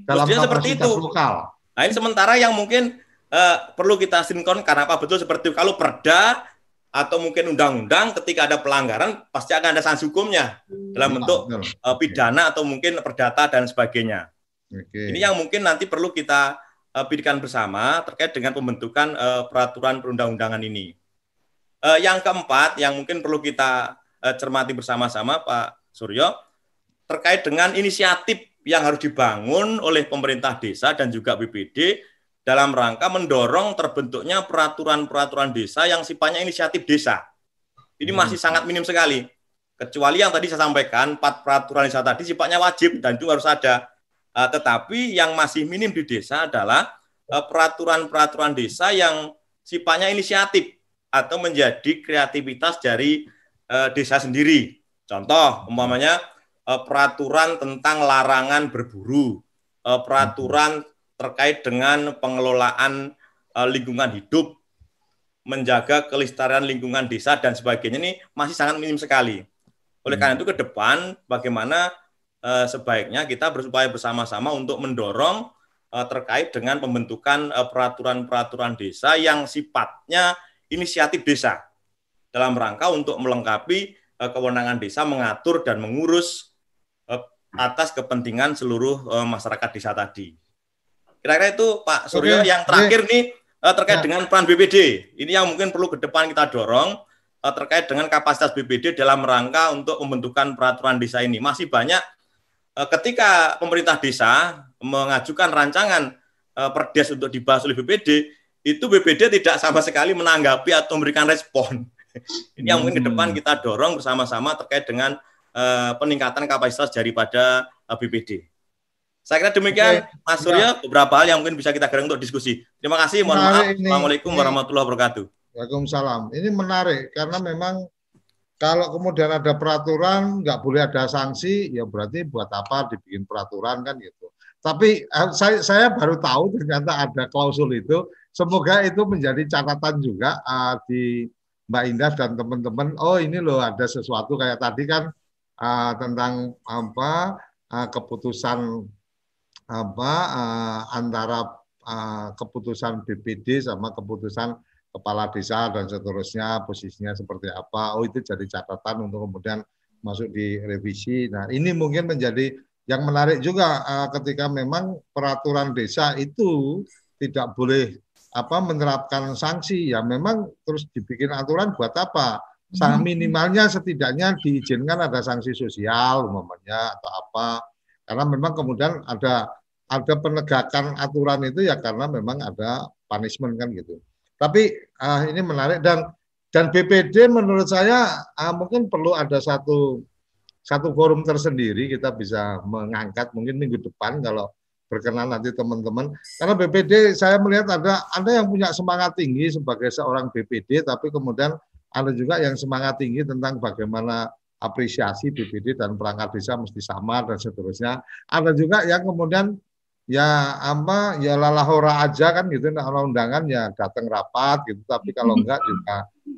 dalam mestinya seperti itu. lokal. Nah ini sementara yang mungkin uh, perlu kita sinkron karena apa betul seperti itu. Kalau perda atau mungkin undang-undang ketika ada pelanggaran pasti akan ada sanksi hukumnya dalam bentuk uh, pidana atau mungkin perdata dan sebagainya. Okay. Ini yang mungkin nanti perlu kita uh, pikirkan bersama terkait dengan pembentukan uh, peraturan perundang-undangan ini. Uh, yang keempat, yang mungkin perlu kita uh, cermati bersama-sama, Pak Suryo, terkait dengan inisiatif yang harus dibangun oleh pemerintah desa dan juga BPD dalam rangka mendorong terbentuknya peraturan-peraturan desa yang sifatnya inisiatif desa. Ini hmm. masih sangat minim sekali. Kecuali yang tadi saya sampaikan, empat peraturan desa tadi sifatnya wajib dan itu harus ada. Uh, tetapi yang masih minim di desa adalah uh, peraturan-peraturan desa yang sifatnya inisiatif atau menjadi kreativitas dari uh, desa sendiri. Contoh, umpamanya uh, peraturan tentang larangan berburu, uh, peraturan terkait dengan pengelolaan uh, lingkungan hidup, menjaga kelestarian lingkungan desa dan sebagainya ini masih sangat minim sekali. Oleh karena itu ke depan bagaimana sebaiknya kita berupaya bersama-sama untuk mendorong terkait dengan pembentukan peraturan-peraturan desa yang sifatnya inisiatif desa dalam rangka untuk melengkapi kewenangan desa mengatur dan mengurus atas kepentingan seluruh uh, masyarakat desa tadi. Kira-kira itu Pak Suryo Oke. yang terakhir nih uh, terkait ya. dengan peran BPD. Ini yang mungkin perlu ke depan kita dorong uh, terkait dengan kapasitas BPD dalam rangka untuk pembentukan peraturan desa ini. Masih banyak uh, ketika pemerintah desa mengajukan rancangan uh, perdes untuk dibahas oleh BPD, itu BPD tidak sama sekali menanggapi atau memberikan respon. ini yang mungkin ke depan hmm. kita dorong bersama-sama terkait dengan uh, peningkatan kapasitas daripada uh, BPD. Saya kira demikian, Oke. Mas Surya, ya. beberapa hal yang mungkin bisa kita gerak untuk diskusi. Terima kasih, mohon maaf. Ini, Assalamualaikum warahmatullahi wabarakatuh. Waalaikumsalam. Ini menarik karena memang kalau kemudian ada peraturan nggak boleh ada sanksi, ya berarti buat apa dibikin peraturan kan gitu. Tapi eh, saya, saya baru tahu ternyata ada klausul itu. Semoga itu menjadi catatan juga uh, di Mbak Indah dan teman-teman. Oh ini loh ada sesuatu kayak tadi kan uh, tentang apa uh, keputusan apa uh, antara uh, keputusan BPD sama keputusan kepala desa dan seterusnya posisinya seperti apa. Oh itu jadi catatan untuk kemudian masuk di revisi. Nah ini mungkin menjadi yang menarik juga uh, ketika memang peraturan desa itu tidak boleh apa menerapkan sanksi ya memang terus dibikin aturan buat apa sang hmm. minimalnya setidaknya diizinkan ada sanksi sosial umpamanya atau apa karena memang kemudian ada ada penegakan aturan itu ya karena memang ada punishment kan gitu. Tapi uh, ini menarik dan dan BPD menurut saya uh, mungkin perlu ada satu satu forum tersendiri kita bisa mengangkat mungkin minggu depan kalau berkenan nanti teman-teman karena BPD saya melihat ada ada yang punya semangat tinggi sebagai seorang BPD tapi kemudian ada juga yang semangat tinggi tentang bagaimana apresiasi BPD dan perangkat desa mesti sama dan seterusnya. Ada juga yang kemudian ya apa ya lalahora aja kan gitu nah undangan ya datang rapat gitu. Tapi kalau enggak juga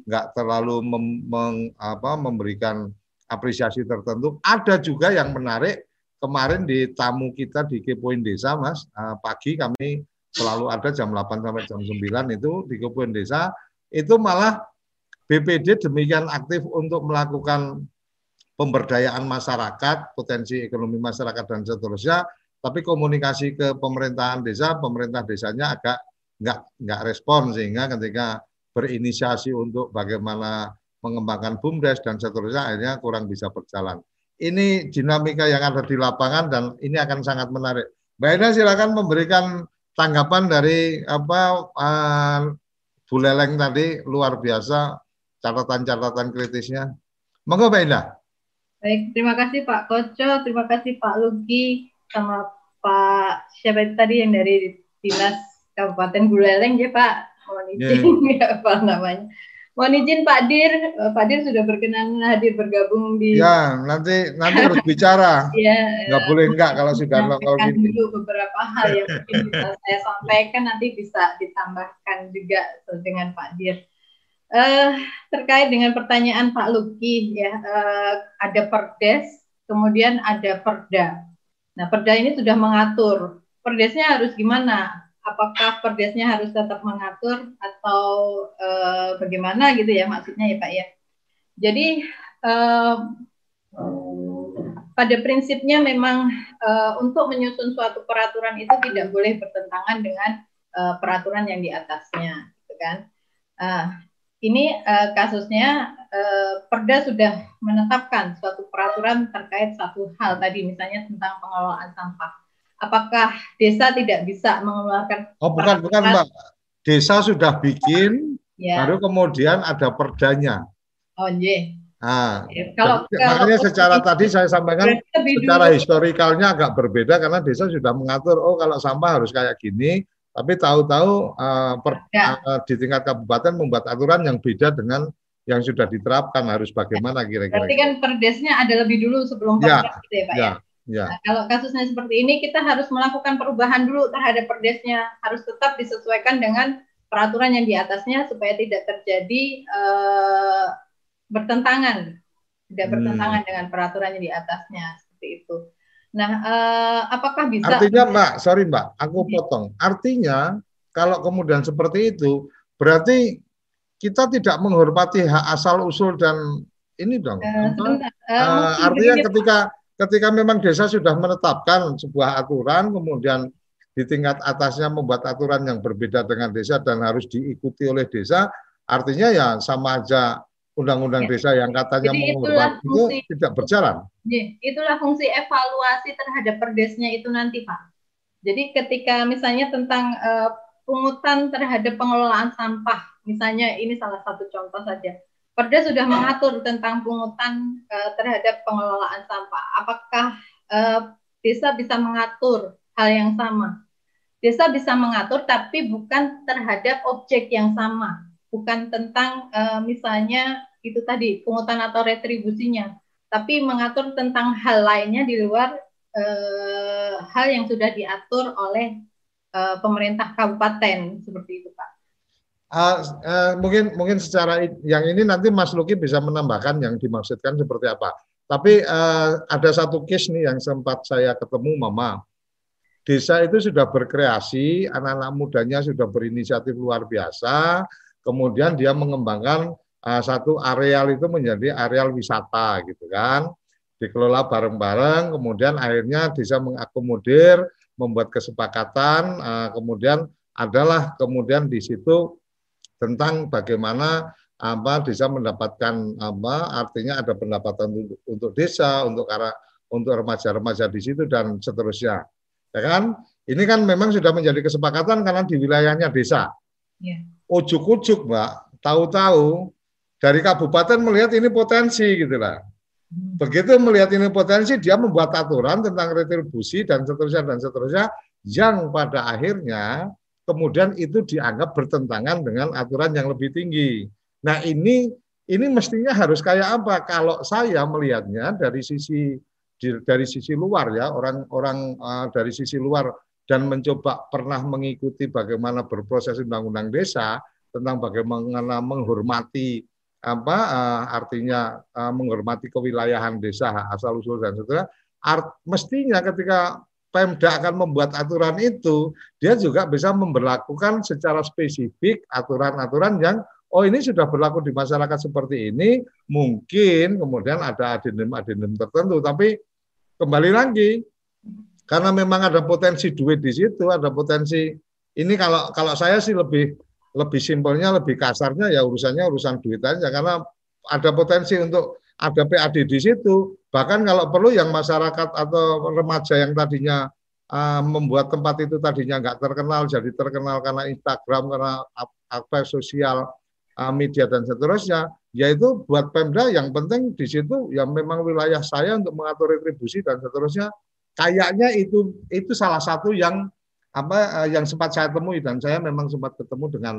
enggak terlalu mem, meng, apa, memberikan apresiasi tertentu. Ada juga yang menarik kemarin di tamu kita di Kepoin Desa Mas uh, pagi kami selalu ada jam 8 sampai jam 9 itu di Kepoin Desa itu malah BPD demikian aktif untuk melakukan pemberdayaan masyarakat potensi ekonomi masyarakat dan seterusnya tapi komunikasi ke pemerintahan desa, pemerintah desanya agak nggak nggak respon sehingga ketika berinisiasi untuk bagaimana mengembangkan bumdes dan seterusnya akhirnya kurang bisa berjalan. Ini dinamika yang ada di lapangan dan ini akan sangat menarik. Mbak Ina silakan memberikan tanggapan dari apa uh, Bu Leleng tadi luar biasa catatan-catatan kritisnya. Monggo Mbak Ina. Baik, terima kasih Pak Koco, terima kasih Pak Lugi, sama Pak siapa itu tadi yang dari dinas Kabupaten Buleleng ya Pak? Mohon izin yeah. apa namanya. Mohon izin Pak Dir. Eh, Pak Dir sudah berkenan hadir bergabung di ya nanti nanti harus bicara. Ya nggak boleh enggak kalau sudah gitu dulu beberapa hal yang mungkin bisa saya sampaikan nanti bisa ditambahkan juga dengan Pak Dir uh, terkait dengan pertanyaan Pak Luki ya uh, ada perdes kemudian ada perda Nah, perda ini sudah mengatur. Perdesnya harus gimana? Apakah perdesnya harus tetap mengatur atau e, bagaimana gitu ya maksudnya ya Pak ya. Jadi e, pada prinsipnya memang uh, untuk menyusun suatu peraturan itu tidak boleh bertentangan dengan uh, peraturan yang di atasnya, gitu kan? Uh, ini uh, kasusnya uh, Perda sudah menetapkan suatu peraturan terkait satu hal tadi, misalnya tentang pengelolaan sampah. Apakah desa tidak bisa mengeluarkan? Oh bukan bukan mbak, desa sudah bikin, ya. baru kemudian ada perdanya. Oh iya. Nah, kalau, makanya kalau secara tadi saya sampaikan secara historikalnya agak berbeda karena desa sudah mengatur oh kalau sampah harus kayak gini, tapi tahu-tahu uh, uh, di tingkat kabupaten membuat aturan yang beda dengan yang sudah diterapkan harus bagaimana kira-kira. Berarti kan perdesnya ada lebih dulu sebelum ya, gitu ya Pak ya. ya? Ya. Nah, kalau kasusnya seperti ini kita harus melakukan perubahan dulu terhadap perdesnya harus tetap disesuaikan dengan peraturan yang di atasnya supaya tidak terjadi uh, bertentangan, tidak hmm. bertentangan hmm. dengan peraturan yang di atasnya seperti itu. Nah, uh, apakah bisa? Artinya, Mbak, sorry Mbak, aku potong. Artinya, kalau kemudian seperti itu, berarti kita tidak menghormati hak asal usul dan ini dong. Uh, uh, artinya ketika ketika memang desa sudah menetapkan sebuah aturan, kemudian di tingkat atasnya membuat aturan yang berbeda dengan desa dan harus diikuti oleh desa, artinya ya sama aja undang-undang ya. desa yang katanya menghormati itu tidak berjalan. Ya, itulah fungsi evaluasi terhadap perdesnya itu nanti Pak. Jadi ketika misalnya tentang uh, pungutan terhadap pengelolaan sampah, misalnya ini salah satu contoh saja. Perda sudah mengatur tentang pungutan uh, terhadap pengelolaan sampah. Apakah uh, desa bisa mengatur hal yang sama? Desa bisa mengatur, tapi bukan terhadap objek yang sama bukan tentang uh, misalnya itu tadi pungutan atau retribusinya, tapi mengatur tentang hal lainnya di luar uh, hal yang sudah diatur oleh uh, pemerintah kabupaten seperti itu, Pak. Uh, uh, mungkin mungkin secara yang ini nanti Mas Luki bisa menambahkan yang dimaksudkan seperti apa. Tapi uh, ada satu case nih yang sempat saya ketemu Mama. Desa itu sudah berkreasi, anak-anak mudanya sudah berinisiatif luar biasa, kemudian dia mengembangkan uh, satu areal itu menjadi areal wisata gitu kan. Dikelola bareng-bareng kemudian akhirnya bisa mengakomodir membuat kesepakatan uh, kemudian adalah kemudian di situ tentang bagaimana apa desa mendapatkan apa artinya ada pendapatan untuk, untuk desa untuk arah untuk remaja-remaja di situ dan seterusnya. Ya kan? Ini kan memang sudah menjadi kesepakatan karena di wilayahnya desa. Yeah ujuk-ujuk Mbak, tahu-tahu dari kabupaten melihat ini potensi gitu lah. Hmm. Begitu melihat ini potensi, dia membuat aturan tentang retribusi dan seterusnya dan seterusnya yang pada akhirnya kemudian itu dianggap bertentangan dengan aturan yang lebih tinggi. Nah ini ini mestinya harus kayak apa? Kalau saya melihatnya dari sisi dari sisi luar ya orang-orang uh, dari sisi luar dan mencoba pernah mengikuti bagaimana berproses undang-undang desa tentang bagaimana menghormati apa uh, artinya uh, menghormati kewilayahan desa asal usul dan seterusnya. Art, mestinya ketika Pemda akan membuat aturan itu dia juga bisa memperlakukan secara spesifik aturan-aturan yang oh ini sudah berlaku di masyarakat seperti ini mungkin kemudian ada adendum-adendum tertentu. Tapi kembali lagi karena memang ada potensi duit di situ, ada potensi ini kalau kalau saya sih lebih lebih simpelnya, lebih kasarnya ya urusannya urusan duit aja karena ada potensi untuk ada PAD di situ. Bahkan kalau perlu yang masyarakat atau remaja yang tadinya uh, membuat tempat itu tadinya nggak terkenal jadi terkenal karena Instagram, karena apa sosial uh, media dan seterusnya, yaitu buat Pemda yang penting di situ yang memang wilayah saya untuk mengatur retribusi dan seterusnya kayaknya itu itu salah satu yang apa eh, yang sempat saya temui dan saya memang sempat ketemu dengan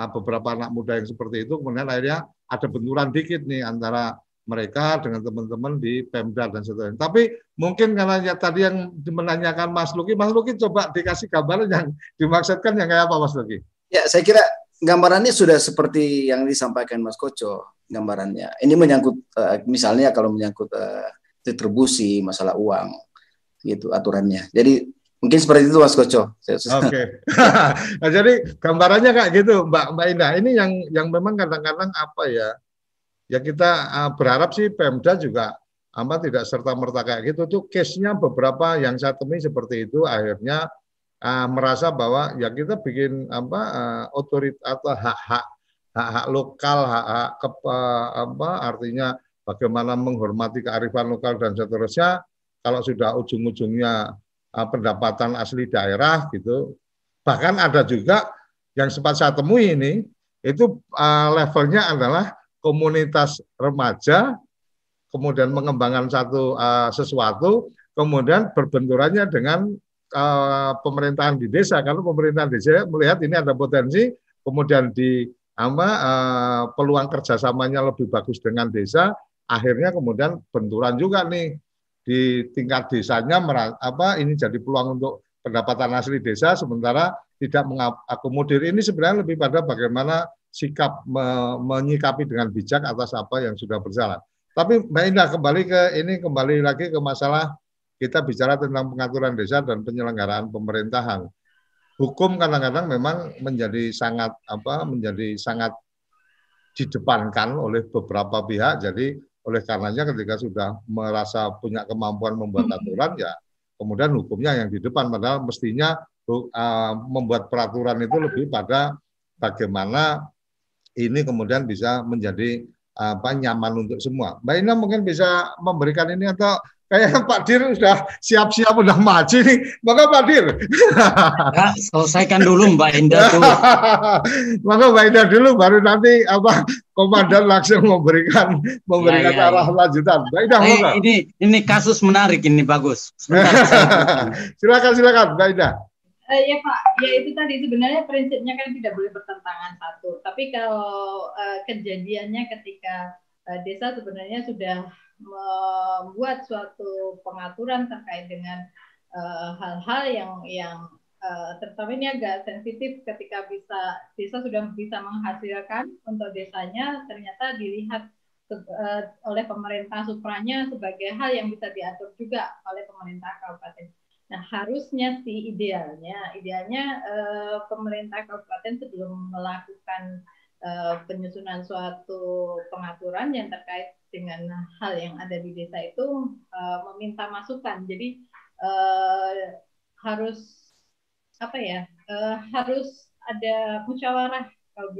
uh, beberapa anak muda yang seperti itu kemudian akhirnya ada benturan dikit nih antara mereka dengan teman-teman di Pemda dan seterusnya. Tapi mungkin karena ya, tadi yang menanyakan Mas Luki, Mas Luki coba dikasih gambaran yang dimaksudkan yang kayak apa Mas Luki? Ya, saya kira gambarannya sudah seperti yang disampaikan Mas Koco gambarannya. Ini menyangkut uh, misalnya kalau menyangkut distribusi masalah uang gitu aturannya. Jadi mungkin seperti itu Mas Koco. Oke. Okay. nah, jadi gambarannya kayak gitu Mbak Mbak Indah. Ini yang yang memang kadang-kadang apa ya? Ya kita uh, berharap sih Pemda juga apa tidak serta merta kayak gitu tuh case-nya beberapa yang saya temui seperti itu akhirnya uh, merasa bahwa ya kita bikin apa uh, otoritas atau hak-hak hak-hak lokal hak-hak apa artinya bagaimana menghormati kearifan lokal dan seterusnya kalau sudah ujung-ujungnya uh, pendapatan asli daerah gitu bahkan ada juga yang sempat saya temui ini itu uh, levelnya adalah komunitas remaja kemudian mengembangkan satu uh, sesuatu, kemudian berbenturannya dengan uh, pemerintahan di desa. Kalau pemerintahan desa melihat ini ada potensi, kemudian di apa uh, peluang kerjasamanya lebih bagus dengan desa, akhirnya kemudian benturan juga nih di tingkat desanya apa ini jadi peluang untuk pendapatan asli desa sementara tidak mengakomodir ini sebenarnya lebih pada bagaimana sikap me, menyikapi dengan bijak atas apa yang sudah berjalan. Tapi Mbak Indah kembali ke ini kembali lagi ke masalah kita bicara tentang pengaturan desa dan penyelenggaraan pemerintahan. Hukum kadang-kadang memang menjadi sangat apa menjadi sangat didepankan oleh beberapa pihak. Jadi oleh karenanya ketika sudah merasa punya kemampuan membuat hmm. aturan ya kemudian hukumnya yang di depan padahal mestinya uh, membuat peraturan itu lebih pada bagaimana ini kemudian bisa menjadi apa nyaman untuk semua. Mbak Ina mungkin bisa memberikan ini atau kayak Pak Dir sudah siap-siap udah maju nih. Maka Pak Dir. Ya, selesaikan dulu Mbak Indah dulu. Maka Mbak Indah dulu baru nanti apa komandan langsung memberikan memberikan ya, ya, arah ya. lanjutan. Mbak Indah, eh, ini ini kasus menarik ini bagus. silakan silakan Mbak Indah. Uh, ya Pak, ya itu tadi sebenarnya prinsipnya kan tidak boleh bertentangan satu. Tapi kalau uh, kejadiannya ketika uh, desa sebenarnya sudah membuat suatu pengaturan terkait dengan hal-hal uh, yang yang uh, terutama ini agak sensitif ketika bisa desa sudah bisa menghasilkan untuk desanya ternyata dilihat uh, oleh pemerintah supranya sebagai hal yang bisa diatur juga oleh pemerintah kabupaten. Nah, harusnya sih idealnya, idealnya uh, pemerintah kabupaten sebelum melakukan penyusunan suatu pengaturan yang terkait dengan hal yang ada di desa itu uh, meminta masukan. Jadi uh, harus apa ya? Uh, harus ada musyawarah kalau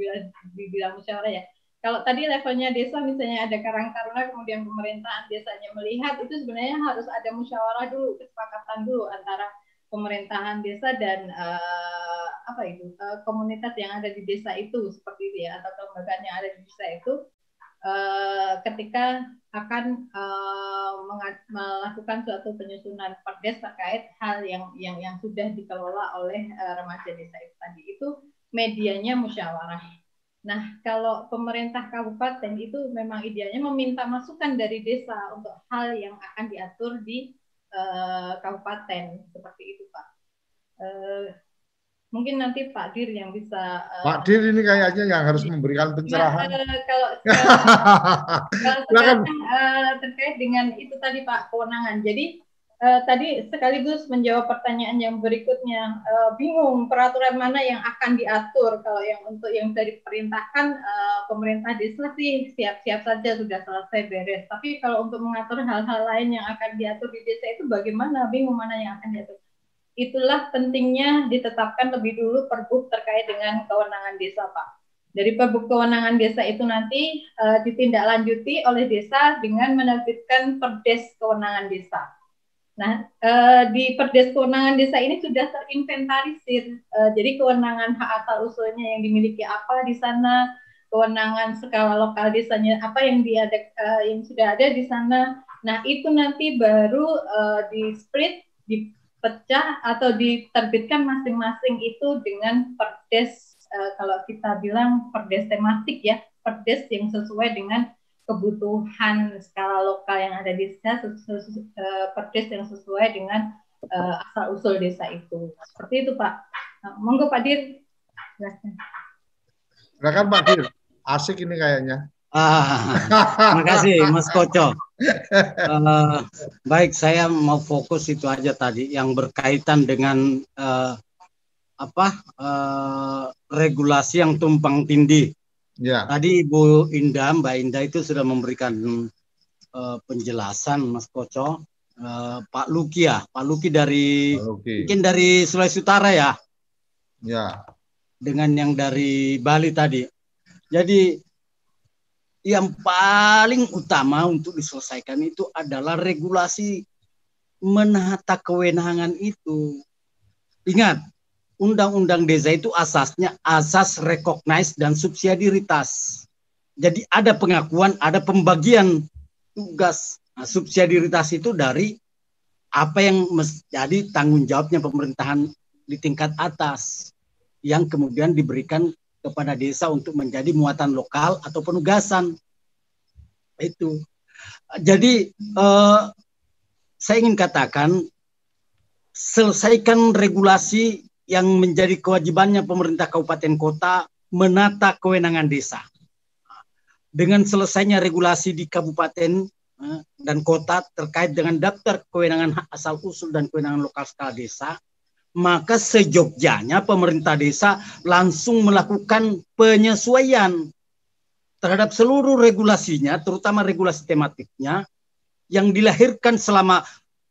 dibilang musyawarah ya kalau tadi levelnya desa misalnya ada karang taruna kemudian pemerintahan desanya melihat itu sebenarnya harus ada musyawarah dulu kesepakatan dulu antara pemerintahan desa dan uh, apa itu uh, komunitas yang ada di desa itu seperti itu ya atau kelembagaan yang ada di desa itu uh, ketika akan uh, melakukan suatu penyusunan perdes terkait hal yang yang yang sudah dikelola oleh uh, remaja desa itu tadi itu medianya musyawarah Nah, kalau pemerintah kabupaten itu memang idealnya meminta masukan dari desa untuk hal yang akan diatur di uh, kabupaten seperti itu, Pak. Uh, mungkin nanti Pak Dir yang bisa. Uh, Pak Dir ini kayaknya yang harus memberikan pencerahan. Nah, uh, kalau, kalau, kalau uh, terkait dengan itu tadi Pak kewenangan. Jadi uh, tadi sekaligus menjawab pertanyaan yang berikutnya. Uh, bingung peraturan mana yang akan diatur kalau yang untuk yang dari perintahkan uh, pemerintah desa sih siap-siap saja sudah selesai beres. Tapi kalau untuk mengatur hal-hal lain yang akan diatur di desa itu bagaimana? Bingung mana yang akan diatur. Itulah pentingnya ditetapkan lebih dulu perbuk terkait dengan kewenangan desa, Pak. Dari perbuk kewenangan desa itu nanti uh, ditindaklanjuti oleh desa dengan menerbitkan perdes kewenangan desa Nah, eh, di Perdes Kewenangan Desa ini sudah terinventarisir. Eh, jadi kewenangan hak asal usulnya yang dimiliki apa di sana, kewenangan skala lokal desanya apa yang diada eh, yang sudah ada di sana. Nah, itu nanti baru eh, di split, dipecah atau diterbitkan masing-masing itu dengan perdes eh, kalau kita bilang perdes tematik ya, perdes yang sesuai dengan kebutuhan skala lokal yang ada di desa uh, perdes yang sesuai dengan uh, asal usul desa itu. Seperti itu Pak. Nah, monggo Pak Dir. Silakan Pak Dir. Asik ini kayaknya. Ah, terima kasih Mas Koco. Uh, baik, saya mau fokus itu aja tadi yang berkaitan dengan uh, apa uh, regulasi yang tumpang tindih Ya. Tadi Ibu Indah, Mbak Indah itu sudah memberikan uh, penjelasan Mas Koco. Uh, Pak Luki ya, Pak Luki dari Pak Luki. mungkin dari Sulawesi Utara ya. Ya. Dengan yang dari Bali tadi. Jadi yang paling utama untuk diselesaikan itu adalah regulasi menata kewenangan itu. Ingat, undang-undang desa itu asasnya asas recognize dan subsidiaritas. Jadi ada pengakuan, ada pembagian tugas. Nah, subsidiaritas itu dari apa yang menjadi tanggung jawabnya pemerintahan di tingkat atas yang kemudian diberikan kepada desa untuk menjadi muatan lokal atau penugasan. Itu. Jadi eh, saya ingin katakan selesaikan regulasi yang menjadi kewajibannya pemerintah kabupaten kota menata kewenangan desa. Dengan selesainya regulasi di kabupaten eh, dan kota terkait dengan daftar kewenangan asal usul dan kewenangan lokal skala desa, maka sejogjanya pemerintah desa langsung melakukan penyesuaian terhadap seluruh regulasinya, terutama regulasi tematiknya yang dilahirkan selama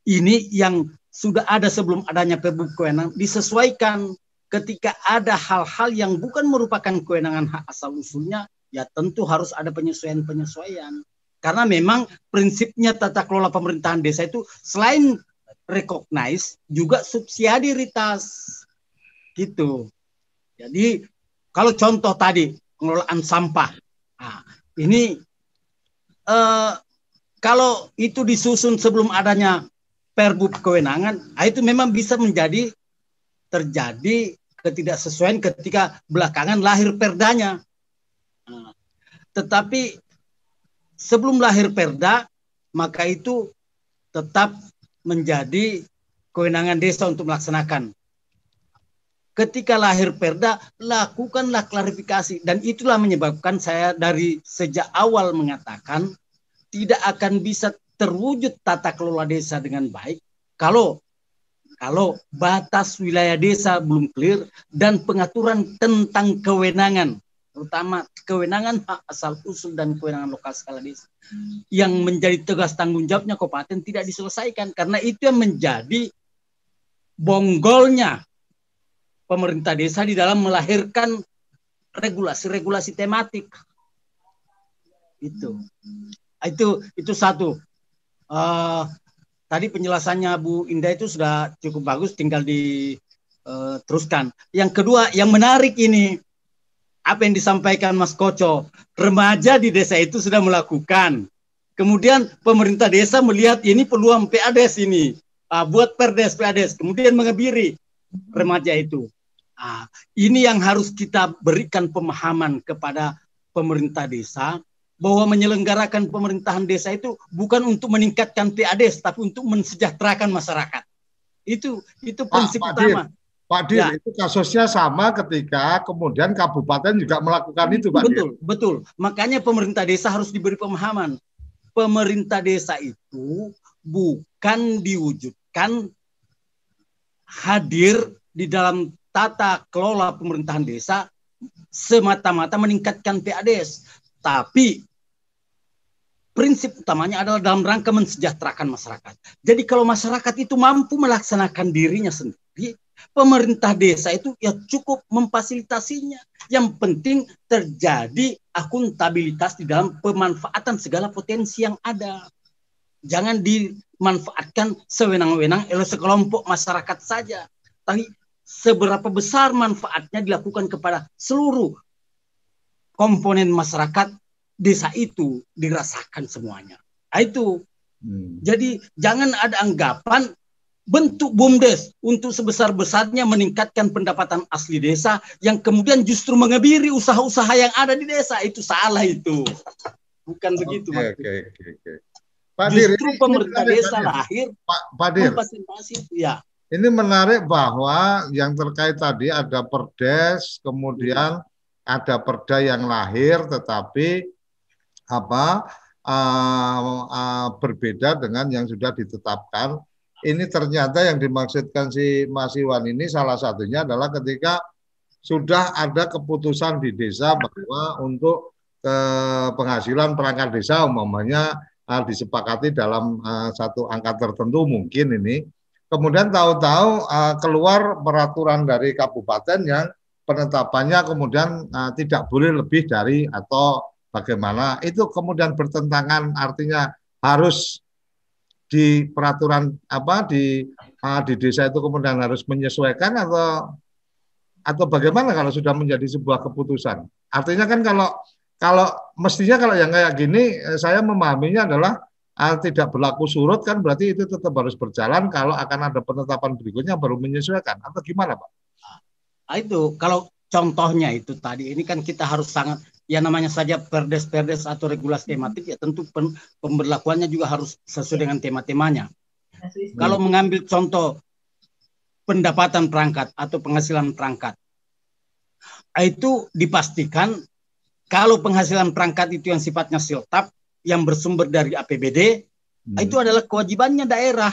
ini yang sudah ada sebelum adanya Perbu kewenangan disesuaikan. Ketika ada hal-hal yang bukan merupakan kewenangan hak asal usulnya ya tentu harus ada penyesuaian-penyesuaian. Karena memang prinsipnya tata kelola pemerintahan desa itu selain recognize juga subsidiaritas gitu. Jadi kalau contoh tadi pengelolaan sampah, nah, ini eh, kalau itu disusun sebelum adanya perbu kewenangan, nah itu memang bisa menjadi terjadi ketidaksesuaian ketika belakangan lahir perdanya. Nah, tetapi sebelum lahir perda, maka itu tetap menjadi kewenangan desa untuk melaksanakan. Ketika lahir perda, lakukanlah klarifikasi. Dan itulah menyebabkan saya dari sejak awal mengatakan tidak akan bisa terwujud tata kelola desa dengan baik kalau kalau batas wilayah desa belum clear dan pengaturan tentang kewenangan terutama kewenangan hak asal usul dan kewenangan lokal skala desa yang menjadi tugas tanggung jawabnya kabupaten tidak diselesaikan. Karena itu yang menjadi bonggolnya pemerintah desa di dalam melahirkan regulasi-regulasi tematik. Itu. Itu itu satu. Uh, tadi penjelasannya Bu Indah itu sudah cukup bagus, tinggal diteruskan. Eh, yang kedua, yang menarik ini apa yang disampaikan Mas Koco, remaja di desa itu sudah melakukan. Kemudian pemerintah desa melihat ini peluang PADES ini, uh, buat perdes PADES, kemudian mengebiri remaja itu. Uh, ini yang harus kita berikan pemahaman kepada pemerintah desa bahwa menyelenggarakan pemerintahan desa itu bukan untuk meningkatkan PADES tapi untuk mensejahterakan masyarakat. Itu itu prinsip Pak, utama. Pak Dir, ya. itu kasusnya sama ketika kemudian kabupaten juga melakukan itu, Pak Betul, Dir. betul. Makanya pemerintah desa harus diberi pemahaman. Pemerintah desa itu bukan diwujudkan hadir di dalam tata kelola pemerintahan desa semata-mata meningkatkan PADES, tapi prinsip utamanya adalah dalam rangka mensejahterakan masyarakat. Jadi kalau masyarakat itu mampu melaksanakan dirinya sendiri, pemerintah desa itu ya cukup memfasilitasinya. Yang penting terjadi akuntabilitas di dalam pemanfaatan segala potensi yang ada. Jangan dimanfaatkan sewenang-wenang oleh sekelompok masyarakat saja. Tapi seberapa besar manfaatnya dilakukan kepada seluruh komponen masyarakat desa itu dirasakan semuanya. Nah, itu. Hmm. Jadi jangan ada anggapan bentuk BUMDes untuk sebesar-besarnya meningkatkan pendapatan asli desa yang kemudian justru mengebiri usaha-usaha yang ada di desa itu salah itu. Bukan okay, begitu. Oke, oke, oke. Pak justru Dir, pemerintah menarik, desa lahir Pak, Pak Dir, itu ya. Ini menarik bahwa yang terkait tadi ada perdes, kemudian ada perda yang lahir tetapi apa uh, uh, berbeda dengan yang sudah ditetapkan. Ini ternyata yang dimaksudkan si Mas Iwan ini salah satunya adalah ketika sudah ada keputusan di desa bahwa untuk ke penghasilan perangkat desa umpamanya uh, disepakati dalam uh, satu angka tertentu mungkin ini. Kemudian tahu-tahu uh, keluar peraturan dari kabupaten yang penetapannya kemudian uh, tidak boleh lebih dari atau bagaimana itu kemudian bertentangan artinya harus di peraturan apa di uh, di desa itu kemudian harus menyesuaikan atau atau bagaimana kalau sudah menjadi sebuah keputusan? Artinya kan kalau kalau mestinya kalau yang kayak gini eh, saya memahaminya adalah uh, tidak berlaku surut kan berarti itu tetap harus berjalan kalau akan ada penetapan berikutnya baru menyesuaikan atau gimana Pak? Nah, itu kalau contohnya itu tadi ini kan kita harus sangat ya namanya saja perdes-perdes atau regulasi tematik ya tentu pemberlakuannya juga harus sesuai dengan tema-temanya. Hmm. Kalau mengambil contoh pendapatan perangkat atau penghasilan perangkat, itu dipastikan kalau penghasilan perangkat itu yang sifatnya siltap yang bersumber dari APBD, hmm. itu adalah kewajibannya daerah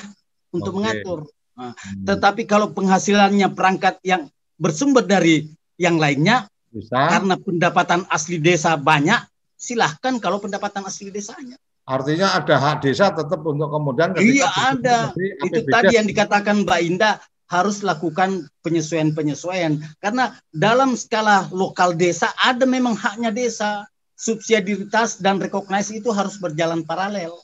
untuk okay. mengatur. Nah, hmm. Tetapi kalau penghasilannya perangkat yang bersumber dari yang lainnya, bisa. Karena pendapatan asli desa banyak, silahkan kalau pendapatan asli desanya. Artinya ada hak desa tetap untuk kemudian Iya ada. Itu tadi yang dikatakan Mbak Indah harus lakukan penyesuaian-penyesuaian karena dalam skala lokal desa ada memang haknya desa subsidiaritas dan rekognisi itu harus berjalan paralel.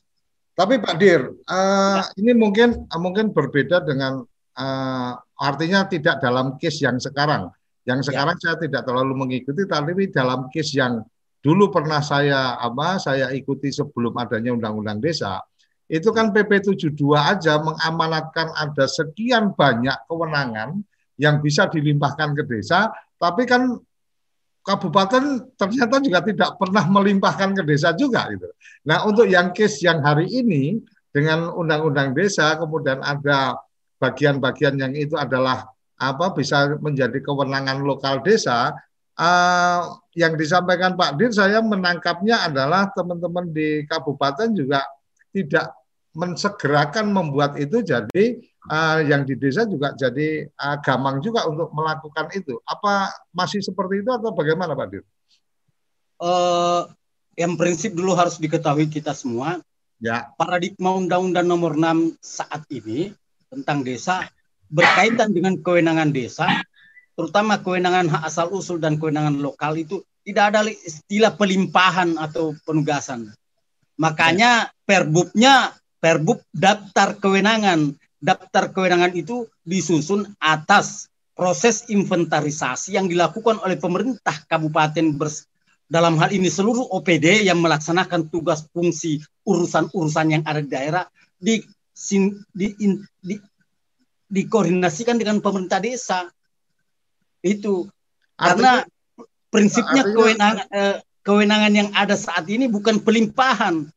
Tapi Pak Dir, uh, ya. ini mungkin mungkin berbeda dengan uh, artinya tidak dalam case yang sekarang. Yang ya. sekarang ya. saya tidak terlalu mengikuti, tapi dalam case yang dulu pernah saya apa saya ikuti sebelum adanya undang-undang desa, itu kan PP 72 aja mengamanatkan ada sekian banyak kewenangan yang bisa dilimpahkan ke desa, tapi kan kabupaten ternyata juga tidak pernah melimpahkan ke desa juga gitu. Nah, untuk yang case yang hari ini dengan undang-undang desa kemudian ada bagian-bagian yang itu adalah apa bisa menjadi kewenangan lokal desa uh, yang disampaikan Pak Dir saya menangkapnya adalah teman-teman di kabupaten juga tidak mensegerakan membuat itu jadi uh, yang di desa juga jadi uh, gamang juga untuk melakukan itu apa masih seperti itu atau bagaimana Pak Dir? Uh, yang prinsip dulu harus diketahui kita semua ya paradigma Undang-Undang Nomor 6 saat ini tentang desa berkaitan dengan kewenangan desa, terutama kewenangan hak asal usul dan kewenangan lokal itu tidak ada istilah pelimpahan atau penugasan. Makanya perbubnya perbub daftar kewenangan. Daftar kewenangan itu disusun atas proses inventarisasi yang dilakukan oleh pemerintah kabupaten bers dalam hal ini seluruh OPD yang melaksanakan tugas fungsi urusan-urusan yang ada di daerah di, di, di, dikoordinasikan dengan pemerintah desa. Itu karena prinsipnya artinya, kewenangan eh, kewenangan yang ada saat ini bukan pelimpahan.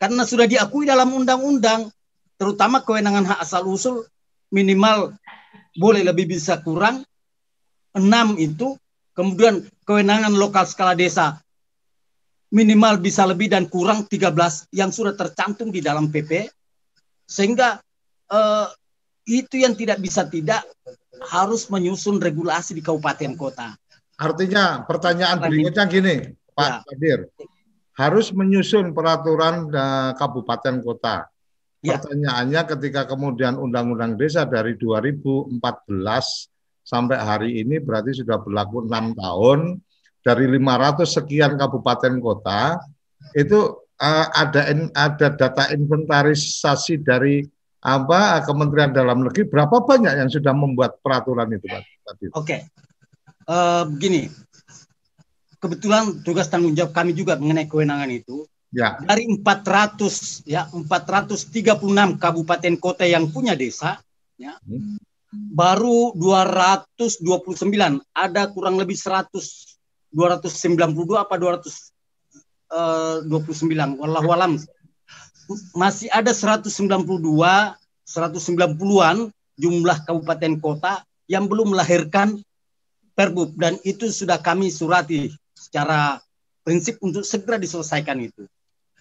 Karena sudah diakui dalam undang-undang, terutama kewenangan hak asal usul minimal boleh lebih bisa kurang enam itu, kemudian kewenangan lokal skala desa minimal bisa lebih dan kurang 13 yang sudah tercantum di dalam PP sehingga eh, itu yang tidak bisa tidak harus menyusun regulasi di kabupaten kota. Artinya pertanyaan berikutnya gini, Pak ya. Kadir, harus menyusun peraturan uh, kabupaten kota. Ya. Pertanyaannya ketika kemudian Undang-Undang Desa dari 2014 sampai hari ini berarti sudah berlaku enam tahun dari 500 sekian kabupaten kota itu uh, ada ada data inventarisasi dari apa Kementerian Dalam Negeri berapa banyak yang sudah membuat peraturan itu Pak? Oke, okay. uh, eh, begini, kebetulan tugas tanggung jawab kami juga mengenai kewenangan itu. Ya. Dari 400 ya 436 kabupaten kota yang punya desa, ya, hmm. baru 229 ada kurang lebih 100 292 apa 229 uh, wallahu alam masih ada 192 190-an jumlah kabupaten kota yang belum melahirkan perbub dan itu sudah kami surati secara prinsip untuk segera diselesaikan itu.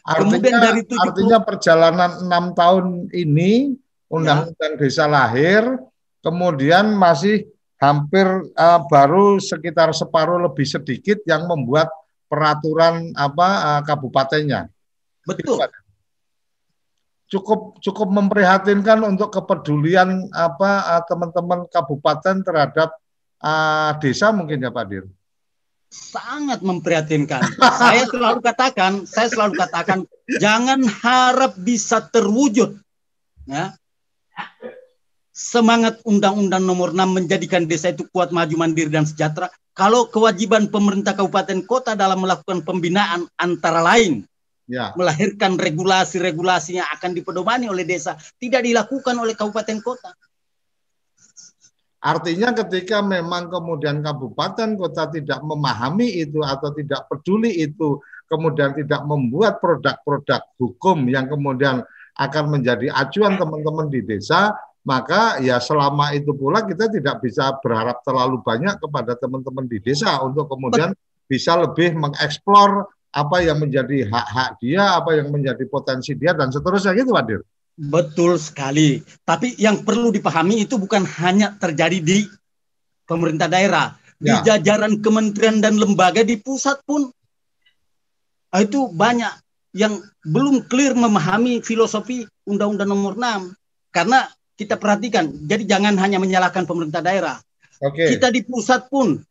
Artinya, Kemudian dari 70, artinya perjalanan enam tahun ini undang-undang ya. desa lahir, kemudian masih hampir uh, baru sekitar separuh lebih sedikit yang membuat peraturan apa uh, kabupatennya. Betul. Cukup cukup memprihatinkan untuk kepedulian apa teman-teman kabupaten terhadap uh, desa mungkin ya Pak Dir sangat memprihatinkan. saya selalu katakan, saya selalu katakan, jangan harap bisa terwujud. Ya. Semangat Undang-Undang Nomor 6 menjadikan desa itu kuat, maju, mandiri dan sejahtera. Kalau kewajiban pemerintah kabupaten kota dalam melakukan pembinaan antara lain ya. melahirkan regulasi-regulasi yang akan dipedomani oleh desa tidak dilakukan oleh kabupaten kota. Artinya ketika memang kemudian kabupaten kota tidak memahami itu atau tidak peduli itu, kemudian tidak membuat produk-produk hukum yang kemudian akan menjadi acuan teman-teman di desa, maka ya selama itu pula kita tidak bisa berharap terlalu banyak kepada teman-teman di desa untuk kemudian bisa lebih mengeksplor apa yang menjadi hak-hak dia, apa yang menjadi potensi dia dan seterusnya gitu Pak Dir. Betul sekali. Tapi yang perlu dipahami itu bukan hanya terjadi di pemerintah daerah, ya. di jajaran kementerian dan lembaga di pusat pun ah, itu banyak yang belum clear memahami filosofi Undang-Undang Nomor 6. Karena kita perhatikan, jadi jangan hanya menyalahkan pemerintah daerah. Okay. Kita di pusat pun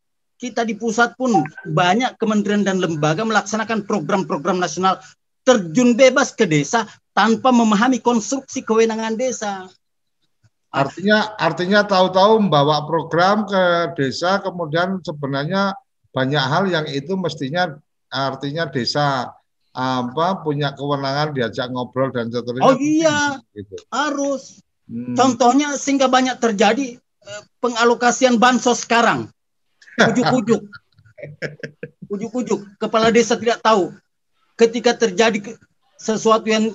kita di pusat pun banyak kementerian dan lembaga melaksanakan program-program nasional terjun bebas ke desa tanpa memahami konstruksi kewenangan desa. Artinya artinya tahu-tahu membawa program ke desa kemudian sebenarnya banyak hal yang itu mestinya artinya desa apa punya kewenangan diajak ngobrol dan seterusnya. Oh iya, gitu. harus. Hmm. Contohnya sehingga banyak terjadi eh, pengalokasian bansos sekarang. Ujuk-ujuk. Ujuk-ujuk. Kepala desa tidak tahu. Ketika terjadi sesuatu yang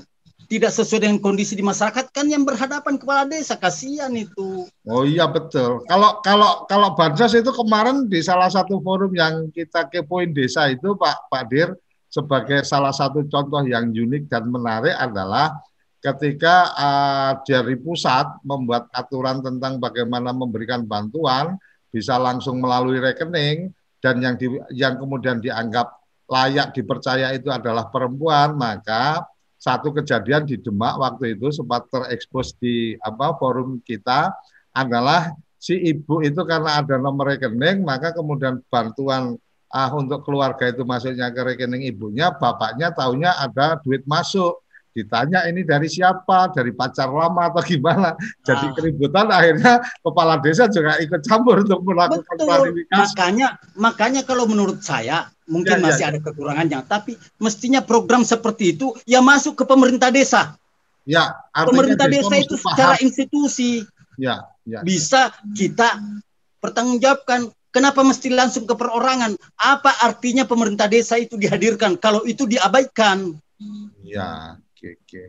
tidak sesuai dengan kondisi di masyarakat kan yang berhadapan kepala desa kasihan itu. Oh iya betul. Kalau kalau kalau bansos itu kemarin di salah satu forum yang kita kepoin desa itu Pak Pak Dir sebagai salah satu contoh yang unik dan menarik adalah ketika uh, dari pusat membuat aturan tentang bagaimana memberikan bantuan bisa langsung melalui rekening dan yang di, yang kemudian dianggap layak dipercaya itu adalah perempuan maka satu kejadian di Demak waktu itu sempat terekspos di apa forum kita adalah si ibu itu karena ada nomor rekening maka kemudian bantuan ah untuk keluarga itu masuknya ke rekening ibunya bapaknya tahunya ada duit masuk ditanya ini dari siapa, dari pacar lama atau gimana. Jadi ah. keributan akhirnya kepala desa juga ikut campur untuk melakukan Betul. klarifikasi. Makanya makanya kalau menurut saya mungkin ya, masih ya. ada kekurangannya, tapi mestinya program seperti itu ya masuk ke pemerintah desa. Ya, pemerintah desa, desa itu paham. secara institusi. Ya, ya. Bisa kita pertanggungjawabkan Kenapa mesti langsung ke perorangan? Apa artinya pemerintah desa itu dihadirkan kalau itu diabaikan? Ya, oke oke.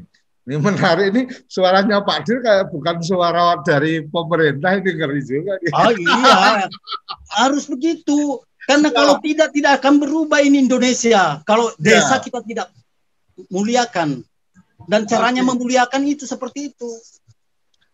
Ini menarik ini suaranya Pak Dir kayak bukan suara dari pemerintah ini ngeri juga. Oh iya, harus begitu. Karena ya. kalau tidak tidak akan berubah ini Indonesia. Kalau ya. desa ya. kita tidak muliakan dan caranya Oke. memuliakan itu seperti itu.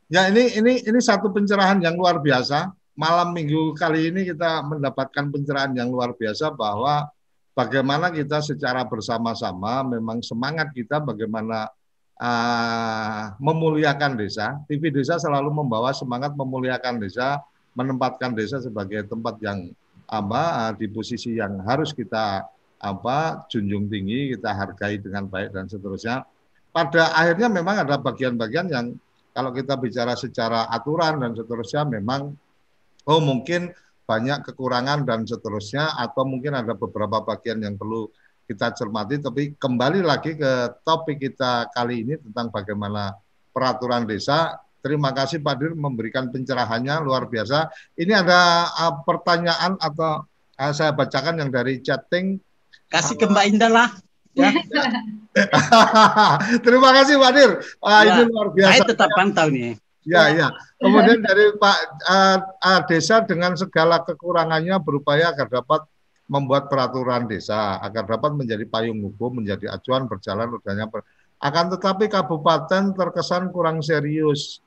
Ya ini ini ini satu pencerahan yang luar biasa. Malam minggu kali ini kita mendapatkan pencerahan yang luar biasa bahwa bagaimana kita secara bersama-sama memang semangat kita bagaimana uh, memuliakan desa. TV Desa selalu membawa semangat memuliakan desa, menempatkan desa sebagai tempat yang apa uh, di posisi yang harus kita apa junjung tinggi, kita hargai dengan baik dan seterusnya. Pada akhirnya memang ada bagian-bagian yang kalau kita bicara secara aturan dan seterusnya memang oh mungkin banyak kekurangan dan seterusnya atau mungkin ada beberapa bagian yang perlu kita cermati. Tapi kembali lagi ke topik kita kali ini tentang bagaimana peraturan desa. Terima kasih Pak Dir memberikan pencerahannya luar biasa. Ini ada uh, pertanyaan atau uh, saya bacakan yang dari chatting. Kasih ke Mbak Indah lah. Ya. terima kasih Pak Dir. Uh, ya, ini luar biasa. Saya tetap pantau nih Ya, ya. Kemudian dari Pak uh, uh, Desa dengan segala kekurangannya berupaya agar dapat membuat peraturan desa agar dapat menjadi payung hukum, menjadi acuan berjalan. Ber... Akan tetapi kabupaten terkesan kurang serius.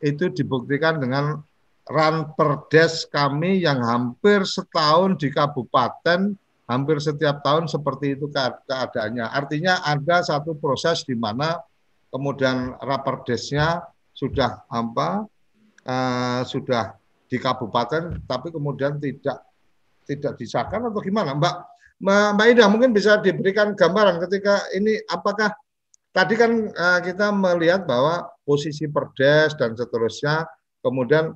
Itu dibuktikan dengan ran perdes kami yang hampir setahun di kabupaten hampir setiap tahun seperti itu keadaannya. Artinya ada satu proses di mana kemudian raperdesnya sudah apa uh, sudah di kabupaten tapi kemudian tidak tidak disahkan atau gimana? Mbak Mbak Ida mungkin bisa diberikan gambaran ketika ini apakah tadi kan uh, kita melihat bahwa posisi perdes dan seterusnya kemudian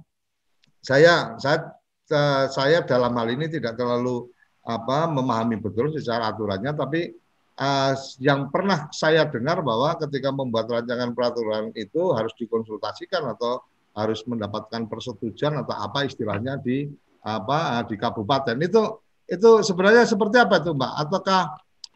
saya saya uh, saya dalam hal ini tidak terlalu apa memahami betul secara aturannya tapi uh, yang pernah saya dengar bahwa ketika membuat rancangan peraturan itu harus dikonsultasikan atau harus mendapatkan persetujuan atau apa istilahnya di apa di kabupaten. Itu itu sebenarnya seperti apa itu mbak? Ataukah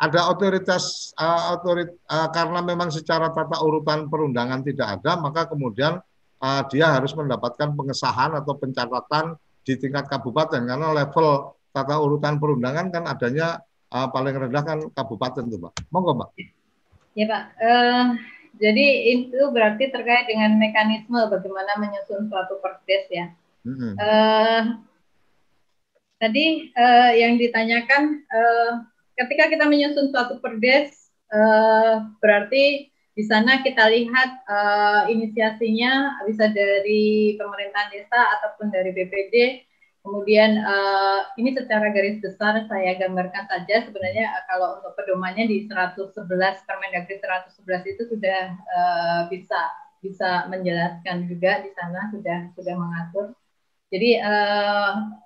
ada otoritas uh, otorit uh, karena memang secara tata urutan perundangan tidak ada maka kemudian uh, dia harus mendapatkan pengesahan atau pencatatan di tingkat kabupaten. Karena level tata urutan perundangan kan adanya uh, paling rendah kan kabupaten tuh Pak. Monggo Pak. Ya Pak. Uh, jadi itu berarti terkait dengan mekanisme bagaimana menyusun suatu perdes ya. Mm-hmm. Uh, tadi uh, yang ditanyakan uh, ketika kita menyusun suatu perdes uh, berarti di sana kita lihat uh, inisiasinya bisa dari pemerintahan desa ataupun dari BPD Kemudian uh, ini secara garis besar saya gambarkan saja sebenarnya uh, kalau untuk pedomannya di 111 Permendagri 111 itu sudah uh, bisa bisa menjelaskan juga di sana sudah sudah mengatur. Jadi uh,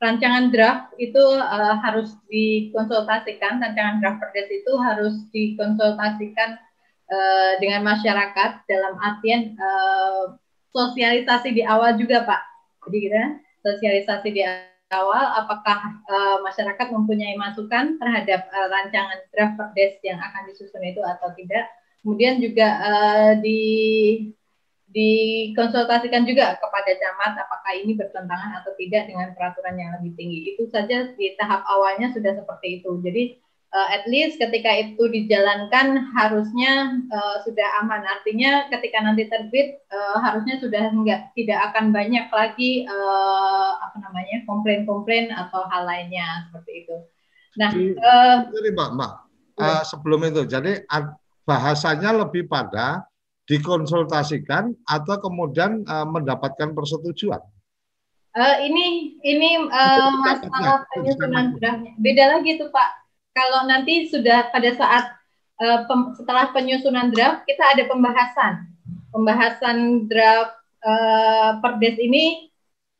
rancangan draft itu uh, harus dikonsultasikan, rancangan draft perdes itu harus dikonsultasikan uh, dengan masyarakat dalam artian uh, sosialisasi di awal juga Pak jadi kita sosialisasi di awal apakah uh, masyarakat mempunyai masukan terhadap uh, rancangan draft perdes yang akan disusun itu atau tidak. Kemudian juga uh, di dikonsultasikan juga kepada camat apakah ini bertentangan atau tidak dengan peraturan yang lebih tinggi. Itu saja di tahap awalnya sudah seperti itu. Jadi uh, at least ketika itu dijalankan harusnya uh, sudah aman. Artinya ketika nanti terbit uh, harusnya sudah enggak tidak akan banyak lagi uh, apa namanya komplain-komplain atau hal lainnya seperti itu. Nah, uh, jadi Mbak, Mbak uh, sebelum itu, jadi bahasanya lebih pada dikonsultasikan atau kemudian uh, mendapatkan persetujuan. Uh, ini ini uh, masalah penyusunan beda lagi tuh Pak kalau nanti sudah pada saat uh, pem, setelah penyusunan draft kita ada pembahasan pembahasan draft uh, perdes ini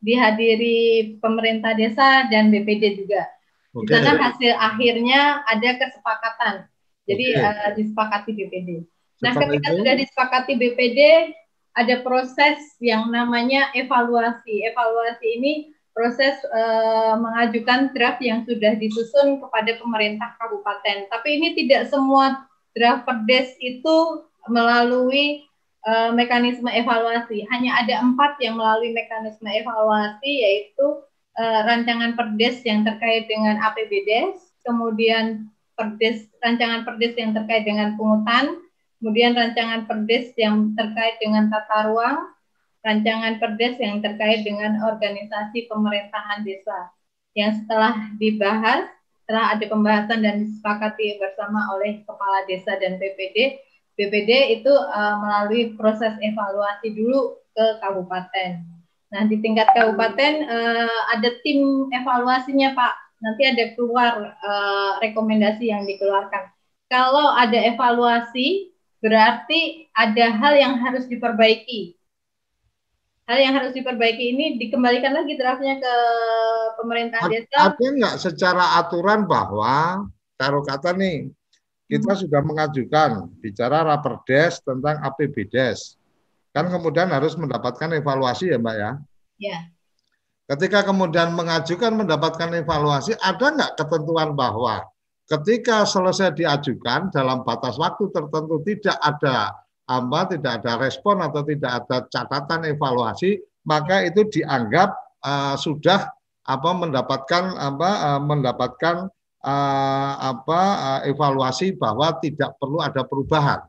dihadiri pemerintah desa dan BPD juga. Okay. Di sana hasil akhirnya ada kesepakatan. Jadi okay. uh, eh, disepakati BPD. Nah, ketika itu. sudah disepakati BPD, ada proses yang namanya evaluasi. Evaluasi ini proses uh, mengajukan draft yang sudah disusun kepada pemerintah kabupaten. Tapi ini tidak semua draft perdes itu melalui uh, mekanisme evaluasi. Hanya ada empat yang melalui mekanisme evaluasi, yaitu uh, rancangan perdes yang terkait dengan APBDes, kemudian perdes rancangan perdes yang terkait dengan pungutan, kemudian rancangan perdes yang terkait dengan tata ruang, rancangan perdes yang terkait dengan organisasi pemerintahan desa yang setelah dibahas setelah ada pembahasan dan disepakati bersama oleh kepala desa dan BPD BPD itu uh, melalui proses evaluasi dulu ke kabupaten. Nah di tingkat kabupaten uh, ada tim evaluasinya Pak. Nanti ada keluar uh, rekomendasi yang dikeluarkan. Kalau ada evaluasi berarti ada hal yang harus diperbaiki hal yang harus diperbaiki ini dikembalikan lagi draftnya ke pemerintah desa. Ada nggak secara aturan bahwa taruh kata nih kita hmm. sudah mengajukan bicara raperdes tentang APBDes kan kemudian harus mendapatkan evaluasi ya mbak ya. Ya. Ketika kemudian mengajukan mendapatkan evaluasi ada nggak ketentuan bahwa ketika selesai diajukan dalam batas waktu tertentu tidak ada apa tidak ada respon atau tidak ada catatan evaluasi maka itu dianggap uh, sudah apa mendapatkan apa uh, mendapatkan uh, apa uh, evaluasi bahwa tidak perlu ada perubahan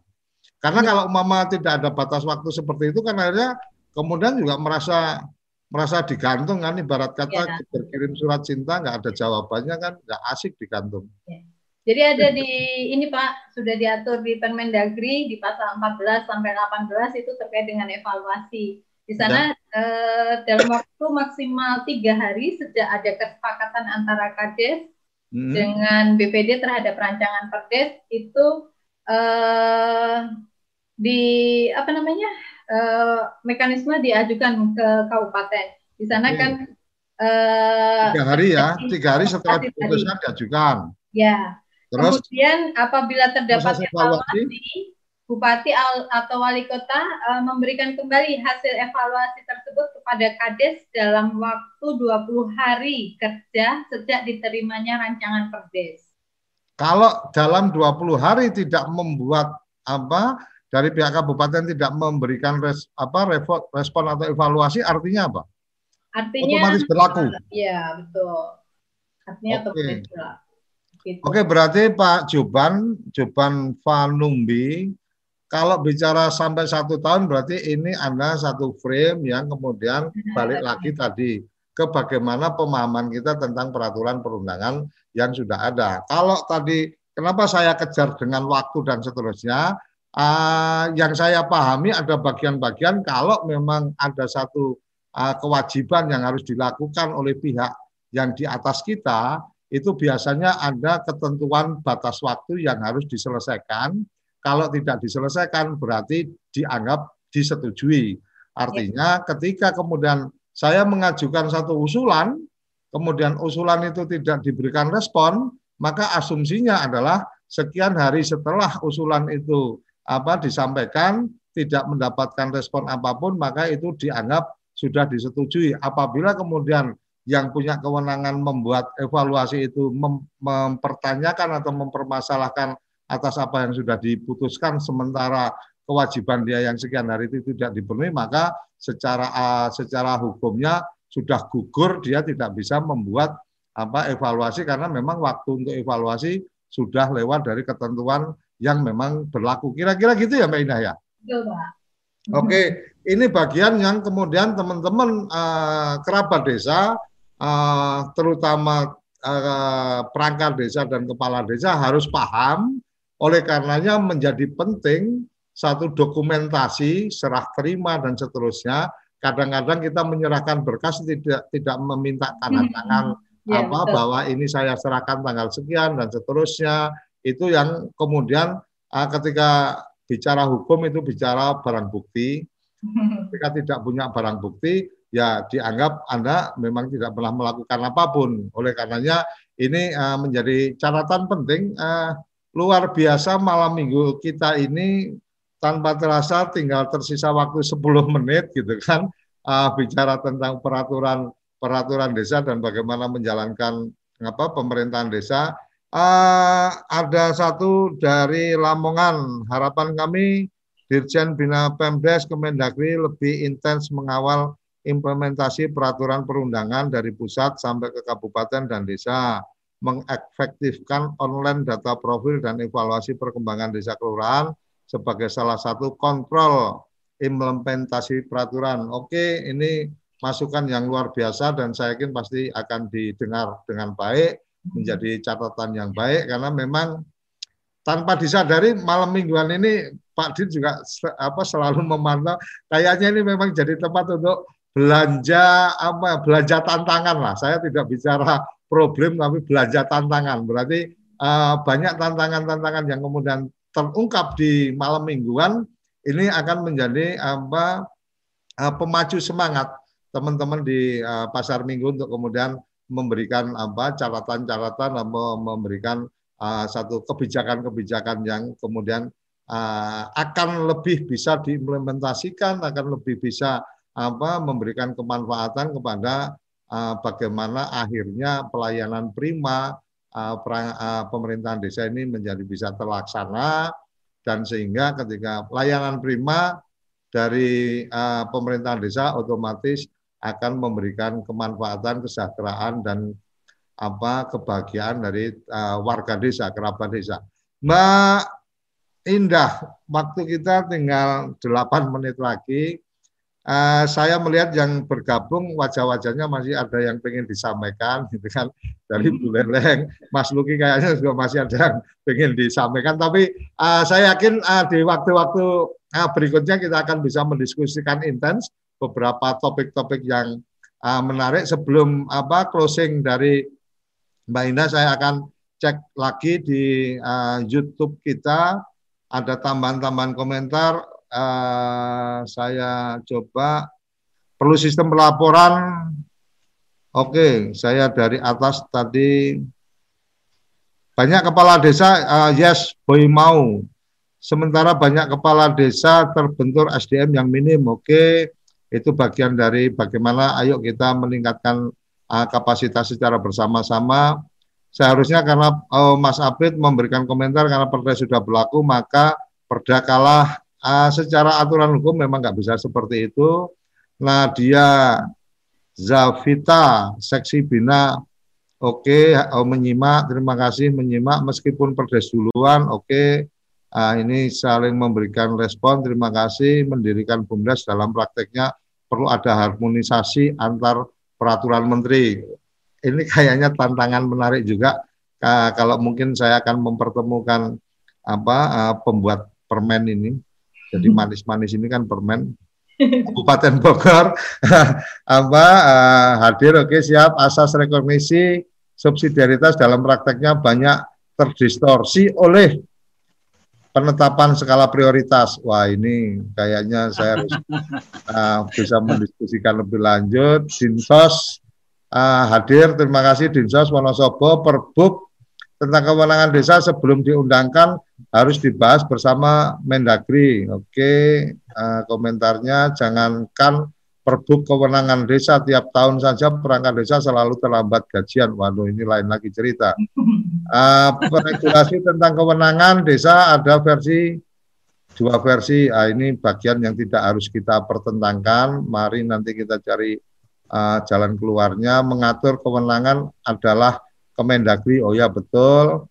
karena kalau mama tidak ada batas waktu seperti itu kan akhirnya kemudian juga merasa merasa digantung kan ibarat kata ya. berkirim surat cinta nggak ada jawabannya kan nggak asik digantung. Ya. Jadi ada di ini Pak sudah diatur di Permendagri di pasal 14 sampai 18 itu terkait dengan evaluasi. Di sana eh, dalam waktu maksimal tiga hari sejak ada kesepakatan antara Kades hmm. dengan BPD terhadap rancangan Perdes itu eh, di apa namanya eh, mekanisme diajukan ke kabupaten. Di sana hmm. kan eh, tiga hari ya, tiga hari setelah diputuskan diajukan. Ya, Terus, Kemudian apabila terdapat evaluasi, Bupati atau Wali Kota uh, memberikan kembali hasil evaluasi tersebut kepada Kades dalam waktu 20 hari kerja sejak diterimanya rancangan Perdes. Kalau dalam 20 hari tidak membuat apa dari pihak kabupaten tidak memberikan res, apa respon atau evaluasi artinya apa? Artinya otomatis berlaku. Iya, betul. Artinya okay. otomatis berlaku. Gitu. Oke, berarti Pak Juban, Juban Vanumbi, kalau bicara sampai satu tahun berarti ini Anda satu frame yang kemudian balik lagi tadi ke bagaimana pemahaman kita tentang peraturan perundangan yang sudah ada. Kalau tadi kenapa saya kejar dengan waktu dan seterusnya, uh, yang saya pahami ada bagian-bagian kalau memang ada satu uh, kewajiban yang harus dilakukan oleh pihak yang di atas kita, itu biasanya ada ketentuan batas waktu yang harus diselesaikan. Kalau tidak diselesaikan berarti dianggap disetujui. Artinya ketika kemudian saya mengajukan satu usulan, kemudian usulan itu tidak diberikan respon, maka asumsinya adalah sekian hari setelah usulan itu apa disampaikan tidak mendapatkan respon apa pun, maka itu dianggap sudah disetujui. Apabila kemudian yang punya kewenangan membuat evaluasi itu mem mempertanyakan atau mempermasalahkan atas apa yang sudah diputuskan sementara kewajiban dia yang sekian hari itu tidak dipenuhi maka secara uh, secara hukumnya sudah gugur dia tidak bisa membuat apa evaluasi karena memang waktu untuk evaluasi sudah lewat dari ketentuan yang memang berlaku. Kira-kira gitu ya Mbak Indah ya? Oke, ini bagian yang kemudian teman-teman uh, kerabat desa uh, terutama uh, perangkat desa dan kepala desa harus paham. Oleh karenanya menjadi penting satu dokumentasi serah terima dan seterusnya. Kadang-kadang kita menyerahkan berkas tidak tidak meminta tanda hmm. tangan ya, apa betul. bahwa ini saya serahkan tanggal sekian dan seterusnya. Itu yang kemudian uh, ketika bicara hukum itu bicara barang bukti. Ketika tidak punya barang bukti, ya dianggap Anda memang tidak pernah melakukan apa pun. Oleh karenanya ini uh, menjadi catatan penting uh, luar biasa malam minggu kita ini tanpa terasa tinggal tersisa waktu 10 menit gitu kan uh, bicara tentang peraturan peraturan desa dan bagaimana menjalankan apa pemerintahan desa. Uh, ada satu dari Lamongan. Harapan kami Dirjen Bina Pemdes Kemendagri lebih intens mengawal implementasi peraturan perundangan dari pusat sampai ke kabupaten dan desa, mengefektifkan online data profil dan evaluasi perkembangan desa kelurahan sebagai salah satu kontrol implementasi peraturan. Oke, ini masukan yang luar biasa dan saya yakin pasti akan didengar dengan baik, menjadi catatan yang baik karena memang tanpa disadari malam mingguan ini Pak Din juga apa selalu memantau kayaknya ini memang jadi tempat untuk belanja apa belanja tantangan lah. Saya tidak bicara problem tapi belanja tantangan. Berarti uh, banyak tantangan-tantangan yang kemudian terungkap di malam mingguan ini akan menjadi apa uh, pemacu semangat teman-teman di uh, pasar minggu untuk kemudian memberikan apa catatan-catatan atau memberikan uh, satu kebijakan-kebijakan yang kemudian uh, akan lebih bisa diimplementasikan, akan lebih bisa apa memberikan kemanfaatan kepada uh, bagaimana akhirnya pelayanan prima uh, perang, uh, pemerintahan desa ini menjadi bisa terlaksana dan sehingga ketika pelayanan prima dari uh, pemerintahan desa otomatis akan memberikan kemanfaatan kesejahteraan dan apa kebahagiaan dari uh, warga desa kerabat desa. Mbak Indah, waktu kita tinggal 8 menit lagi uh, saya melihat yang bergabung wajah-wajahnya masih ada yang pengen disampaikan gitu kan. Dari Bu Leleng, Mas Luki kayaknya juga masih ada yang pengen disampaikan. Tapi uh, saya yakin uh, di waktu-waktu uh, berikutnya kita akan bisa mendiskusikan intens beberapa topik-topik yang uh, menarik. Sebelum apa closing dari Mbak Indah saya akan cek lagi di uh, YouTube kita. Ada tambahan-tambahan komentar uh, saya coba perlu sistem pelaporan. Oke saya dari atas tadi. Banyak kepala desa uh, yes boy mau. Sementara banyak kepala desa terbentur SDM yang minim. Oke itu bagian dari bagaimana ayo kita meningkatkan uh, kapasitas secara bersama-sama. Seharusnya karena uh, Mas Abid memberikan komentar karena perda sudah berlaku maka perda kalah uh, secara aturan hukum memang nggak bisa seperti itu. Nadia Zafita seksi bina. Oke okay, oh, menyimak. Terima kasih menyimak. Meskipun perdes duluan oke. Okay. uh, ini saling memberikan respon. Terima kasih mendirikan bumdes dalam prakteknya. Perlu ada harmonisasi antar peraturan menteri. Ini kayaknya tantangan menarik juga. Uh, kalau mungkin saya akan mempertemukan apa uh, pembuat permen ini jadi hmm. manis-manis ini kan permen Kabupaten Bogor apa uh, hadir oke okay, siap asas rekognisi subsidiaritas dalam prakteknya banyak terdistorsi oleh penetapan skala prioritas. Wah ini kayaknya saya harus uh, bisa mendiskusikan lebih lanjut. Dinsos uh, hadir, terima kasih Dinsos Wonosobo, Perbuk tentang kewenangan desa sebelum diundangkan harus dibahas bersama Mendagri. Oke, uh, komentarnya jangankan perbuk kewenangan desa tiap tahun saja perangkat desa selalu terlambat gajian. Waduh, ini lain lagi cerita. Uh, regulasi tentang kewenangan desa ada versi dua versi. Uh, ini bagian yang tidak harus kita pertentangkan. Mari nanti kita cari uh, jalan keluarnya. Mengatur kewenangan adalah Kemendagri. Oh ya betul.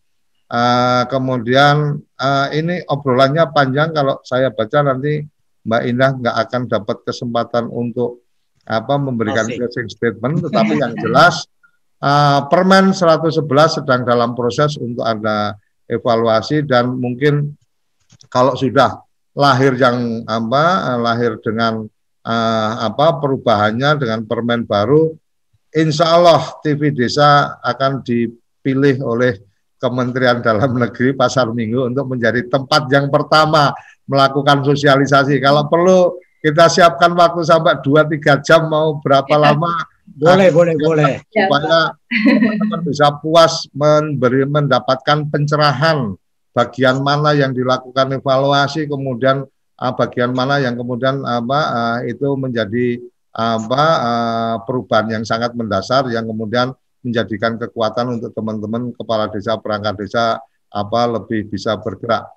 Uh, kemudian uh, ini obrolannya panjang. Kalau saya baca nanti Mbak Indah nggak akan dapat kesempatan untuk apa memberikan closing statement, tetapi yang jelas uh, Permen 111 sedang dalam proses untuk ada evaluasi. Dan mungkin kalau sudah lahir yang apa lahir dengan uh, apa perubahannya dengan permen baru insya Allah TV Desa akan dipilih oleh Kementerian Dalam Negeri Pasar Minggu untuk menjadi tempat yang pertama melakukan sosialisasi. Kalau perlu kita siapkan waktu sampai 2-3 jam mau berapa ya. lama boleh boleh boleh supaya teman-teman bisa puas memberi mendapatkan pencerahan bagian mana yang dilakukan evaluasi kemudian uh, bagian mana yang kemudian apa uh, itu menjadi apa uh, perubahan yang sangat mendasar yang kemudian menjadikan kekuatan untuk teman-teman kepala desa perangkat desa apa lebih bisa bergerak.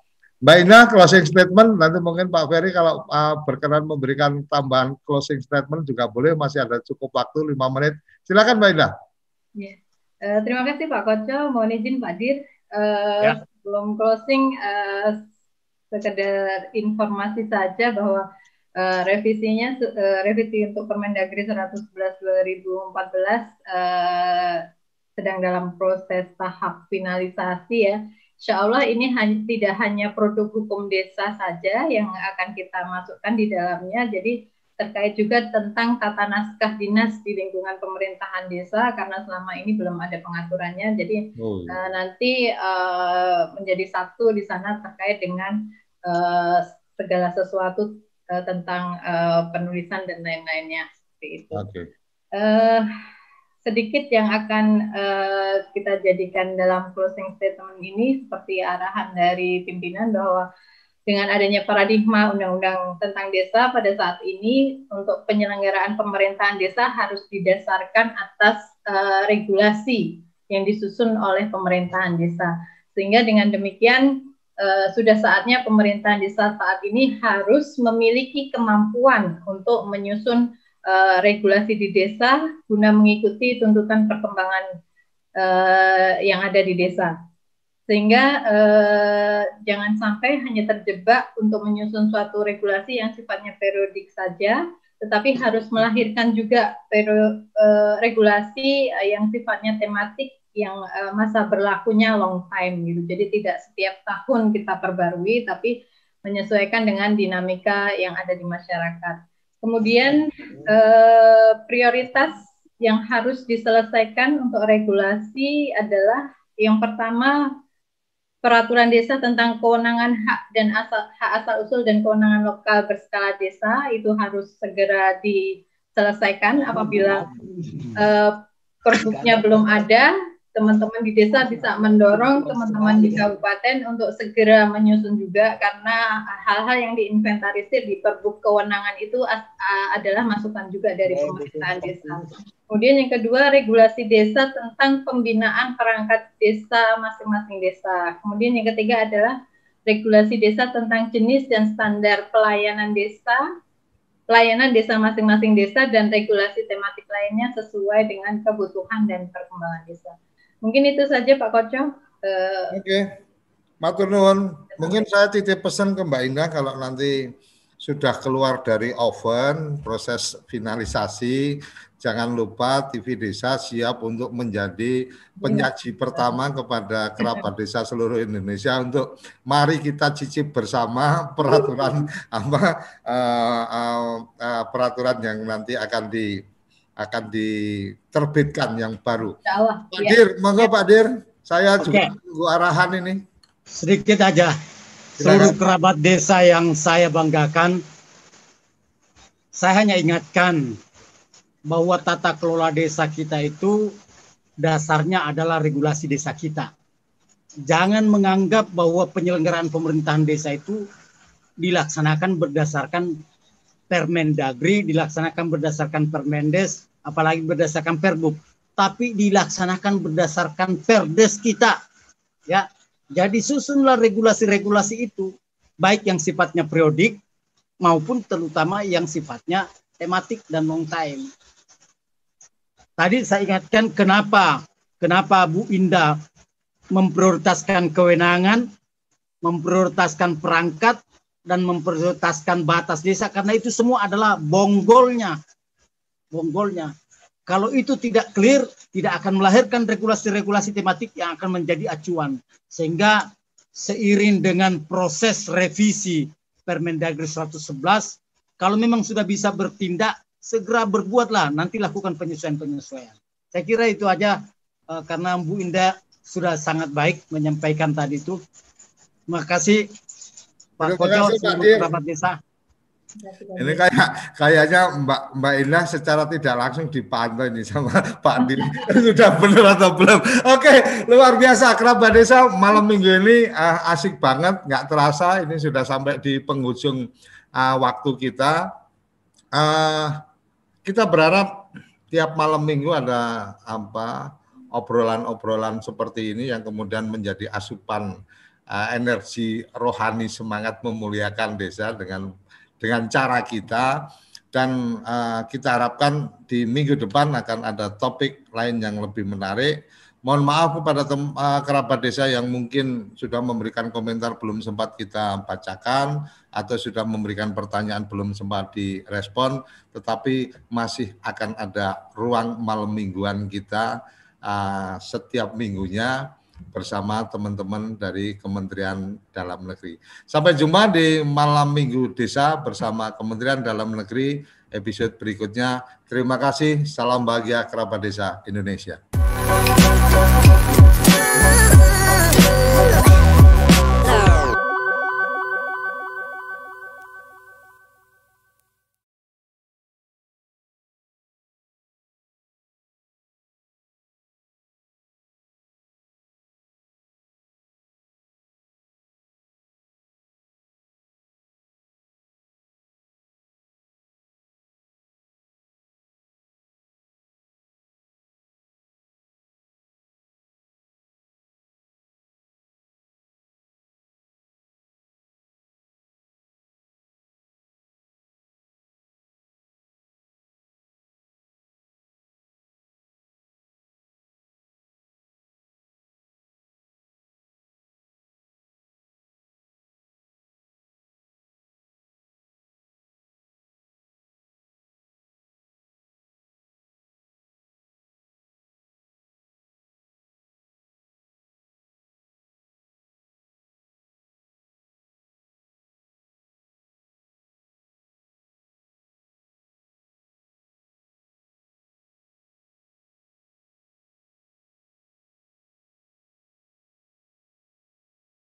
Mbak Ina closing statement nanti mungkin Pak Ferry kalau uh, berkenan memberikan tambahan closing statement juga boleh masih ada cukup waktu lima menit. Silakan Mbak Ina. Ya. Uh, terima kasih Pak Koco. Mohon izin Pak Dir. Uh, ya. Sebelum closing, uh, sekedar informasi saja bahwa uh, revisinya uh, revisi untuk Permendagri 111 2014 uh, sedang dalam proses tahap finalisasi ya. Insya Allah ini hanya, tidak hanya produk hukum desa saja yang akan kita masukkan di dalamnya, jadi terkait juga tentang tata naskah dinas di lingkungan pemerintahan desa karena selama ini belum ada pengaturannya, jadi oh. uh, nanti uh, menjadi satu di sana terkait dengan uh, segala sesuatu uh, tentang uh, penulisan dan lain-lainnya seperti itu. Okay. Uh, sedikit yang akan uh, kita jadikan dalam closing statement ini seperti arahan dari pimpinan bahwa dengan adanya paradigma undang-undang tentang desa pada saat ini untuk penyelenggaraan pemerintahan desa harus didasarkan atas uh, regulasi yang disusun oleh pemerintahan desa. Sehingga dengan demikian uh, sudah saatnya pemerintahan desa saat ini harus memiliki kemampuan untuk menyusun uh, regulasi di desa guna mengikuti tuntutan perkembangan uh, yang ada di desa. Sehingga uh, jangan sampai hanya terjebak untuk menyusun suatu regulasi yang sifatnya periodik saja, tetapi harus melahirkan juga regulasi yang sifatnya tematik yang uh, masa berlakunya long time gitu. Jadi tidak setiap tahun kita perbarui, tapi menyesuaikan dengan dinamika yang ada di masyarakat. Kemudian uh, prioritas yang harus diselesaikan untuk regulasi adalah yang pertama peraturan desa tentang kewenangan hak dan asal, hak asal usul dan kewenangan lokal berskala desa itu harus segera diselesaikan apabila uh, perbuknya belum ada teman-teman di desa bisa mendorong teman-teman di kabupaten untuk segera menyusun juga karena hal-hal yang diinventarisir di perbuk kewenangan itu adalah masukan juga dari pemerintahan desa. Kemudian yang kedua regulasi desa tentang pembinaan perangkat desa masing-masing desa. Kemudian yang ketiga adalah regulasi desa tentang jenis dan standar pelayanan desa pelayanan desa masing-masing desa dan regulasi tematik lainnya sesuai dengan kebutuhan dan perkembangan desa. Mungkin itu saja Pak Koco. Uh, Oke, okay. Matur nuwun. Mungkin saya titip pesan ke Mbak Indah kalau nanti sudah keluar dari oven proses finalisasi jangan lupa TV Desa siap untuk menjadi penyaji pertama kepada kerabat desa seluruh Indonesia untuk mari kita cicip bersama peraturan apa uh, uh, uh, peraturan yang nanti akan di akan diterbitkan yang baru. Allah, Pak ya. Dir, monggo Pak Dir, saya Oke. juga tunggu arahan ini. Sedikit aja. Seluruh kerabat desa yang saya banggakan, saya hanya ingatkan bahwa tata kelola desa kita itu dasarnya adalah regulasi desa kita. Jangan menganggap bahwa penyelenggaraan pemerintahan desa itu dilaksanakan berdasarkan Permendagri dilaksanakan berdasarkan Permendes, apalagi berdasarkan Perbuk, tapi dilaksanakan berdasarkan Perdes kita. Ya, jadi susunlah regulasi-regulasi itu, baik yang sifatnya periodik maupun terutama yang sifatnya tematik dan long time. Tadi saya ingatkan kenapa kenapa Bu Indah memprioritaskan kewenangan, memprioritaskan perangkat, dan memprioritaskan batas desa karena itu semua adalah bonggolnya. Bonggolnya. Kalau itu tidak clear, tidak akan melahirkan regulasi-regulasi tematik yang akan menjadi acuan. Sehingga seiring dengan proses revisi Permendagri 111, kalau memang sudah bisa bertindak, segera berbuatlah, nanti lakukan penyesuaian-penyesuaian. Saya kira itu aja, eh, karena Bu Indah sudah sangat baik menyampaikan tadi itu. Terima kasih Pak Kojo kerabat desa. Ini kayak kayaknya Mbak Mbak Indah secara tidak langsung dipantau ini sama Pak Din. Sudah benar atau belum? Oke, luar biasa kerabat desa malam minggu ini uh, asik banget, nggak terasa ini sudah sampai di penghujung uh, waktu kita. Uh, kita berharap tiap malam minggu ada apa obrolan-obrolan seperti ini yang kemudian menjadi asupan uh, energi rohani semangat memuliakan desa dengan dengan cara kita dan uh, kita harapkan di minggu depan akan ada topik lain yang lebih menarik. Mohon maaf kepada tem, uh, kerabat desa yang mungkin sudah memberikan komentar belum sempat kita bacakan atau sudah memberikan pertanyaan belum sempat direspon, tetapi masih akan ada ruang malam mingguan kita uh, setiap minggunya bersama teman-teman dari Kementerian Dalam Negeri. Sampai jumpa di malam Minggu Desa bersama Kementerian Dalam Negeri episode berikutnya. Terima kasih, salam bahagia kerabat desa Indonesia.